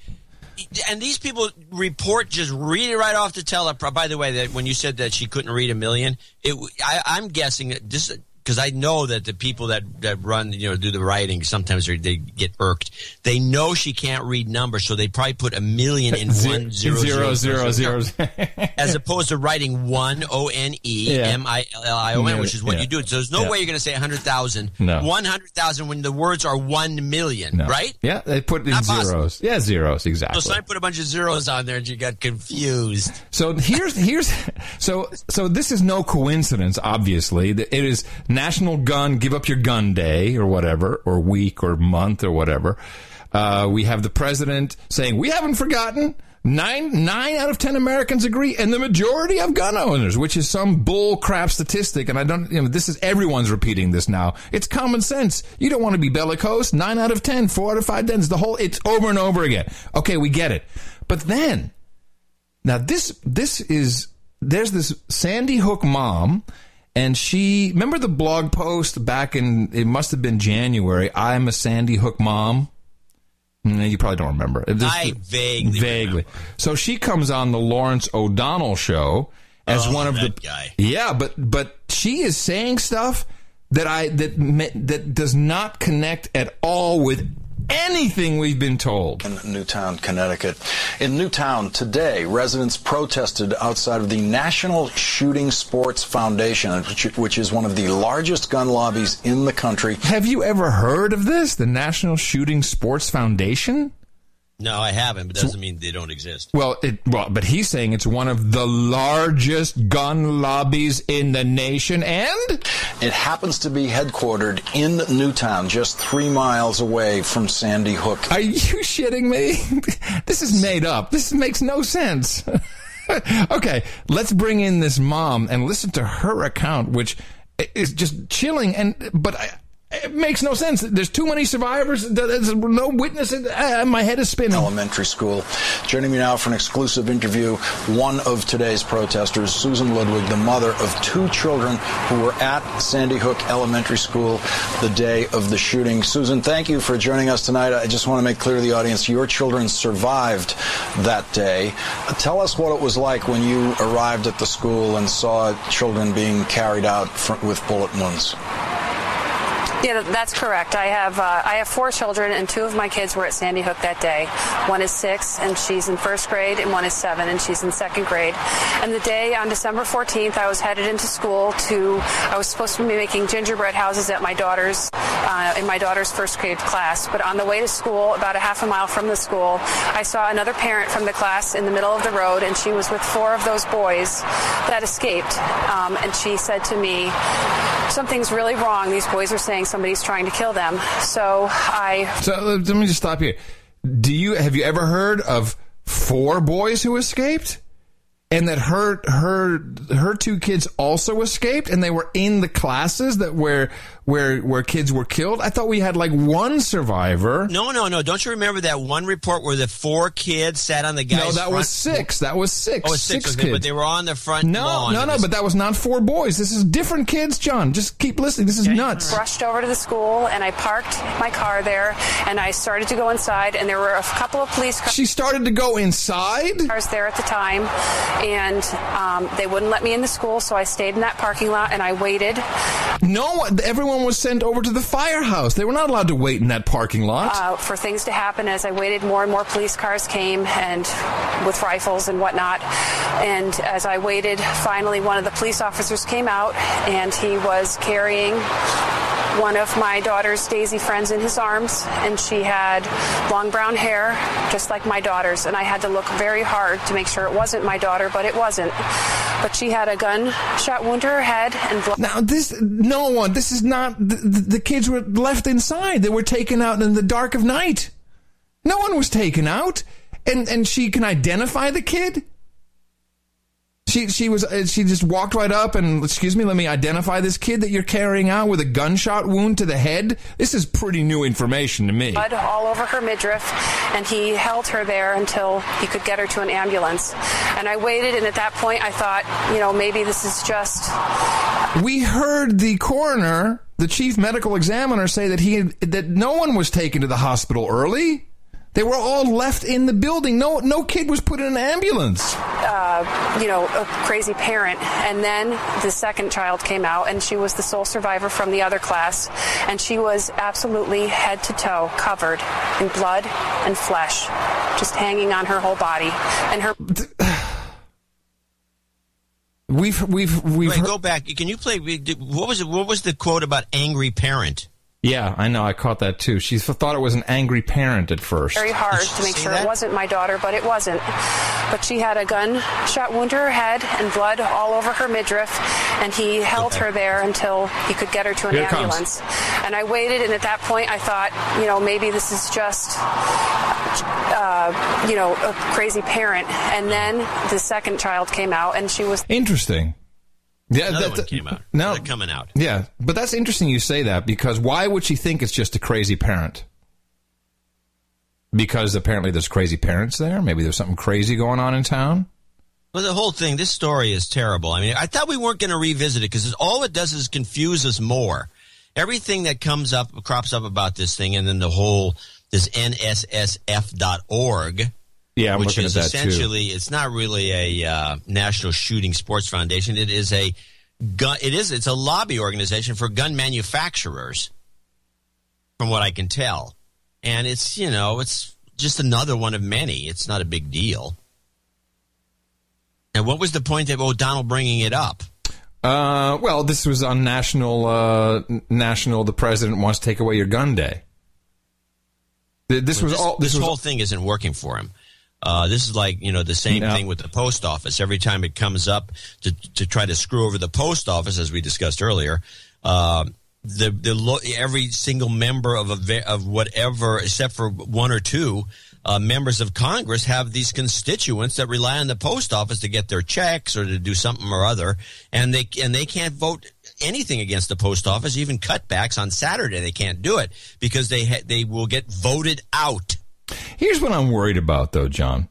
and these people report just read it right off the teleprompter. By the way, that when you said that she couldn't read a million, it I, I'm guessing that this because I know that the people that that run you know do the writing sometimes they get irked. They know she can't read numbers, so they probably put a million in one zero Zero, zero zero, zero. as opposed to writing one O N E. M I L L I O N, which is what yeah. you do. So there's no Yeah. way you're going to say hundred thousand. No. one hundred thousand when the words are one million, No. right? Yeah, they put in Not possible. zeros. Yeah, zeros, exactly. So exactly. somebody put a bunch of zeros on there and you got confused. So here's here's so so this is no coincidence. Obviously, it is National Gun Give Up Your Gun Day or whatever, or week or month or whatever. Uh, we have the president saying we haven't forgotten. Nine nine out of ten Americans agree, and the majority of gun owners, which is some bull crap statistic. And I don't, you know, this is everyone's repeating this now. It's common sense. You don't want to be bellicose. Nine out of ten, four out of five dens. The whole, it's over and over again. Okay, we get it. But then now this this is there's this Sandy Hook mom, and she remember the blog post back in it must have been January. I'm a Sandy Hook mom. Mm, You probably don't remember. Just- I vaguely vaguely. So she comes on the Lawrence O'Donnell show as Oh, one of the guy. yeah, but but she is saying stuff that I that that does not connect at all with anything we've been told. in Newtown, Connecticut. In Newtown today, residents protested outside of the National Shooting Sports Foundation, which, which is one of the largest gun lobbies in the country. Have you ever heard of this? The National Shooting Sports Foundation? No, I haven't, but doesn't mean they don't exist. Well, it, well, but he's saying it's one of the largest gun lobbies in the nation, and It happens to be headquartered in Newtown, just three miles away from Sandy Hook. Are you shitting me? this is made up. This makes no sense. okay, let's bring in this mom and listen to her account, which is just chilling. And but I, it makes no sense. There's too many survivors. There's no witnesses. Ah, my head is spinning. Elementary school. Joining me now for an exclusive interview, one of today's protesters, Susan Ludwig, the mother of two children who were at Sandy Hook Elementary School the day of the shooting. Susan, thank you for joining us tonight. I just want to make clear to the audience your children survived that day. Tell us what it was like when you arrived at the school and saw children being carried out with bullet wounds. Yeah, that's correct. I have uh, I have four children, and two of my kids were at Sandy Hook that day. One is six, and she's in first grade, and one is seven, and she's in second grade. And the day on December 14th, I was headed into school to. I was supposed to be making gingerbread houses at my daughter's uh, in my daughter's first grade class. But on the way to school, about a half a mile from the school, I saw another parent from the class in the middle of the road, and she was with four of those boys that escaped. Um, and she said to me, something's really wrong. These boys are saying somebody's trying to kill them. So I So uh, let me just stop here. Do you have you ever heard of four boys who escaped? And that her her her two kids also escaped, and they were in the classes that where where where kids were killed. I thought we had like one survivor. No, no, no. Don't you remember that one report where the four kids sat on the guy's No, that front- was six. That was six. Oh, it was six, six okay, kids. but they were on the front no, lawn. no, of no. this- But that was not four boys. This is different kids, John. Just keep listening. This is nuts. rushed over to the school and I parked my car there and I started to go inside and there were a couple of police cars. She started to go inside. Cars there at the time, and um, they wouldn't let me in the school, so I stayed in that parking lot and I waited. No, everyone was sent over to the firehouse. They were not allowed to wait in that parking lot. uh, for things to happen. As I waited, more and more police cars came and with rifles and whatnot. And as I waited, finally one of the police officers came out and he was carrying one of my daughter's Daisy friends in his arms, and she had long brown hair, just like my daughter's. And I had to look very hard to make sure it wasn't my daughter, but it wasn't. But she had a gunshot wound to her head and blood. Now this, no one. This is not. The, the the kids were left inside. They were taken out in the dark of night. No one was taken out, and and she can identify the kid. She she was uh, she just walked right up and excuse me, let me identify this kid that you're carrying out with a gunshot wound to the head. This is pretty new information to me. blood all over her midriff, and he held her there until he could get her to an ambulance. And I waited, and at that point, I thought, you know, maybe this is just. We heard the coroner, the chief medical examiner, say that he had, that no one was taken to the hospital early. They were all left in the building. No no kid was put in an ambulance. Uh, you know, a crazy parent. And then the second child came out, and she was the sole survivor from the other class. And she was absolutely head to toe covered in blood and flesh, just hanging on her whole body. And her. We've we've we've Wait, go back. Can you play? What was it? What was the quote about angry parent? Yeah, I know. I caught that too. She thought it was an angry parent at first. very hard to make sure it wasn't my daughter, but it wasn't. But she had a gunshot wound to her head and blood all over her midriff, and he held her there until he could get her to an Here it comes. ambulance. And I waited, and at that point, I thought, you know, maybe this is just, uh, you know, a crazy parent. And then the second child came out, and she was. Interesting. Yeah, Another that- one came out. No, They're coming out. Yeah, but that's interesting you say that because why would she think it's just a crazy parent? Because apparently there's crazy parents there. Maybe there's something crazy going on in town. Well, the whole thing, this story is terrible. I mean, I thought we weren't going to revisit it because all it does is confuse us more. Everything that comes up, crops up about this thing, and then the whole, this NSSF.org, Yeah, I'm which is at that too. essentially, it's not really a uh, National Shooting Sports Foundation. It is a gun, it is, it's a lobby organization for gun manufacturers, from what I can tell. And it's, you know, it's just another one of many. It's not a big deal. And what was the point of O'Donnell bringing it up? Uh, well, this was on national. Uh, national. The president wants to take away your gun day. Th- This was all. This, was whole thing isn't working for him. Uh, this is like you know the same No. thing with the post office. Every time it comes up to to try to screw over the post office, as we discussed earlier, uh, the the lo- every single member of a of whatever, except for one or two uh, members of Congress, have these constituents that rely on the post office to get their checks or to do something or other, and they and they can't vote anything against the post office, even cutbacks on Saturday. They can't do it because they ha- they will get voted out. Here's what I'm worried about, though, John.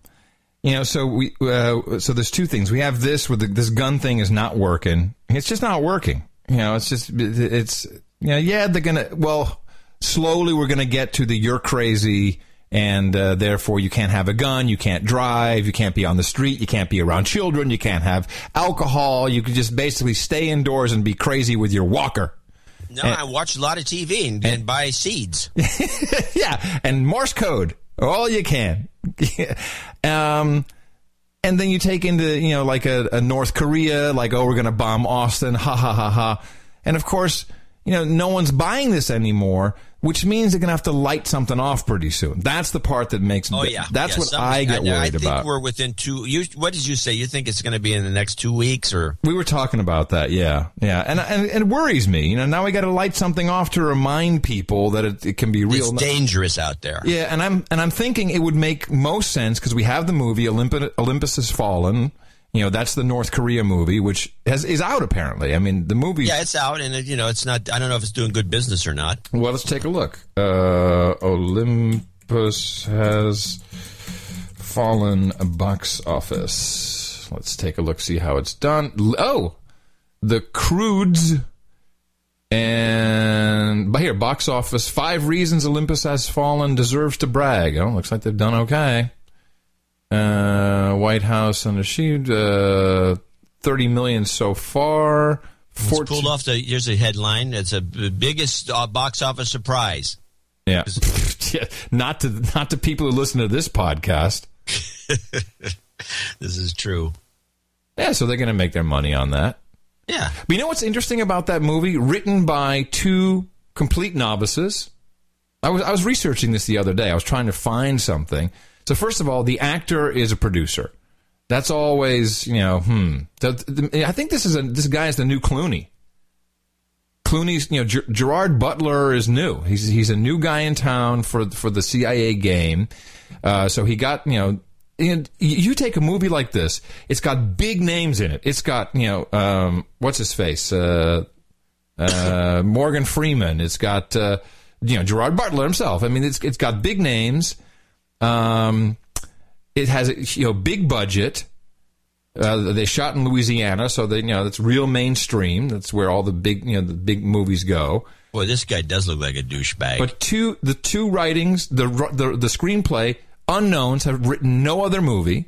You know, so we uh, so there's two things. We have this with this gun thing is not working. It's just not working. You know, it's just it's you know yeah they're gonna well slowly we're gonna get to the you're crazy and uh, therefore you can't have a gun, you can't drive, you can't be on the street, you can't be around children, you can't have alcohol. You can just basically stay indoors and be crazy with your walker. No, I watch a lot of TV and, and buy seeds. yeah, and Morse code, all you can. um, and then you take into you know like a, a North Korea, like oh we're going to bomb Austin, ha ha ha ha, and of course you know no one's buying this anymore, which means they're going to have to light something off pretty soon. That's the part that makes. Oh yeah, that's Yeah, what some- I get I worried think about. we're within two. You, what did you say? You think it's going to be in the next two weeks, or We were talking about that, yeah, yeah, and and, and it worries me. You know, now we got to light something off to remind people that it, it can be real. it's dangerous out there? Yeah, and I'm and I'm thinking it would make most sense because we have the movie Olympus, Olympus Has Fallen. You know, that's the North Korea movie, which has is out apparently. I mean, the movie. Yeah, it's out, and it, you know, it's not. I don't know if it's doing good business or not. Well, let's take a look. Uh, Olympus has fallen box office. Let's take a look, see how it's done. Oh, the Croods. And but here, box office. Five reasons Olympus has fallen deserves to brag. Oh, looks like they've done okay. Uh, White House sheet. Uh, Thirty million so far. It's pulled off the. Here's a headline. It's a the biggest uh, box office surprise. Yeah. Yeah, not to not to people who listen to this podcast. This is true. Yeah, so they're going to make their money on that. Yeah. But you know what's interesting about that movie? Written by two complete novices. I was I was researching this the other day. I was trying to find something. So first of all, the actor is a producer. That's always you know. Hmm. I think this is a this guy is the new Clooney. Clooney's, you know, Ger- Gerard Butler is new. He's he's a new guy in town for for the CIA game. Uh, so he got, you know, and you take a movie like this, it's got big names in it. It's got, you know, um, what's his face, uh, uh, Morgan Freeman. It's got, uh, you know, Gerard Butler himself. I mean, it's it's got big names. Um, it has, you know, big budget. Uh, they shot in Louisiana, so they, you know, that's real mainstream. That's where all the big, you know, the big movies go. Boy, this guy does look like a douchebag. But two, the two writings, the the the screenplay, unknowns have written no other movie.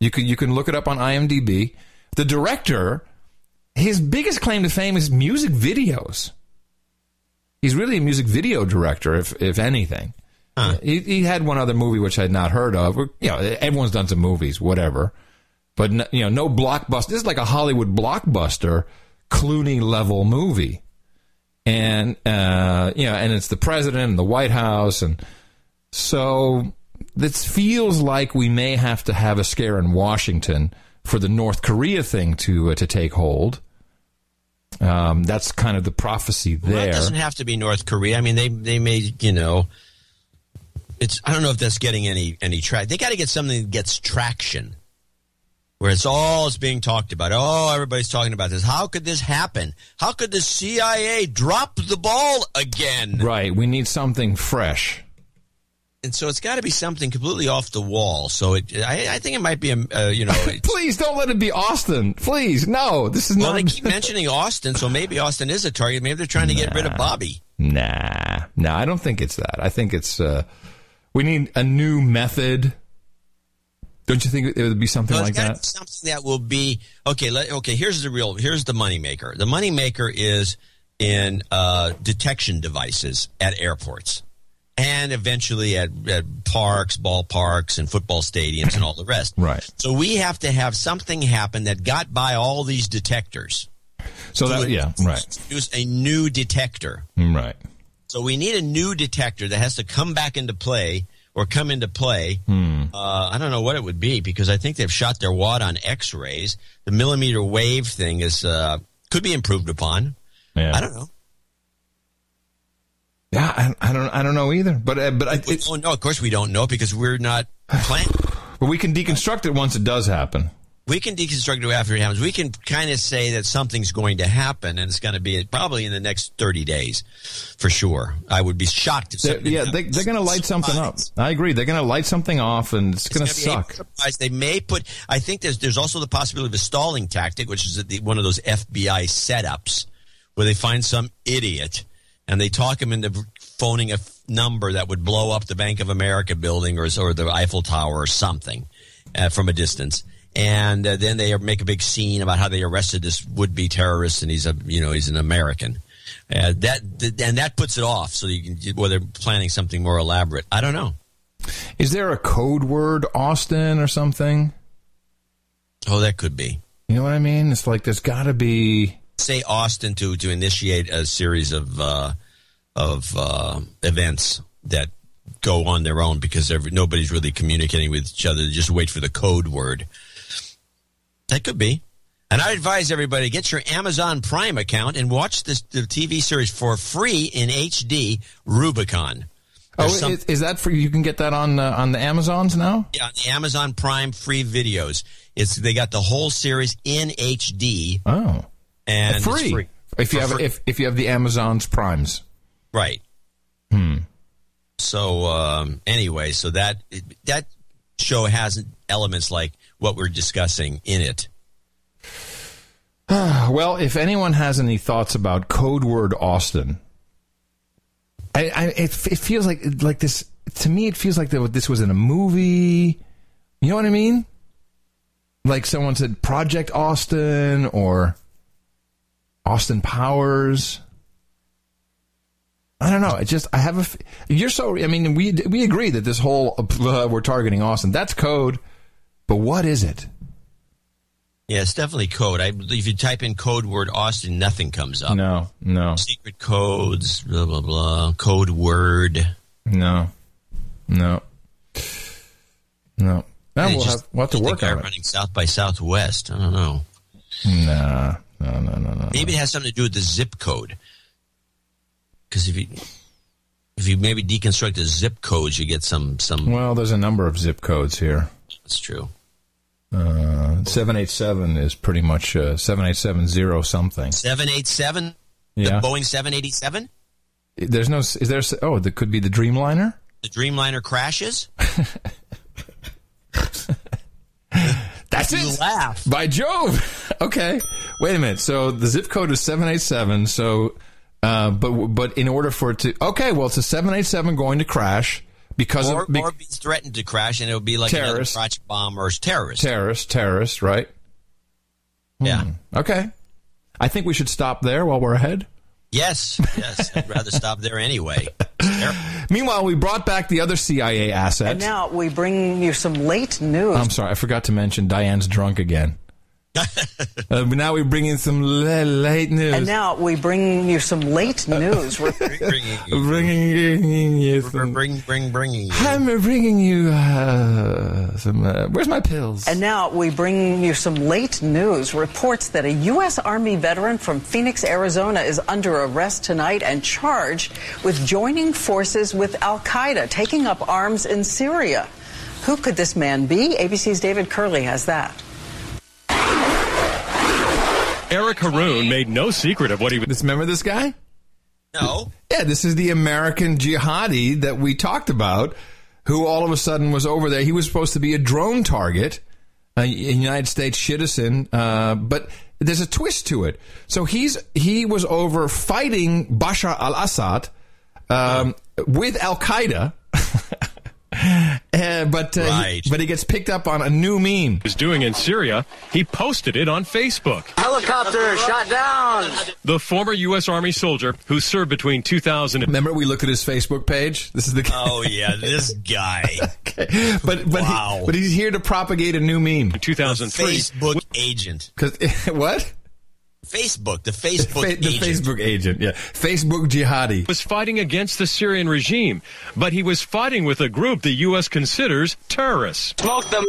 You can you can look it up on IMDb. The director, his biggest claim to fame is music videos. He's really a music video director, if if anything. He, he had one other movie which I had not heard of. You know, everyone's done some movies, whatever. But no, you know, no blockbuster. This is like a Hollywood blockbuster, Clooney level movie and uh, you know, and it's the president and the White House, and so this feels like we may have to have a scare in Washington for the North Korea thing to uh, to take hold. Um, that's kind of the prophecy Well, there. it doesn't have to be North Korea. I mean, they they may you know, it's I don't know if that's getting any any track. They got to get something that gets traction, where it's all is being talked about. Oh, everybody's talking about this. How could this happen? How could the CIA drop the ball again? Right. We need something fresh. and so it's got to be something completely off the wall. So it, I, I think it might be a, uh, you know. Please don't let it be Austin. Please, no. This is well, not. Well, they keep mentioning Austin, so maybe Austin is a target. Maybe they're trying to get rid of Bobby. Nah, nah. I don't think it's that. I think it's uh, we need a new method. Don't you think it would be something No, like that? something that will be okay. Let, okay, here's the real. Here's the moneymaker. The moneymaker is in uh, detection devices at airports, and eventually at, at parks, ballparks, and football stadiums, and all the rest. Right. So we have to have something happen that got by all these detectors. So that yeah, right, Use a new detector. right. So we need a new detector that has to come back into play or come into play. Hmm. Uh, I don't know what it would be because I think they've shot their wad on X-rays. The millimeter wave thing is uh, could be improved upon. Yeah. I don't know. Yeah, I, I don't. I don't know either. But uh, but I, it's, Oh no, of course we don't know because we're not planning. but we can deconstruct it once it does happen. We can deconstruct it after it happens. We can kind of say that something's going to happen, and it's going to be probably in the next thirty days, for sure. I would be shocked if They're- yeah, they, they're going to light something up. I agree. They're going to light something off, and it's, going to It's suck. surprise. They may put. I think there's there's also the possibility of a stalling tactic, which is the, one of those FBI setups where they find some idiot and they talk him into phoning a f- number that would blow up the Bank of America building or or the Eiffel Tower or something uh, from a distance. And uh, then they make a big scene about how they arrested this would-be terrorist, and he's a you know he's an American. Uh, that th- and that puts it off. So you can well they're planning something more elaborate. I don't know. Is there a code word Austin or something? Oh, that could be. You know what I mean? It's like there's got to be. say Austin to to initiate a series of uh, of uh, events that go on their own because nobody's really communicating with each other. They just wait for the code word. That could be. And I advise everybody get your Amazon Prime account and watch this the TV series for free in HD, Rubicon. Oh, some- is, is that for you? Can get that on uh, on the Amazons now. yeah, on the Amazon Prime free videos. It's they got the whole series in HD Oh, and free. free. If you For have free. if if you have the Amazon's Primes. Right. Hmm. So um, anyway, so that that show has elements like what we're discussing in it. well, if anyone has any thoughts about code word Austin, I, I it, it feels like like this to me. It feels like this was in a movie. You know what I mean? Like someone said Project Austin or Austin Powers. I don't know. It just I have a. You're so. I mean, we we agree that this whole uh, we're targeting Austin. That's code, but what is it? Yeah, it's definitely code. I if you type in code word Austin, nothing comes up. No, no, Secret codes, blah blah blah. Code word. no, no, no. Now They we'll just- have, we'll have to work on it. running South by Southwest. I don't know. Nah, no, no, no, no. Maybe it has something to do with the zip code. Because if you if you maybe deconstruct the zip codes, you get some some. Well, there's a number of zip codes here. That's true. Uh, seven eight seven is pretty much uh, seven eight seven zero something. Seven eight seven. Yeah. The Boeing seven eighty seven. There's no. Is there? Oh, that could be the Dreamliner. The Dreamliner crashes. That's You it. laugh. By Jove. okay. Wait a minute. So the zip code is seven eight seven. So, uh, but but in order for it to okay, well, it's a seven eight seven going to crash because or, of be- or be threatened to crash, and it would be like Terrorist. another crotch bomb or terrorist. terrorist, terrorist, right? Yeah. Hmm. Okay. I think we should stop there while we're ahead. Yes, yes. I'd rather stop there anyway. Meanwhile, we brought back the other CIA asset. And now we bring you some late news. I'm sorry, I forgot to mention Diane's drunk again. uh, now we bring in some la- late news. And now we bring you some late news. We're bringing you some. Bring, bring, bringing you. I'm bringing you uh, some. Uh, where's my pills? And now we bring you some late news. Reports that a U.S. Army veteran from Phoenix, Arizona is under arrest tonight and charged with joining forces with Al Qaeda, taking up arms in Syria. Who could this man be? ABC's David Kerley has that. Eric Harroun made no secret of what he was. This, remember this guy? No. Yeah, this is the American jihadi that we talked about who all of a sudden was over there. He was supposed to be a drone target, a United States citizen, uh, but there's a twist to it. So he's he was over fighting Bashar al-Assad um, with Al Qaeda. Uh, but uh, Right. he, but he gets picked up on a new meme. was doing in Syria, he posted it on Facebook. Helicopter shot down. The former U.S. Army soldier who served between 2000 and Remember, we looked at his Facebook page. This is the Oh yeah, this guy. but but Wow. he, but he's here to propagate a new meme. 2003. Facebook agent. Because what? Facebook, the Facebook Fa- the agent. Facebook agent, yeah, Facebook jihadi. was fighting against the Syrian regime, but he was fighting with a group the U.S. considers terrorists. Smoke them,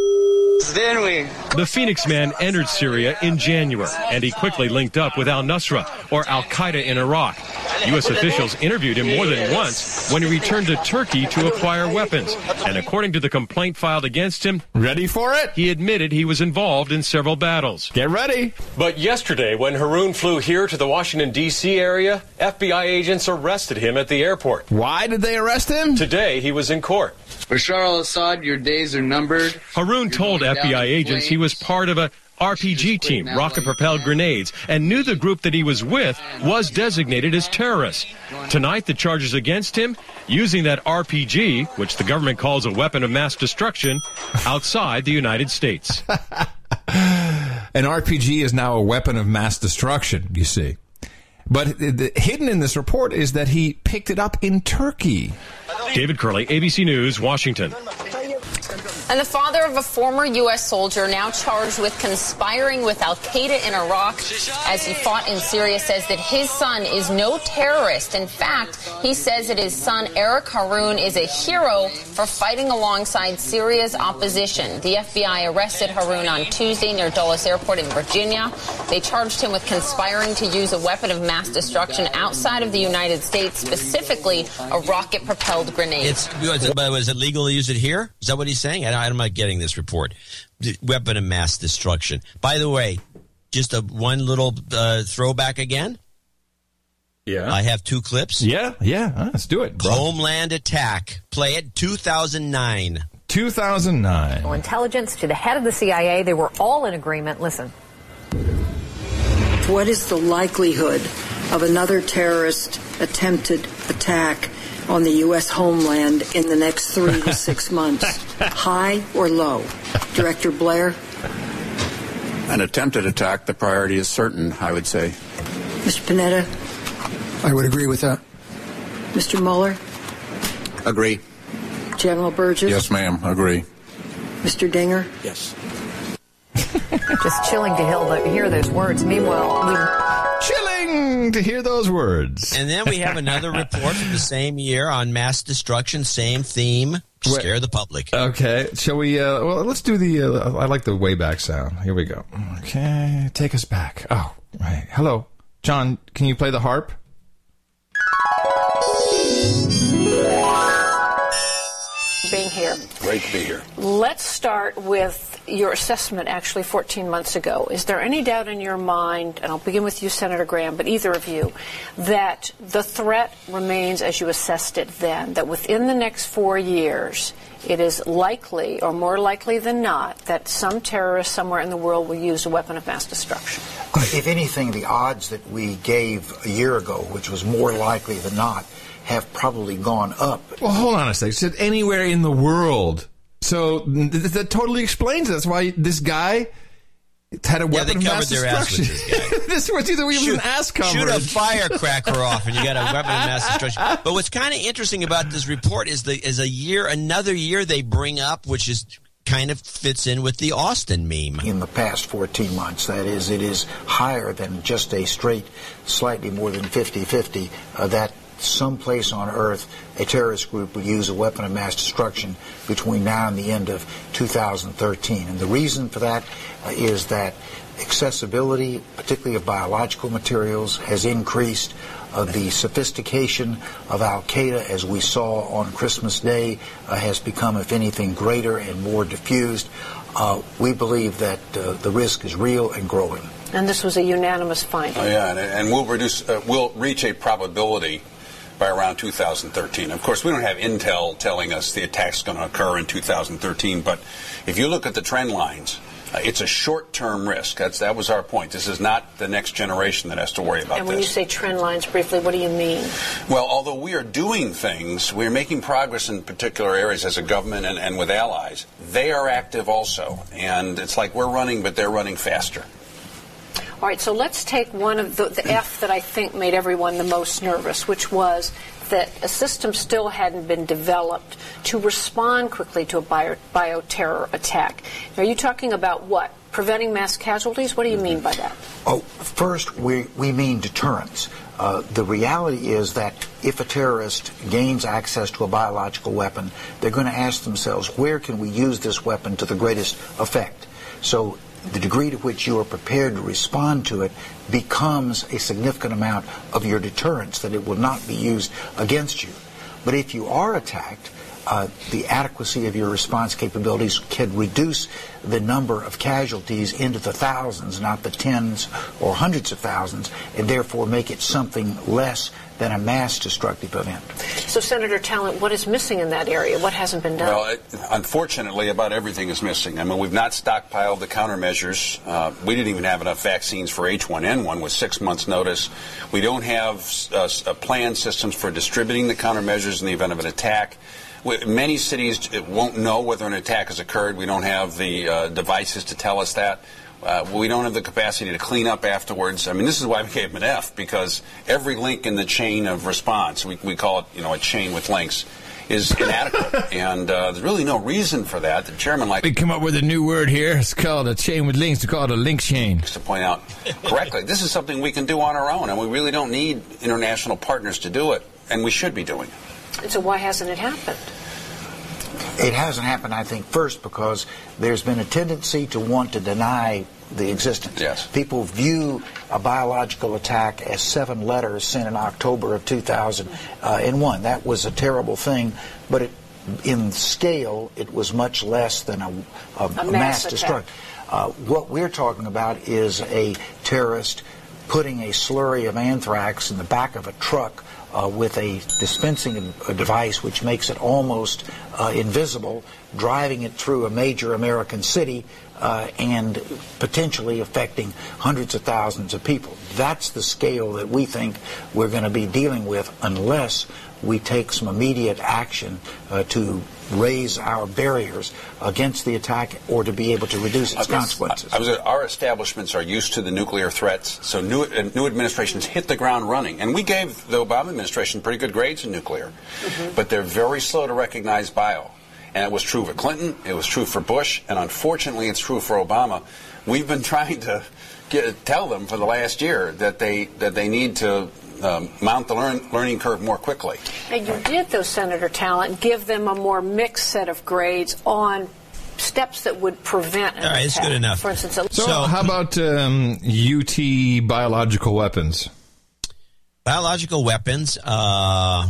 didn't we? The Phoenix man entered Syria in January, and he quickly linked up with al Nusra or Al Qaeda in Iraq. U.S. officials interviewed him more than once when he returned to Turkey to acquire weapons. And according to the complaint filed against him, ready for it? He admitted he was involved in several battles. Get ready. But yesterday, when Harroun flew here to the Washington, D.C. area, FBI agents arrested him at the airport. Why did they arrest him? Today, he was in court. Bashar al-Assad, your days are numbered. Harroun told going down FBI agents he was part of a RPG team, rocket propelled grenades, and knew the group that he was with was designated as terrorists. Tonight, the charges against him using that RPG, which the government calls a weapon of mass destruction, outside the United States. An RPG is now a weapon of mass destruction. You see. But the, the, hidden in this report is that he picked it up in Turkey. David Kerley, ABC News, Washington. And the father of a former U.S. soldier now charged with conspiring with Al Qaeda in Iraq as he fought in Syria says that his son is no terrorist. In fact, he says that his son, Eric Harroun, is a hero for fighting alongside Syria's opposition. The FBI arrested Harroun on Tuesday near Dulles Airport in Virginia. They charged him with conspiring to use a weapon of mass destruction outside of the United States, specifically a rocket propelled grenade. It's was it, legal to use it here? Is that what he's saying? I, I'm not getting this report. The Weapon of mass destruction. By the way, just a one little uh, throwback again. Yeah, I have two clips. Yeah, yeah. uh, Let's do it. Bro. Homeland Attack. Play it. 2009. 2009. Intelligence to the head of the CIA. They were all in agreement. Listen. What is the likelihood of another terrorist attempted attack on the U.S. homeland in the next three to six months? High or low? Director Blair? An attempted attack, the priority is certain, I would say. Mr. Panetta? I would agree with that. Mr. Mueller? Agree. General Burgess? Yes, ma'am. Agree. Mr. Dinger? Yes. Just chilling to hear- hear those words. Meanwhile, we Chilling to hear those words. And then we have another report from the same year on mass destruction, same theme. Scare the public. Okay, shall we? Uh, well, let's do the. Uh, I like the way back sound. Here we go. Okay, take us back. Oh, right. Hello, John. Can you play the harp? Being here. Great to be here. Let's start with your assessment actually 14 months ago. Is there any doubt in your mind, and I'll begin with you, Senator Graham, but either of you, that the threat remains as you assessed it then, that within the next four years, it is likely, or more likely than not, that some terrorist somewhere in the world will use a weapon of mass destruction? If anything, the odds that we gave a year ago, which was more likely than not, have probably gone up. Well, hold on a second. Said anywhere in the world. So th- th- that totally explains. That's why this guy had a Yeah, weapon they of covered mass their ass destruction. with this guy. this was either we was an ass cover. Shoot a firecracker off, and you got a weapon of mass destruction. But what's kind of interesting about this report is the is a year, another year they bring up, which is kind of fits in with the Austin meme. In the past 14 months, that is, it is higher than just a straight, slightly more than 50 50, uh, that someplace on Earth a terrorist group would use a weapon of mass destruction between now and the end of 2013. And the reason for that uh, is that accessibility, particularly of biological materials, has increased. Uh, the sophistication of Al Qaeda, as we saw on Christmas Day, uh, has become, if anything, greater and more diffused. Uh, we believe that uh, the risk is real and growing. And this was a unanimous finding. Oh, yeah, and, and we'll reduce, uh, we'll reach a probability by around 2013. Of course, we don't have intel telling us the attack's going to occur in 2013, but if you look at the trend lines, uh, it's a short-term risk. That's that was our point. This is not the next generation that has to worry about And when this. you say trend lines briefly, what do you mean? Well, although we are doing things, we're making progress in particular areas as a government and, and with allies. They are active also, and it's like we're running, but they're running faster. All right, so let's take one of the, the F that I think made everyone the most nervous, which was that a system still hadn't been developed to respond quickly to a bio, bioterror attack. Are you talking about what? Preventing mass casualties? What do you mean by that? Oh, first, we, we mean deterrence. Uh, the reality is that if a terrorist gains access to a biological weapon, they're going to ask themselves, where can we use this weapon to the greatest effect? So the degree to which you are prepared to respond to it becomes a significant amount of your deterrence, that it will not be used against you. But if you are attacked, uh, the adequacy of your response capabilities can reduce the number of casualties into the thousands, not the tens or hundreds of thousands, and therefore make it something less than a mass destructive event. So, Senator Talent, what is missing in that area? What hasn't been done? Well, it, unfortunately, about everything is missing. I mean, we've not stockpiled the countermeasures. Uh, we didn't even have enough vaccines for H1N1 with six months' notice. We don't have uh, s- uh, planned systems for distributing the countermeasures in the event of an attack. Many cities won't know whether an attack has occurred. We don't have the uh, devices to tell us that. Uh, we don't have the capacity to clean up afterwards. I mean, this is why we gave them an F because every link in the chain of response, we, we call it, you know, a chain with links, is inadequate, and uh, there's really no reason for that. The chairman like We come up with a new word here. It's called a chain with links. We call it a link chain. to point out correctly. This is something we can do on our own, and we really don't need international partners to do it, and we should be doing it. And so, why hasn't it happened? It hasn't happened, I think, first because there's been a tendency to want to deny the existence. Yes. People view a biological attack as seven letters sent in October of 2001. That was a terrible thing, but it, in scale, it was much less than a, a, a mass mass attack. destruction. Uh, what we're talking about is a terrorist putting a slurry of anthrax in the back of a truck uh, with a dispensing device which makes it almost uh, invisible, driving it through a major American city uh, and potentially affecting hundreds of thousands of people. That's the scale that we think we're going to be dealing with unless we take some immediate action uh, to raise our barriers against the attack or to be able to reduce its consequences. I was, our establishments are used to the nuclear threats, so new, uh, new administrations hit the ground running. And we gave the Obama administration pretty good grades in nuclear, but they're very slow to recognize bio. And it was true for Clinton, it was true for Bush, and unfortunately, it's true for Obama. We've been trying to get, tell them for the last year that they that they need to um, mount the learn, learning curve more quickly. And you did, though, Senator Talent, give them a more mixed set of grades on steps that would prevent an All right, it's good enough. For instance, a- So, how about um, UT biological weapons? biological weapons. Uh,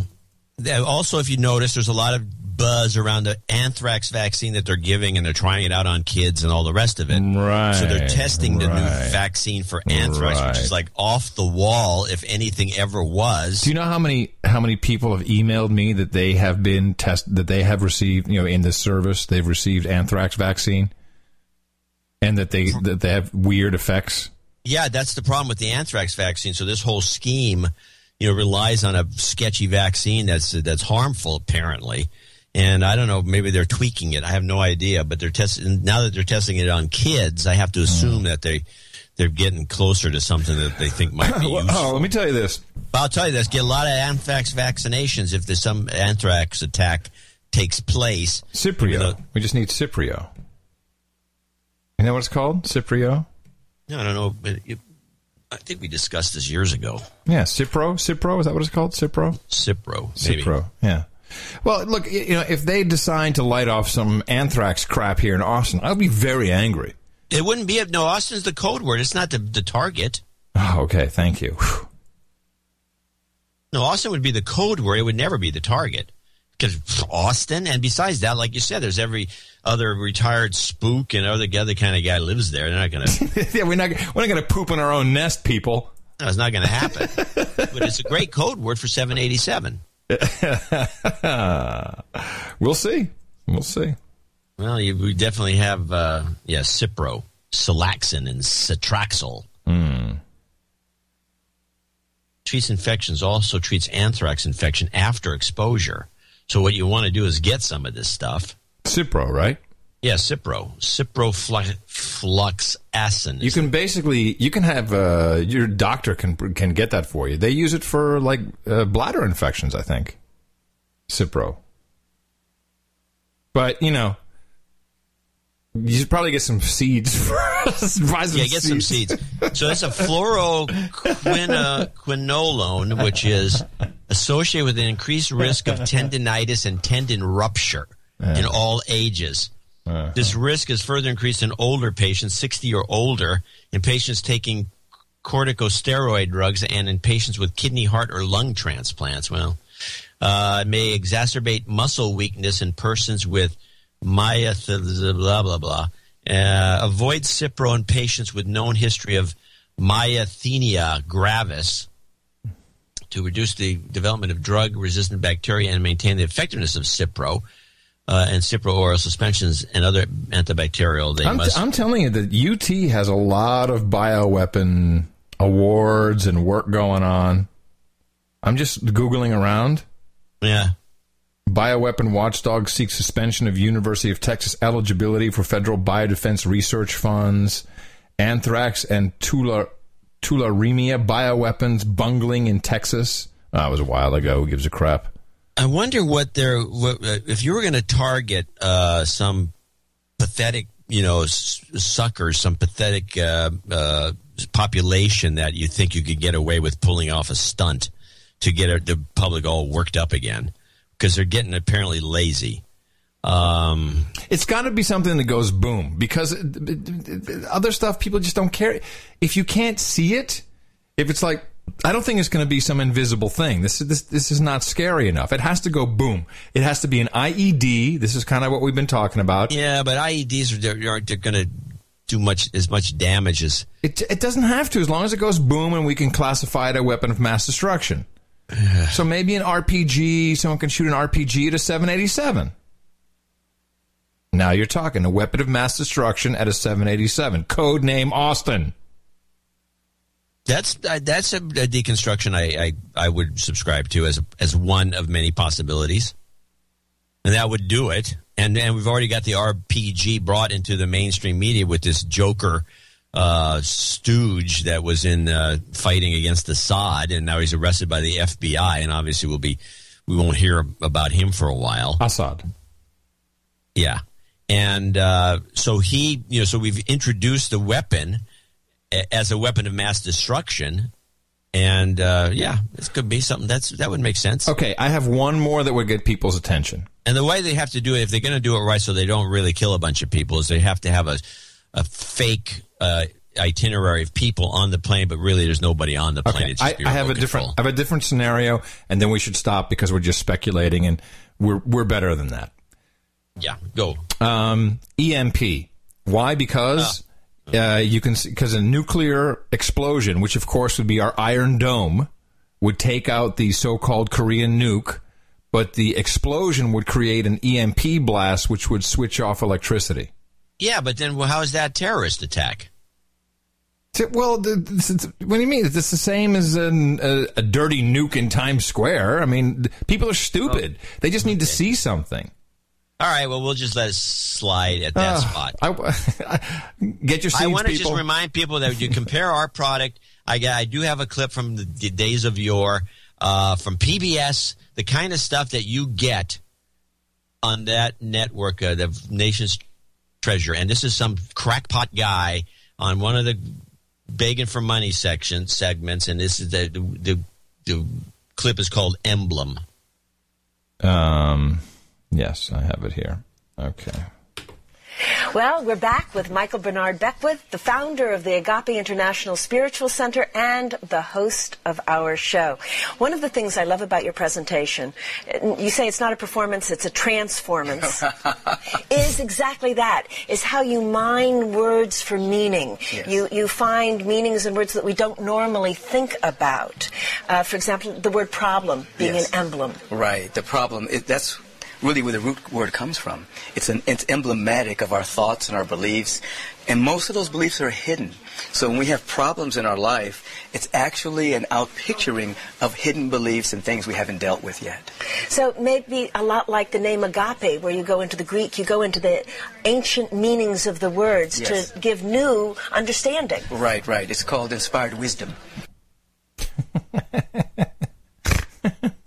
also, if you notice, there's a lot of buzz around the anthrax vaccine that they're giving, and they're trying it out on kids and all the rest of it. Right. So they're testing the new vaccine for anthrax, Right. which is like off the wall if anything ever was. Do you know how many how many people have emailed me that they have been test that they have received you know in this service they've received anthrax vaccine, and that they that they have weird effects. Yeah, that's the problem with the anthrax vaccine. So this whole scheme, you know, relies on a sketchy vaccine that's that's harmful apparently. And I don't know, maybe they're tweaking it. I have no idea, but they're testing now that they're testing it on kids. I have to assume that they they're getting closer to something that they think might be Well, oh, let me tell you this. I'll tell you this: get a lot of anthrax vaccinations if there's some anthrax attack takes place. Ciprio. We just need Ciprio. You know what it's called? Ciprio. I don't know. But it, I think we discussed this years ago. Yeah, Cipro. Cipro is that what it's called? Cipro. Cipro. Maybe. Cipro. Yeah. Well, look, you know, if they decide to light off some anthrax crap here in Austin, I'll be very angry. It wouldn't be. If no, Austin's the code word. It's not the, the target. Oh, okay, thank you. Whew. No, Austin would be the code word. It would never be the target. Because Austin, and besides that, like you said, there's every other retired spook and other other kind of guy lives there. They're not going to. yeah, we're not we're not going to poop in our own nest, people. No, it's not going to happen. but it's a great code word for 787. we'll see. We'll see. Well, you, we definitely have, uh, yeah, Cipro, Ciloxan, and Cetraxal. Hmm. Treats infections, also treats anthrax infection after exposure. So what you want to do is get some of this stuff. Cipro, right? Yeah, Cipro. Ciprofloxacin. You can basically you can have uh, your doctor can can get that for you. They use it for like uh, bladder infections, I think. Cipro. But you know, you should probably get some seeds. Buy some yeah, get some seeds. So it's a fluoroquinolone, which is associated with an increased risk of tendinitis and tendon rupture in all ages. Uh-huh. This risk is further increased in older patients, 60 or older, in patients taking corticosteroid drugs, and in patients with kidney, heart, or lung transplants. Well, uh, it may exacerbate muscle weakness in persons with myeth blah blah blah. Uh, avoid Cipro in patients with known history of myasthenia gravis to reduce the development of drug-resistant bacteria and maintain the effectiveness of Cipro. Uh, and Cipro oral suspensions and other antibacterial. They I'm, must. I'm telling you that UT has a lot of bioweapon awards and work going on. I'm just googling around. Yeah. Bioweapon watchdog seeks suspension of University of Texas eligibility for federal biodefense research funds. Anthrax and tula, tularemia bioweapons bungling in Texas. Oh, that was a while ago. Who gives a crap? I wonder what they're what, uh, if you were going to target uh, some pathetic, you know, suckers, some pathetic uh, uh, population that you think you could get away with pulling off a stunt to get the public all worked up again because they're getting apparently lazy. Um, It's got to be something that goes boom because uh, other stuff people just don't care. If you can't see it, if it's like I don't think it's going to be some invisible thing. This is this this is not scary enough. It has to go boom. It has to be an IED. This is kind of what we've been talking about. yeah, but IEDs are they're, aren't going to do much as much damage as It it doesn't have to as long as it goes boom and we can classify it a weapon of mass destruction. so maybe an RPG, someone can shoot an RPG at a 787. Now you're talking a weapon of mass destruction at a 787. Code name Austin. That's uh, that's a, a deconstruction I, I I would subscribe to as as one of many possibilities, and that would do it. And and we've already got the RPG brought into the mainstream media with this Joker uh, stooge that was in uh, fighting against Assad, and now he's arrested by the FBI, and obviously we'll be we won't hear about him for a while. Assad. Yeah, and uh, so he, you know, so we've introduced the weapon as a weapon of mass destruction, and uh, yeah, this could be something that's that would make sense. Okay, I have one more that would get people's attention. And the way they have to do it, if they're going to do it right, so they don't really kill a bunch of people, is they have to have a a fake uh, itinerary of people on the plane, but really there's nobody on the plane. Okay, I, I have a different control. I have a different scenario, and then we should stop because we're just speculating, and we're we're better than that. Yeah, go. Um, EMP. Why? Because uh, Uh, you can because a nuclear explosion, which of course would be our Iron Dome, would take out the so-called Korean nuke, but the explosion would create an EMP blast, which would switch off electricity. Yeah, but then well, how is that terrorist attack? Well, what do you mean? It's the same as an, a, a dirty nuke in Times Square. I mean, people are stupid. Oh. They just need to see something. All right, well we'll just let it slide at that Uh, spot. I, get your seeds, I want to just remind people that you compare our product. I, I do have a clip from the, d- days of yore uh, from PBS, the kind of stuff that you get on that network, uh, the nation's treasure. And this is some crackpot guy on one of the begging for money section segments, and this is the the, the, the clip is called Emblem. Um, yes, I have it here. Okay. Well, we're back with Michael Bernard Beckwith, the founder of the Agape International Spiritual Center and the host of our show. One of the things I love about your presentation, you say it's not a performance, it's a transformance, is exactly that, is how you mine words for meaning. Yes. You, you find meanings in words that we don't normally think about. Uh, for example, the word problem being Yes. an emblem. Right. The problem is that's really where the root word comes from. It's an it's emblematic of our thoughts and our beliefs, and most of those beliefs are hidden. So when we have problems in our life, it's actually an outpicturing of hidden beliefs and things we haven't dealt with yet. So maybe a lot like the name agape, where you go into the Greek, you go into the ancient meanings of the words Yes. to give new understanding. Right, right. It's called inspired wisdom.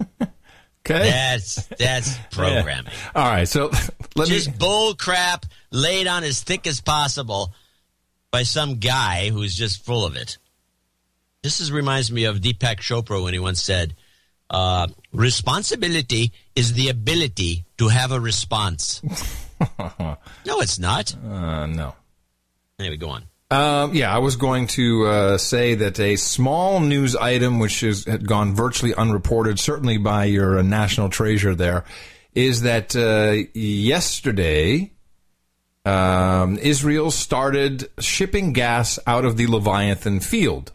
Okay. That's that's programming. All right. So let me. just bull crap laid on as thick as possible by some guy who's just full of it. This is, reminds me of Deepak Chopra when he once said, uh, "Responsibility is the ability to have a response." no, it's not. Uh, no. Anyway, go on. Um, yeah, I was going to uh, say that a small news item, which has had gone virtually unreported, certainly by your uh, national treasure there, is that uh, yesterday um, Israel started shipping gas out of the Leviathan field.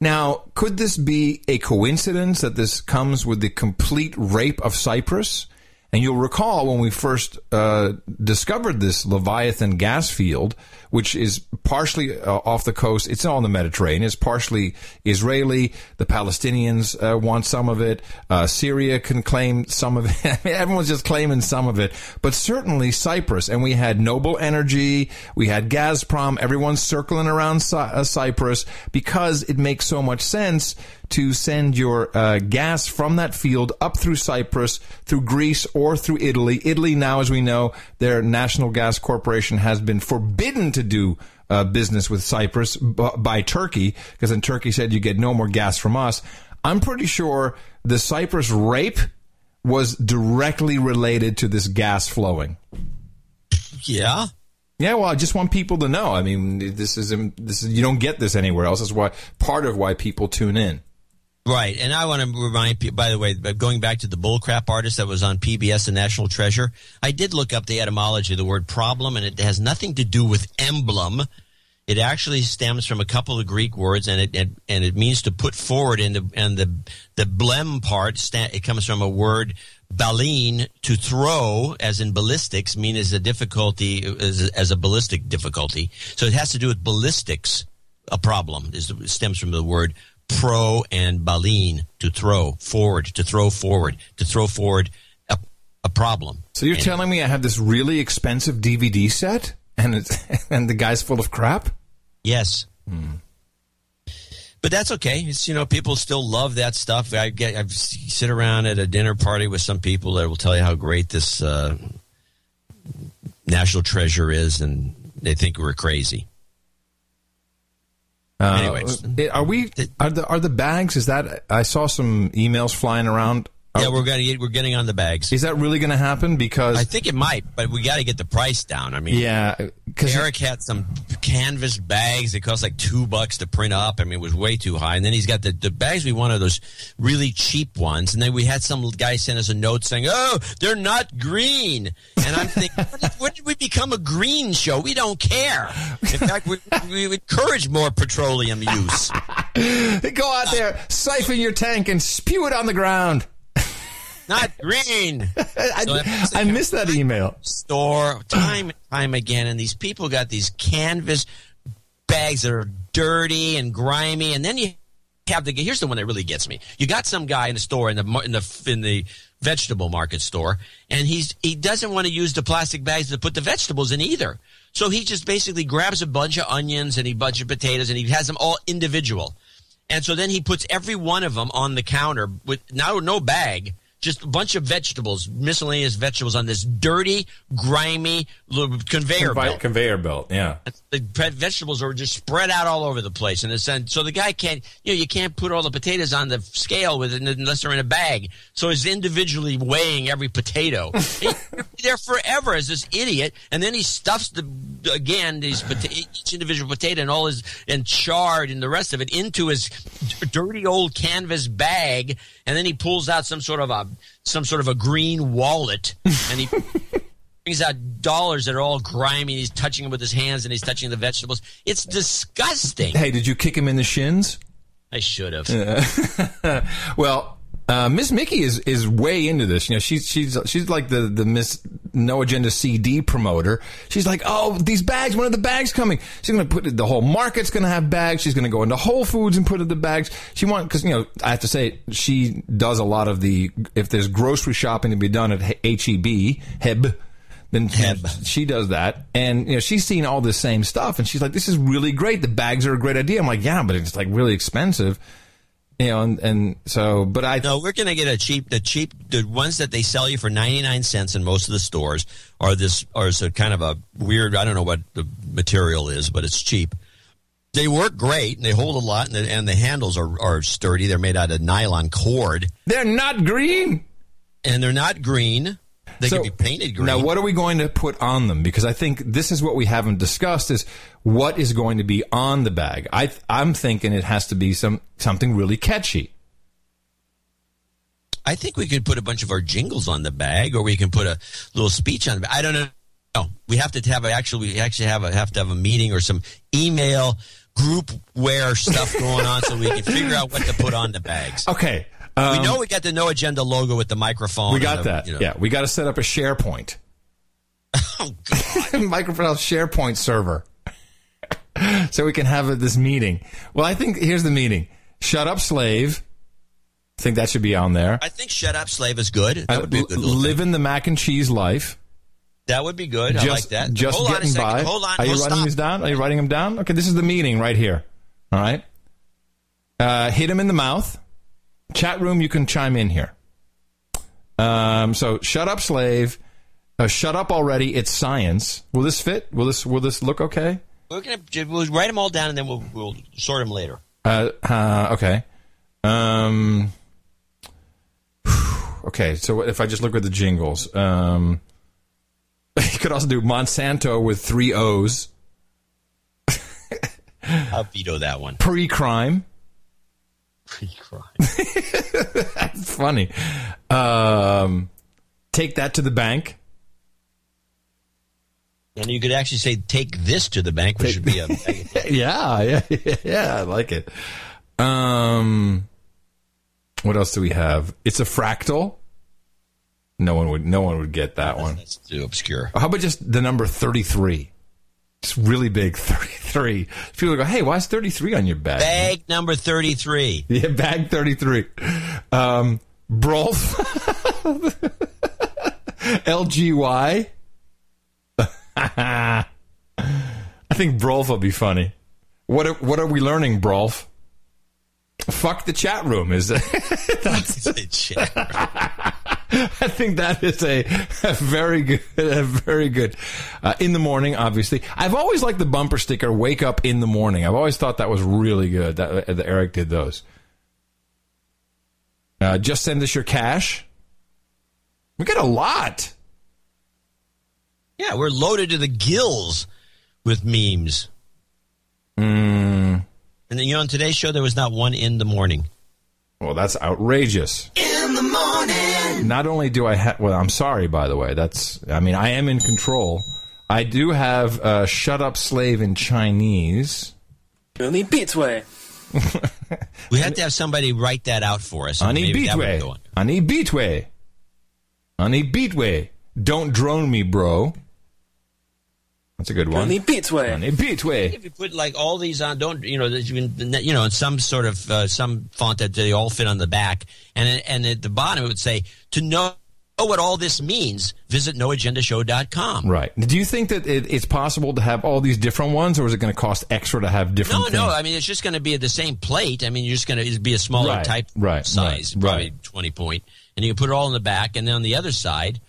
Now, could this be a coincidence that this comes with the complete rape of Cyprus? And you'll recall when we first uh, discovered this Leviathan gas field, which is partially uh, off the coast. It's in the Mediterranean. It's partially Israeli. The Palestinians uh, want some of it. Uh, Syria can claim some of it. I mean, everyone's just claiming some of it. But certainly Cyprus. And we had Noble Energy. We had Gazprom. Everyone's circling around Cy- uh, Cyprus because it makes so much sense to send your uh, gas from that field up through Cyprus, through Greece, or through Italy. Italy now, as we know, their national gas corporation has been forbidden to do uh, business with Cyprus b- by Turkey, because then Turkey said you get no more gas from us. I'm pretty sure the Cyprus rape was directly related to this gas flowing. Yeah. Yeah, well, I just want people to know. I mean, this is this is you don't get this anywhere else. That's why part of why people tune in. Right, and I want to remind people. By the way, uh, going back to the bullcrap artist that was on PBS, The National Treasure, I did look up the etymology of the word problem, and it has nothing to do with emblem. It actually stems from a couple of Greek words, and it and, and it means to put forward. And the and the the blem part, it comes from a word ballein to throw, as in ballistics, mean as a difficulty as, as a ballistic difficulty. So it has to do with ballistics. A problem is stems from the word pro and ballein to throw forward, to throw forward, to throw forward a, a problem. So you're telling me I have this really expensive DVD set, and it's and the guy's full of crap? Yes. But that's okay. It's you know people still love that stuff. I get I sit around at a dinner party with some people that will tell you how great this uh, national treasure is, and they think we're crazy. Uh, Anyways. are we are the are the bags? Is that I saw some emails flying around. Yeah, oh. we're gonna get, we're getting on the bags. Is that really going to happen? Because I think it might, but we got to get the price down. I mean, yeah, because Eric had some canvas bags that cost like two bucks to print up. I mean, it was way too high. And then he's got the, the bags we wanted, those really cheap ones. And then we had some guy send us a note saying, "Oh, they're not green." And I'm thinking, when did- we become a green show? We don't care. In fact, we, we encourage more petroleum use. Go out there, siphon your tank, and spew it on the ground. Not green. I, I missed that email. store time and time again, and these people got these canvas bags that are dirty and grimy, and then you have the here's the one that really gets me. You got some guy in the store in the in the in the vegetable market store, and he's he doesn't want to use the plastic bags to put the vegetables in either. So he just basically grabs a bunch of onions and a bunch of potatoes, and he has them all individual. And so then he puts every one of them on the counter with now no bag. Just a bunch of vegetables, miscellaneous vegetables on this dirty, grimy little conveyor belt. conveyor belt. Yeah. The vegetables are just spread out all over the place, and it's and so the guy can't, you know, you can't put all the potatoes on the scale with it unless they're in a bag. So he's individually weighing every potato. He's there forever as this idiot, and then he stuffs the again these each individual potato and all his and chard and the rest of it into his d- dirty old canvas bag, and then he pulls out some sort of a Um, some sort of a green wallet, and he. brings out dollars that are all grimy. And he's touching them with his hands, and he's touching the vegetables. It's disgusting. Hey, did you kick him in the shins? I should have. well, uh, Miss Mickey is is way into this. You know, she's she's she's like the the Miss No Agenda CD promoter. She's like, oh, these bags. When are the bags coming? She's gonna put the whole market's gonna have bags. She's gonna go into Whole Foods and put in the bags. She want because you know I have to say she does a lot of the if there's grocery shopping to be done at HEB Heb. Then she does that, and you know she's seen all this same stuff, and she's like, "This is really great. The bags are a great idea." I'm like, "Yeah, but it's like really expensive." You know, and, and so, but I no, we're gonna get a cheap, the cheap, the ones that they sell you for ninety nine cents in most of the stores are this, are so kind of a weird. I don't know what the material is, but it's cheap. They work great and they hold a lot, and the, and the handles are, are sturdy. They're made out of nylon cord. They're not green, and they're not green. They So, could be painted green. Now, what are we going to put on them? Because I think this is what we haven't discussed: is what is going to be on the bag. I I'm thinking it has to be some something really catchy. I think we could put a bunch of our jingles on the bag, or we can put a little speech on the bag. I don't know. No, we have to have a, actually we actually have a, have to have a meeting or some email group wear stuff going on so we can figure out what to put on the bags. Okay, we um, know we got the no agenda logo with the microphone. we got the, that. you know. Yeah, we got to set up a SharePoint. Oh God! Microsoft SharePoint server, so we can have this meeting. Well, I think here's the meeting. Shut up, slave. I think that should be on there. I think "Shut Up, Slave" is good. That Uh, would be good living the mac and cheese life. That would be good. I like that. Just Hold on a getting by. Hold on. Are you writing these down? Are you writing them down? Okay, this is the meeting right here. All right. Uh, hit him in the mouth. Chat room, you can chime in here. Um, so shut up, slave. Uh, shut up already. It's science. Will this fit? Will this will this look okay? We're gonna we'll write them all down and then we'll we'll sort them later. Uh, uh, okay. Um, okay. So if I just look at the jingles, um, you could also do Monsanto with three O's. I'll veto that one. Pre-crime. Pre-crime. That's funny. Um, take that to the bank. And you could actually say, "Take this to the bank," which should be a. yeah, yeah, yeah. I like it. Um, what else do we have? It's a fractal. No one would. No one would get that one. That's too obscure. How about just the number thirty-three? It's really big. Thirty-three. People go, "Hey, why is thirty-three on your bag?" Bag number thirty-three. Yeah, bag thirty-three. Um, Brolf. LGY. I think Brolf will be funny. What are, what are we learning, Brolf? Fuck the chat room is that's I think that is a, a very good, a very good. Uh, in the morning, obviously, I've always liked the bumper sticker. Wake up in the morning. I've always thought that was really good. That, that Eric did those. Uh, just send us your cash. We got a lot. Yeah, we're loaded to the gills with memes. Mm, And then, you know, on today's show, there was not one in the morning. well, that's outrageous In the morning. Not only do I have, well, I'm sorry, by the way. That's, I mean, I am in control. I do have uh, "Shut Up, Slave" in Chinese. 你闭嘴！ We have to have somebody write that out for us. and Ani maybe that would Beatway. go on. Ani Beatway. Ani Beatway. Don't drone me, bro. That's a good one. Johnny Beatway. Johnny Beatway. If you put like all these on, don't you know? You, can, you know, some sort of uh, some font that they all fit on the back, and and at the bottom it would say to know what all this means. Visit noagendashow.com. Right. Do you think that it, it's possible to have all these different ones, or is it going to cost extra to have different? No, things? no. I mean, it's just going to be the same plate. I mean, you're just going to be a smaller right, type right, size, right, probably right. twenty point, and you can put it all in the back, and then on the other side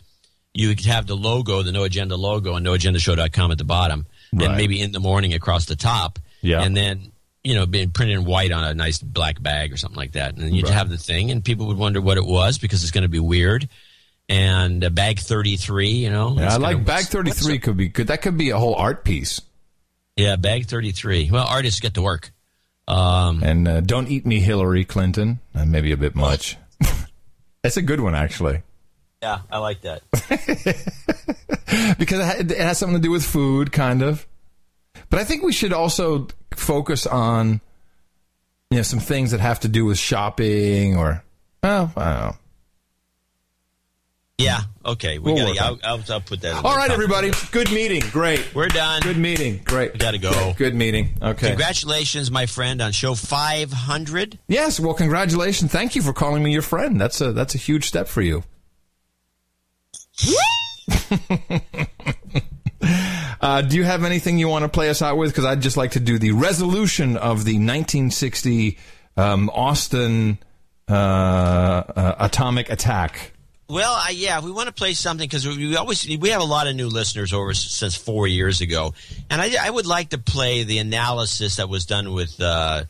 you could have the logo, the No Agenda logo, and noagendashow.com at the bottom, Right. and maybe in the morning across the top. Yeah. And then you know, being printed in white on a nice black bag or something like that, and you'd Right. have the thing, and people would wonder what it was because it's going to be weird. And uh, bag 33, you know. Yeah, I like bag thirty three. Could be good. That could be a whole art piece. Yeah, bag 33. Well, artists get to work. Um, and uh, don't eat me, Hillary Clinton. Uh, maybe a bit much. That's a good one, actually, Yeah, I like that. because it, has something to do with food, kind of. But I think we should also focus on, you know, some things that have to do with shopping or, oh, I don't know. Yeah, okay. We We'll gotta, I'll, I'll, I'll put that in All right, everybody. Good meeting. Great. We're done. Good meeting. Great. We got to go. Good meeting. Okay. Congratulations, my friend, on show 500. Yes. Well, congratulations. Thank you for calling me your friend. That's a that's a huge step for you. uh, do you have anything you want to play us out with? Because I'd just like to do the resolution of the 1960 um, Austin uh, uh, atomic attack. Well, I, yeah, we want to play something because we, we always we have a lot of new listeners over since four years ago, and I, I would like to play the analysis that was done with uh,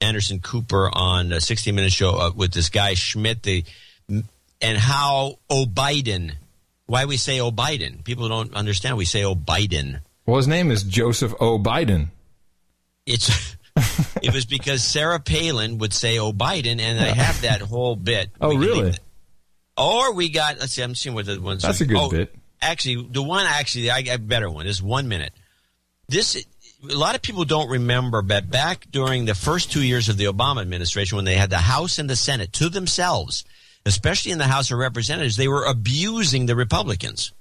Anderson Cooper on a 60 Minute Show uh, with this guy Schmidt, the and how O Biden, why we say O Biden. People don't understand. We say O Biden. Well, his name is Joseph O. Biden. It's it was because Sarah Palin would say "Oh Biden," and I have that whole bit. Oh, really? Or we got. Let's see. I'm seeing what the ones. That's a good oh, bit. Actually, the one actually, I got better one. Is one minute. This a lot of people don't remember, but back during the first two years of the Obama administration, when they had the House and the Senate to themselves, especially in the House of Representatives, they were abusing the Republicans.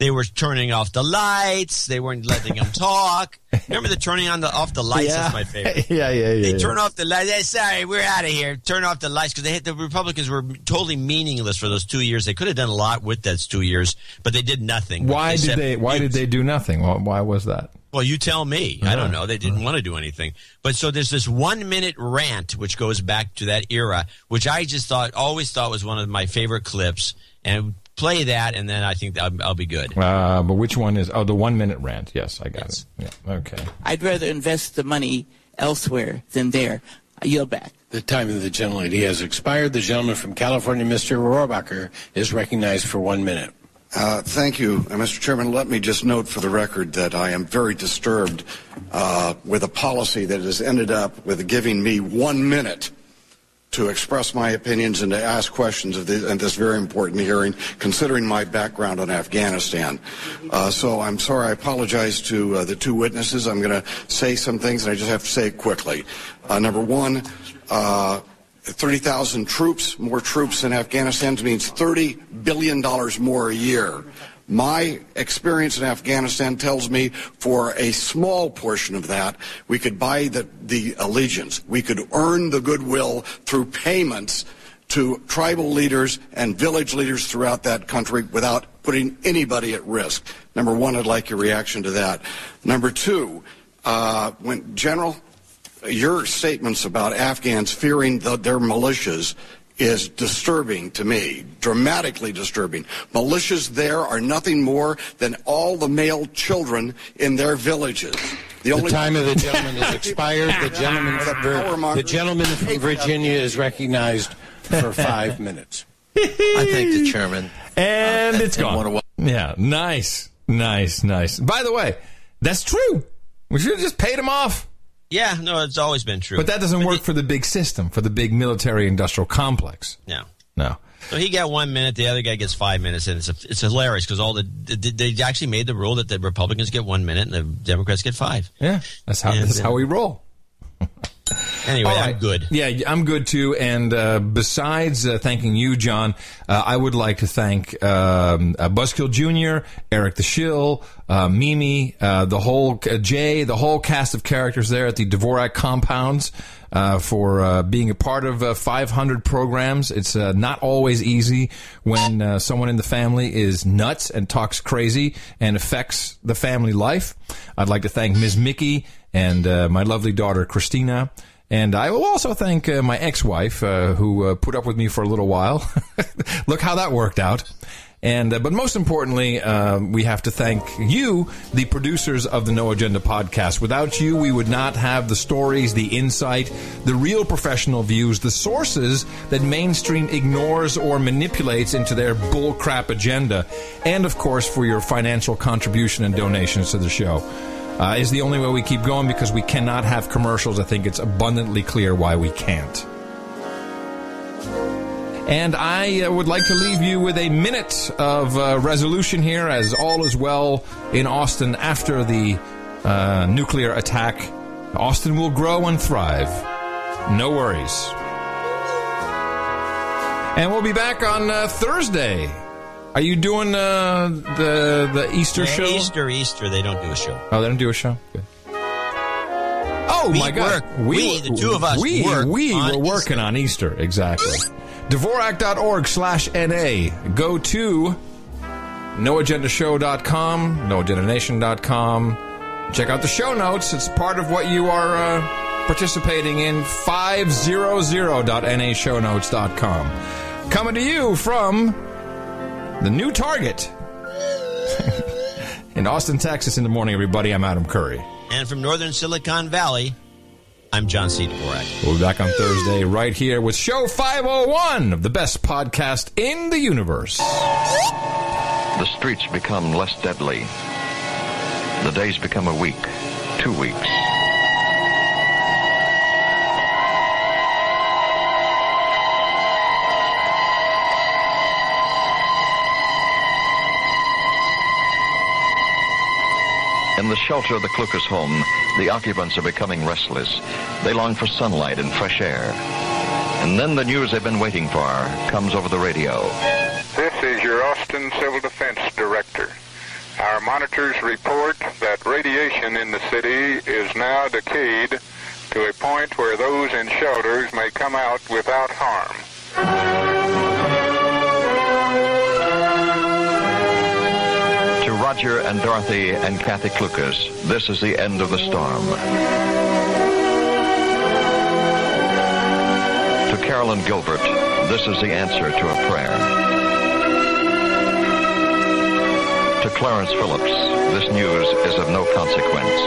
They were turning off the lights. They weren't letting them talk. Remember the turning on the off the lights? Yeah. That's my favorite. yeah, yeah, yeah. They yeah. turn off the lights. Hey, sorry, we're out of here. Turn off the lights because they had, the Republicans were totally meaningless for those two years. They could have done a lot with those two years, but they did nothing. Why did they? Why did they do nothing? Why, why was that? Well, you tell me. I don't know. They didn't want to do anything. But so there's this one minute rant, which goes back to that era, which I just thought, always thought was one of my favorite clips. And play that, and then I think I'll, I'll be good. Uh, but which one is? Oh, the one minute rant. Yes, I got it. Yeah. Okay. I'd rather invest the money elsewhere than there. I yield back. The time of the gentlelady has expired. The gentleman from California, Mr. Rohrabacher, is recognized for one minute. Uh, thank you, uh, Mr. Chairman. Let me just note for the record that I am very disturbed uh, with a policy that has ended up with giving me one minute to express my opinions and to ask questions of this, very important hearing, considering my background on Afghanistan. Uh, so I'm sorry. I apologize to uh, the two witnesses. I'm going to say some things, and I just have to say it quickly. Uh, number one. Uh, 30,000 troops, more troops in Afghanistan means $30 billion more a year. My experience in Afghanistan tells me for a small portion of that, we could buy the, the allegiance. We could earn the goodwill through payments to tribal leaders and village leaders throughout that country without putting anybody at risk. Number one, I'd like your reaction to that. Number two, uh, when General, your statements about Afghans fearing the, their militias is disturbing to me, dramatically disturbing. Militias there are nothing more than all the male children in their villages. The, time of the gentleman has expired. The gentleman, from, the gentleman from Virginia is recognized for five minutes. I thank the chairman. And Uh, it's and gone. wanna yeah, nice, nice, nice. By the way, that's true. We should have just paid him off. Yeah, no, it's always been true. But that doesn't work for the big system, for the big military industrial complex. No. No. So he got one minute, the other guy gets five minutes, and it's it's hilarious because all the they they actually made the rule that the Republicans get one minute and the Democrats get five. Yeah, that's how And, that's how we roll. Anyway, All I'm good. Yeah, I'm good too. And uh, besides uh, thanking you, John, uh, I would like to thank um, uh, Buzzkill Jr., Eric the Shill, uh, Mimi, uh, the whole uh, Jay, the whole cast of characters there at the Dvorak compounds. Uh, for uh, being a part of uh, 500 programs. It's uh, not always easy when uh, someone in the family is nuts and talks crazy and affects the family life. I'd like to thank Ms. Mickey and uh, my lovely daughter Christina. And I will also thank uh, my ex-wife uh, who uh, put up with me for a little while. Look how that worked out. And uh, but most importantly, uh, we have to thank you, the producers of the No Agenda podcast. Without you, we would not have the stories, the insight, the real professional views, the sources that mainstream ignores or manipulates into their bullcrap agenda, and of course for your financial contribution and donations to the show. Uh, is the only way we keep going because we cannot have commercials. I think it's abundantly clear why we can't. And I uh, would like to leave you with a minute of uh, resolution here, as all is well in Austin after the uh, nuclear attack. Austin will grow and thrive. No worries. And we'll be back on uh, Thursday. Are you doing uh, the the Easter Yeah, show? Easter, Easter, they don't do a show. Oh, they don't do a show. Good. Oh We my God! work. We, the two of us, we work we were working on Easter exactly. Dvorak.org slash na. Go to noagendashow.com, noagendanation.com. Check out the show notes. It's part of what you are uh, participating in. 500.nashownotes.com. Coming to you from the new Target in Austin, Texas. In the morning, everybody. I'm Adam Curry. And from Northern Silicon Valley, I'm John C. Dvorak. We'll be back on Thursday right here with show 501 of the best podcast in the universe. The streets become less deadly. The days become a week, two weeks. In the shelter of the Klukas home, the occupants are becoming restless. They long for sunlight and fresh air. And then the news they've been waiting for comes over the radio. This is your Austin Civil Defense Director. Our monitors report that radiation in the city is now decayed to a point where those in shelters may come out without harm. Roger and Dorothy and Kathy Klukas, this is the end of the storm. To Carolyn Gilbert, this is the answer to a prayer. To Clarence Phillips, this news is of no consequence.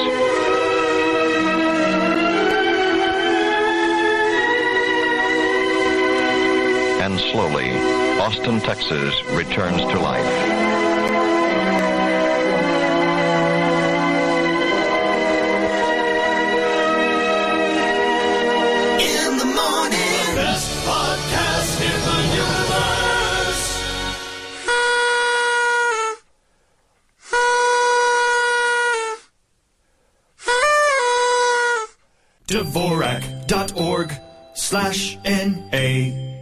And slowly, Austin, Texas returns to life. Dvorak.org slash N-A